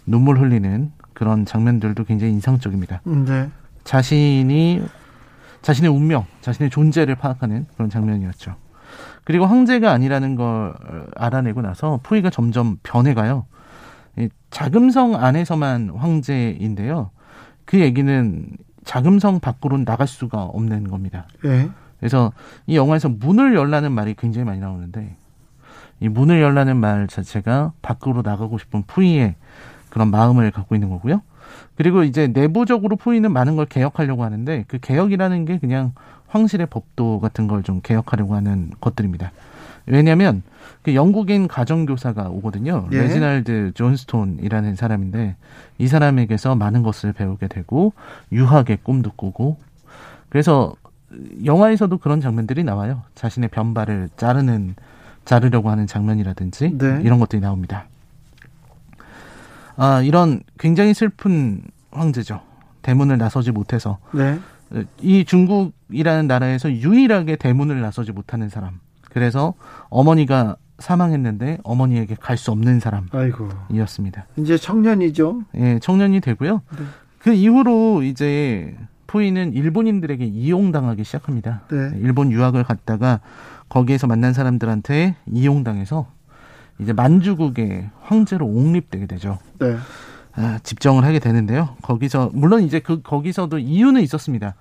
눈물 흘리는 그런 장면들도 굉장히 인상적입니다. 네. 자신이 자신의 운명, 자신의 존재를 파악하는 그런 장면이었죠. 그리고 황제가 아니라는 걸 알아내고 나서 푸이가 점점 변해가요. 자금성 안에서만 황제인데요. 그 얘기는 자금성 밖으로 나갈 수가 없는 겁니다. 네. 그래서 이 영화에서 문을 열라는 말이 굉장히 많이 나오는데 이 문을 열라는 말 자체가 밖으로 나가고 싶은 푸이의 그런 마음을 갖고 있는 거고요. 그리고 이제 내부적으로 푸이는 많은 걸 개혁하려고 하는데 그 개혁이라는 게 그냥 황실의 법도 같은 걸 좀 개혁하려고 하는 것들입니다. 왜냐하면 그 영국인 가정교사가 오거든요. 예. 레지날드 존스톤이라는 사람인데 이 사람에게서 많은 것을 배우게 되고 유학의 꿈도 꾸고 그래서 영화에서도 그런 장면들이 나와요. 자신의 변발을 자르는 자르려고 하는 장면이라든지 네. 이런 것들이 나옵니다. 아, 이런 굉장히 슬픈 황제죠. 대문을 나서지 못해서 네. 이 중국이라는 나라에서 유일하게 대문을 나서지 못하는 사람. 그래서 어머니가 사망했는데 어머니에게 갈 수 없는 사람이었습니다. 이제 청년이죠. 예, 청년이 되고요. 네. 그 이후로 이제 푸이는 일본인들에게 이용당하기 시작합니다. 네. 일본 유학을 갔다가 거기에서 만난 사람들한테 이용당해서 이제 만주국의 황제로 옹립되게 되죠. 네. 아, 집정을 하게 되는데요. 거기서 물론 이제 그 거기서도 이유는 있었습니다.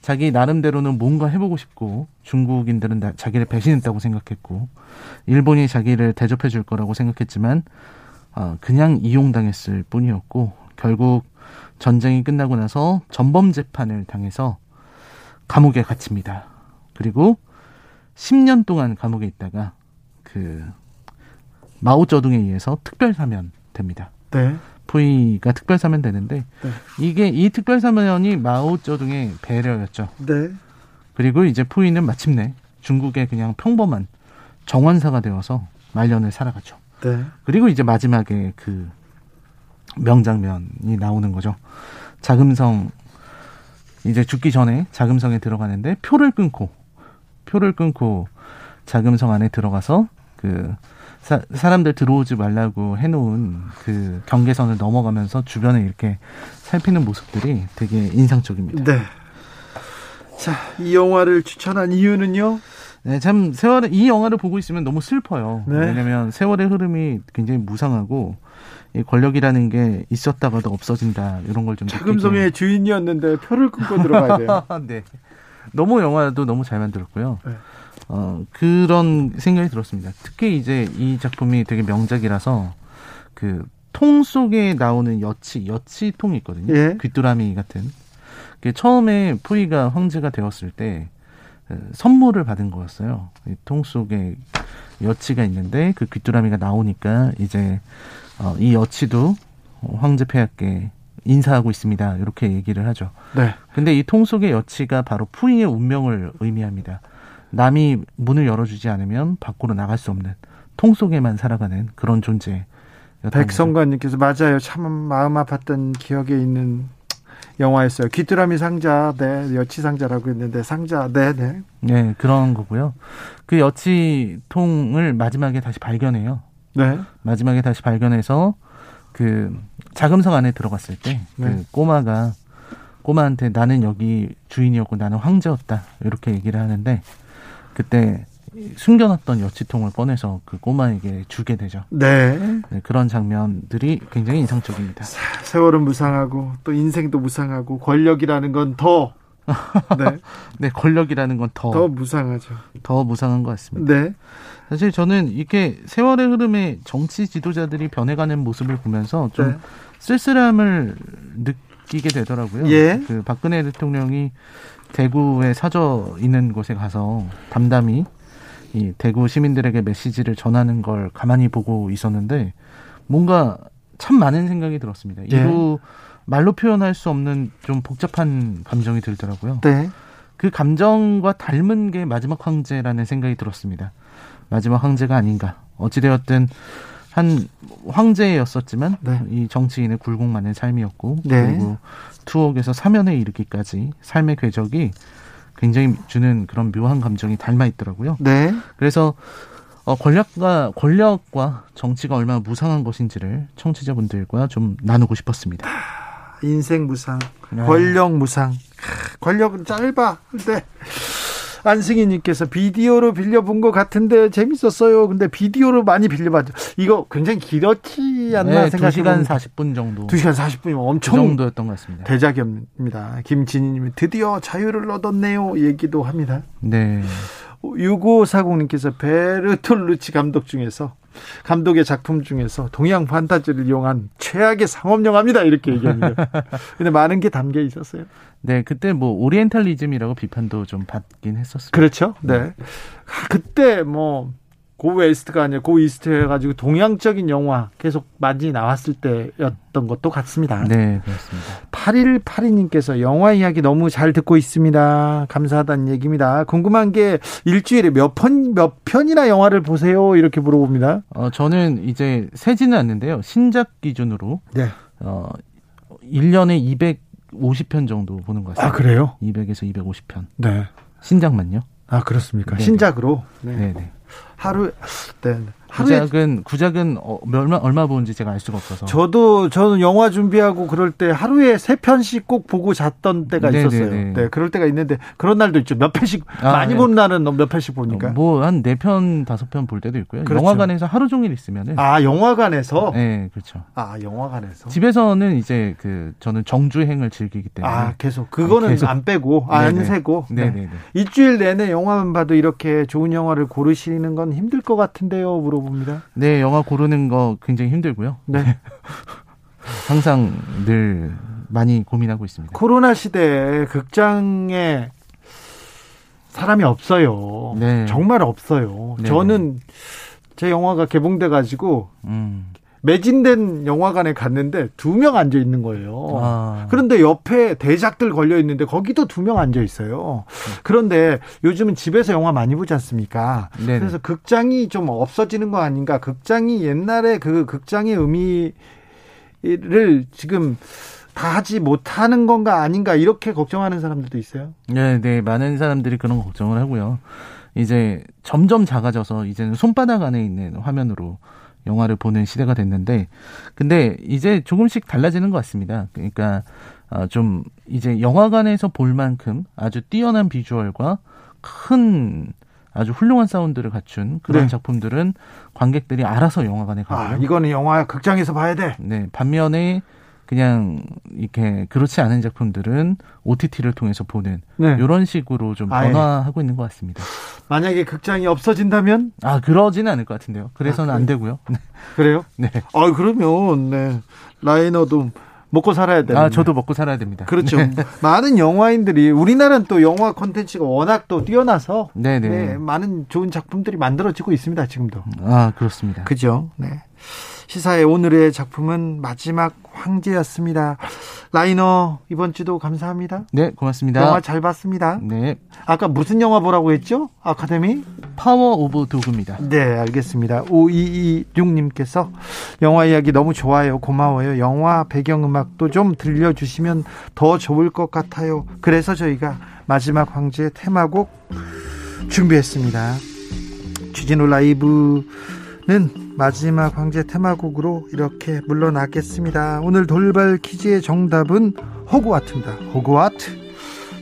자기 나름대로는 뭔가 해보고 싶고 중국인들은 나, 자기를 배신했다고 생각했고 일본이 자기를 대접해 줄 거라고 생각했지만 어, 그냥 이용당했을 뿐이었고 결국 전쟁이 끝나고 나서 전범 재판을 당해서 감옥에 갇힙니다. 그리고 10년 동안 감옥에 있다가 그 마오쩌둥에 의해서 특별 사면 됩니다. 네. 푸이가 특별 사면 되는데 네. 이게 이 특별 사면이 마오쩌둥의 배려였죠. 네. 그리고 이제 푸이는 마침내 중국의 그냥 평범한 정원사가 되어서 말년을 살아가죠. 네. 그리고 이제 마지막에 그 명장면이 나오는 거죠. 자금성 이제 죽기 전에 자금성에 들어가는데 표를 끊고 표를 끊고 자금성 안에 들어가서 그 사, 사람들 들어오지 말라고 해놓은 그 경계선을 넘어가면서 주변에 이렇게 살피는 모습들이 되게 인상적입니다. 네. 자, 이 영화를 추천한 이유는요? 네, 참 세월의 이 영화를 보고 있으면 너무 슬퍼요. 네. 왜냐면 세월의 흐름이 굉장히 무상하고 이 권력이라는 게 있었다가도 없어진다 이런 걸 좀. 자금성의 주인이었는데 표를 끊고 들어가야 돼요. 네. 너무 영화도 너무 잘 만들었고요. 네. 어, 그런 생각이 들었습니다. 특히 이제 이 작품이 되게 명작이라서 그 통 속에 나오는 여치, 여치통이 있거든요. 예. 귀뚜라미 같은. 그 처음에 푸이가 황제가 되었을 때 선물을 받은 거였어요. 통 속에 여치가 있는데 그 귀뚜라미가 나오니까 이제 어, 이 여치도 황제 폐하께 인사하고 있습니다. 이렇게 얘기를 하죠. 네. 근데 이 통 속의 여치가 바로 푸이의 운명을 의미합니다. 남이 문을 열어주지 않으면 밖으로 나갈 수 없는 통 속에만 살아가는 그런 존재. 백성관님께서 맞아요. 참 마음 아팠던 기억에 있는 영화였어요. 귀뚜라미 상자, 네, 여치 상자라고 했는데 상자, 네, 네. 네, 그런 거고요. 그 여치 통을 마지막에 다시 발견해요. 네. 마지막에 다시 발견해서 그 자금성 안에 들어갔을 때그 네. 꼬마가 꼬마한테 나는 여기 주인이었고 나는 황제였다 이렇게 얘기를 하는데 그때 숨겨놨던 여치통을 꺼내서 그 꼬마에게 주게 되죠. 네. 네. 그런 장면들이 굉장히 인상적입니다. 세월은 무상하고 또 인생도 무상하고 권력이라는 건 더. 네. 네, 권력이라는 건 더. 더 무상하죠. 더 무상한 것 같습니다. 네. 사실 저는 이렇게 세월의 흐름에 정치 지도자들이 변해가는 모습을 보면서 좀 네. 쓸쓸함을 느끼게 되더라고요. 예. 그 박근혜 대통령이 대구에 사저 있는 곳에 가서 담담히 이 대구 시민들에게 메시지를 전하는 걸 가만히 보고 있었는데 뭔가 참 많은 생각이 들었습니다. 네. 이루 말로 표현할 수 없는 좀 복잡한 감정이 들더라고요. 네. 그 감정과 닮은 게 마지막 황제라는 생각이 들었습니다. 마지막 황제가 아닌가. 어찌되었든 한 황제였었지만 네. 이 정치인의 굴곡만의 삶이었고 네. 그리고 투옥에서 사면에 이르기까지 삶의 궤적이 굉장히 주는 그런 묘한 감정이 닮아 있더라고요. 네. 그래서 어, 권력과 권력과 정치가 얼마나 무상한 것인지를 청취자분들과 좀 나누고 싶었습니다. 인생 무상, 네. 권력 무상. 권력은 짧아. 네. 안승희님께서 비디오로 빌려본 것 같은데 재밌었어요. 근데 비디오로 많이 빌려봤죠. 이거 굉장히 길었지 않나 네, 생각해 2시간 40분 정도. 2시간 40분이면 엄청 그 정도였던 것 같습니다. 대작입니다. 김진희님이 드디어 자유를 얻었네요. 얘기도 합니다. 네. 6540님께서 베르톨루치 감독 중에서 감독의 작품 중에서 동양 판타지를 이용한 최악의 상업 영화입니다. 이렇게 얘기합니다. 근데 많은 게 담겨 있었어요. 네, 그때 뭐 오리엔탈리즘이라고 비판도 좀 받긴 했었어요. 그렇죠. 네. 네. 그때 뭐 Go West가 아니라 Go East 해가지고 동양적인 영화 계속 많이 나왔을 때였던 것도 같습니다. 네, 그렇습니다. 8182님께서 영화 이야기 너무 잘 듣고 있습니다. 감사하다는 얘기입니다. 궁금한 게 일주일에 몇 편, 몇 편이나 영화를 보세요? 이렇게 물어봅니다. 어, 저는 이제 세지는 않는데요. 신작 기준으로. 네. 어, 1년에 250편 정도 보는 것 같습니다. 아, 그래요? 200에서 250편. 네. 신작만요? 아, 그렇습니까? 네 신작으로? 네. 네. 네. 하루 네. 구작은 구작은 어, 얼마 얼마 보는지 제가 알 수가 없어서. 저도 저는 영화 준비하고 그럴 때 하루에 세 편씩 꼭 보고 잤던 때가 네네네. 있었어요. 네, 네. 네, 그럴 때가 있는데 그런 날도 있죠. 몇 편씩 아, 많이 네. 본 날은 몇 편씩 보니까. 뭐 한 네 편 다섯 편 볼 때도 있고요. 그렇죠. 영화관에서 하루 종일 있으면은. 아 영화관에서. 네, 그렇죠. 아 영화관에서. 집에서는 이제 그 저는 정주행을 즐기기 때문에. 아 계속 그거는 계속. 안 빼고 아, 안 세고. 네 네. 네. 일주일 내내 영화만 봐도 이렇게 좋은 영화를 고르시는 건 힘들 것 같은데요. 물어 봅니다. 네, 영화 고르는 거 굉장히 힘들고요. 네. 항상 늘 많이 고민하고 있습니다. 코로나 시대에 극장에 사람이 없어요. 네. 정말 없어요. 네. 저는 제 영화가 개봉돼 가지고 음. 매진된 영화관에 갔는데 두 명 앉아 있는 거예요. 아. 그런데 옆에 대작들 걸려 있는데 거기도 두 명 앉아 있어요. 그런데 요즘은 집에서 영화 많이 보지 않습니까? 네네. 그래서 극장이 좀 없어지는 거 아닌가? 극장이 옛날에 그 극장의 의미를 지금 다 하지 못하는 건가 아닌가 이렇게 걱정하는 사람들도 있어요. 네, 네, 많은 사람들이 그런 걱정을 하고요. 이제 점점 작아져서 이제는 손바닥 안에 있는 화면으로 영화를 보는 시대가 됐는데 근데 이제 조금씩 달라지는 것 같습니다. 그러니까 어, 좀 이제 영화관에서 볼 만큼 아주 뛰어난 비주얼과 큰 아주 훌륭한 사운드를 갖춘 그런 네. 작품들은 관객들이 알아서 영화관에 가고요. 아, 이거는 영화 극장에서 봐야 돼. 네, 반면에 그냥 이렇게 그렇지 않은 작품들은 OTT를 통해서 보는 네. 이런 식으로 좀 변화하고 아, 예. 있는 것 같습니다. 만약에 극장이 없어진다면? 아 그러지는 않을 것 같은데요. 그래서는 아, 안 되고요. 네. 그래요? 네. 아 그러면 네. 라이너도 먹고 살아야 돼요. 아, 저도 먹고 살아야 됩니다. 그렇죠. 네. 많은 영화인들이 우리나라는 또 영화 콘텐츠가 워낙 또 뛰어나서 네네. 네, 많은 좋은 작품들이 만들어지고 있습니다. 지금도. 아, 그렇습니다. 그죠? 네. 시사의 오늘의 작품은 마지막 황제였습니다. 라이너 이번 주도 감사합니다. 네, 고맙습니다. 영화 잘 봤습니다. 네. 아까 무슨 영화 보라고 했죠? 아카데미? Power of Dog입니다. 네, 알겠습니다. 5226님께서 영화 이야기 너무 좋아요. 고마워요. 영화 배경음악도 좀 들려주시면 더 좋을 것 같아요. 그래서 저희가 마지막 황제 테마곡 준비했습니다. 주진우 라이브 는 마지막 황제 테마곡으로 이렇게 물러나겠습니다. 오늘 돌발 퀴즈의 정답은 호그와트입니다. 호그와트.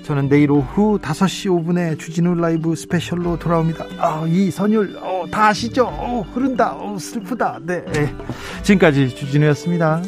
저는 내일 오후 5시 5분에 주진우 라이브 스페셜로 돌아옵니다. 아, 이 선율, 어, 다 아시죠? 어, 흐른다. 어, 슬프다. 네. 지금까지 주진우였습니다.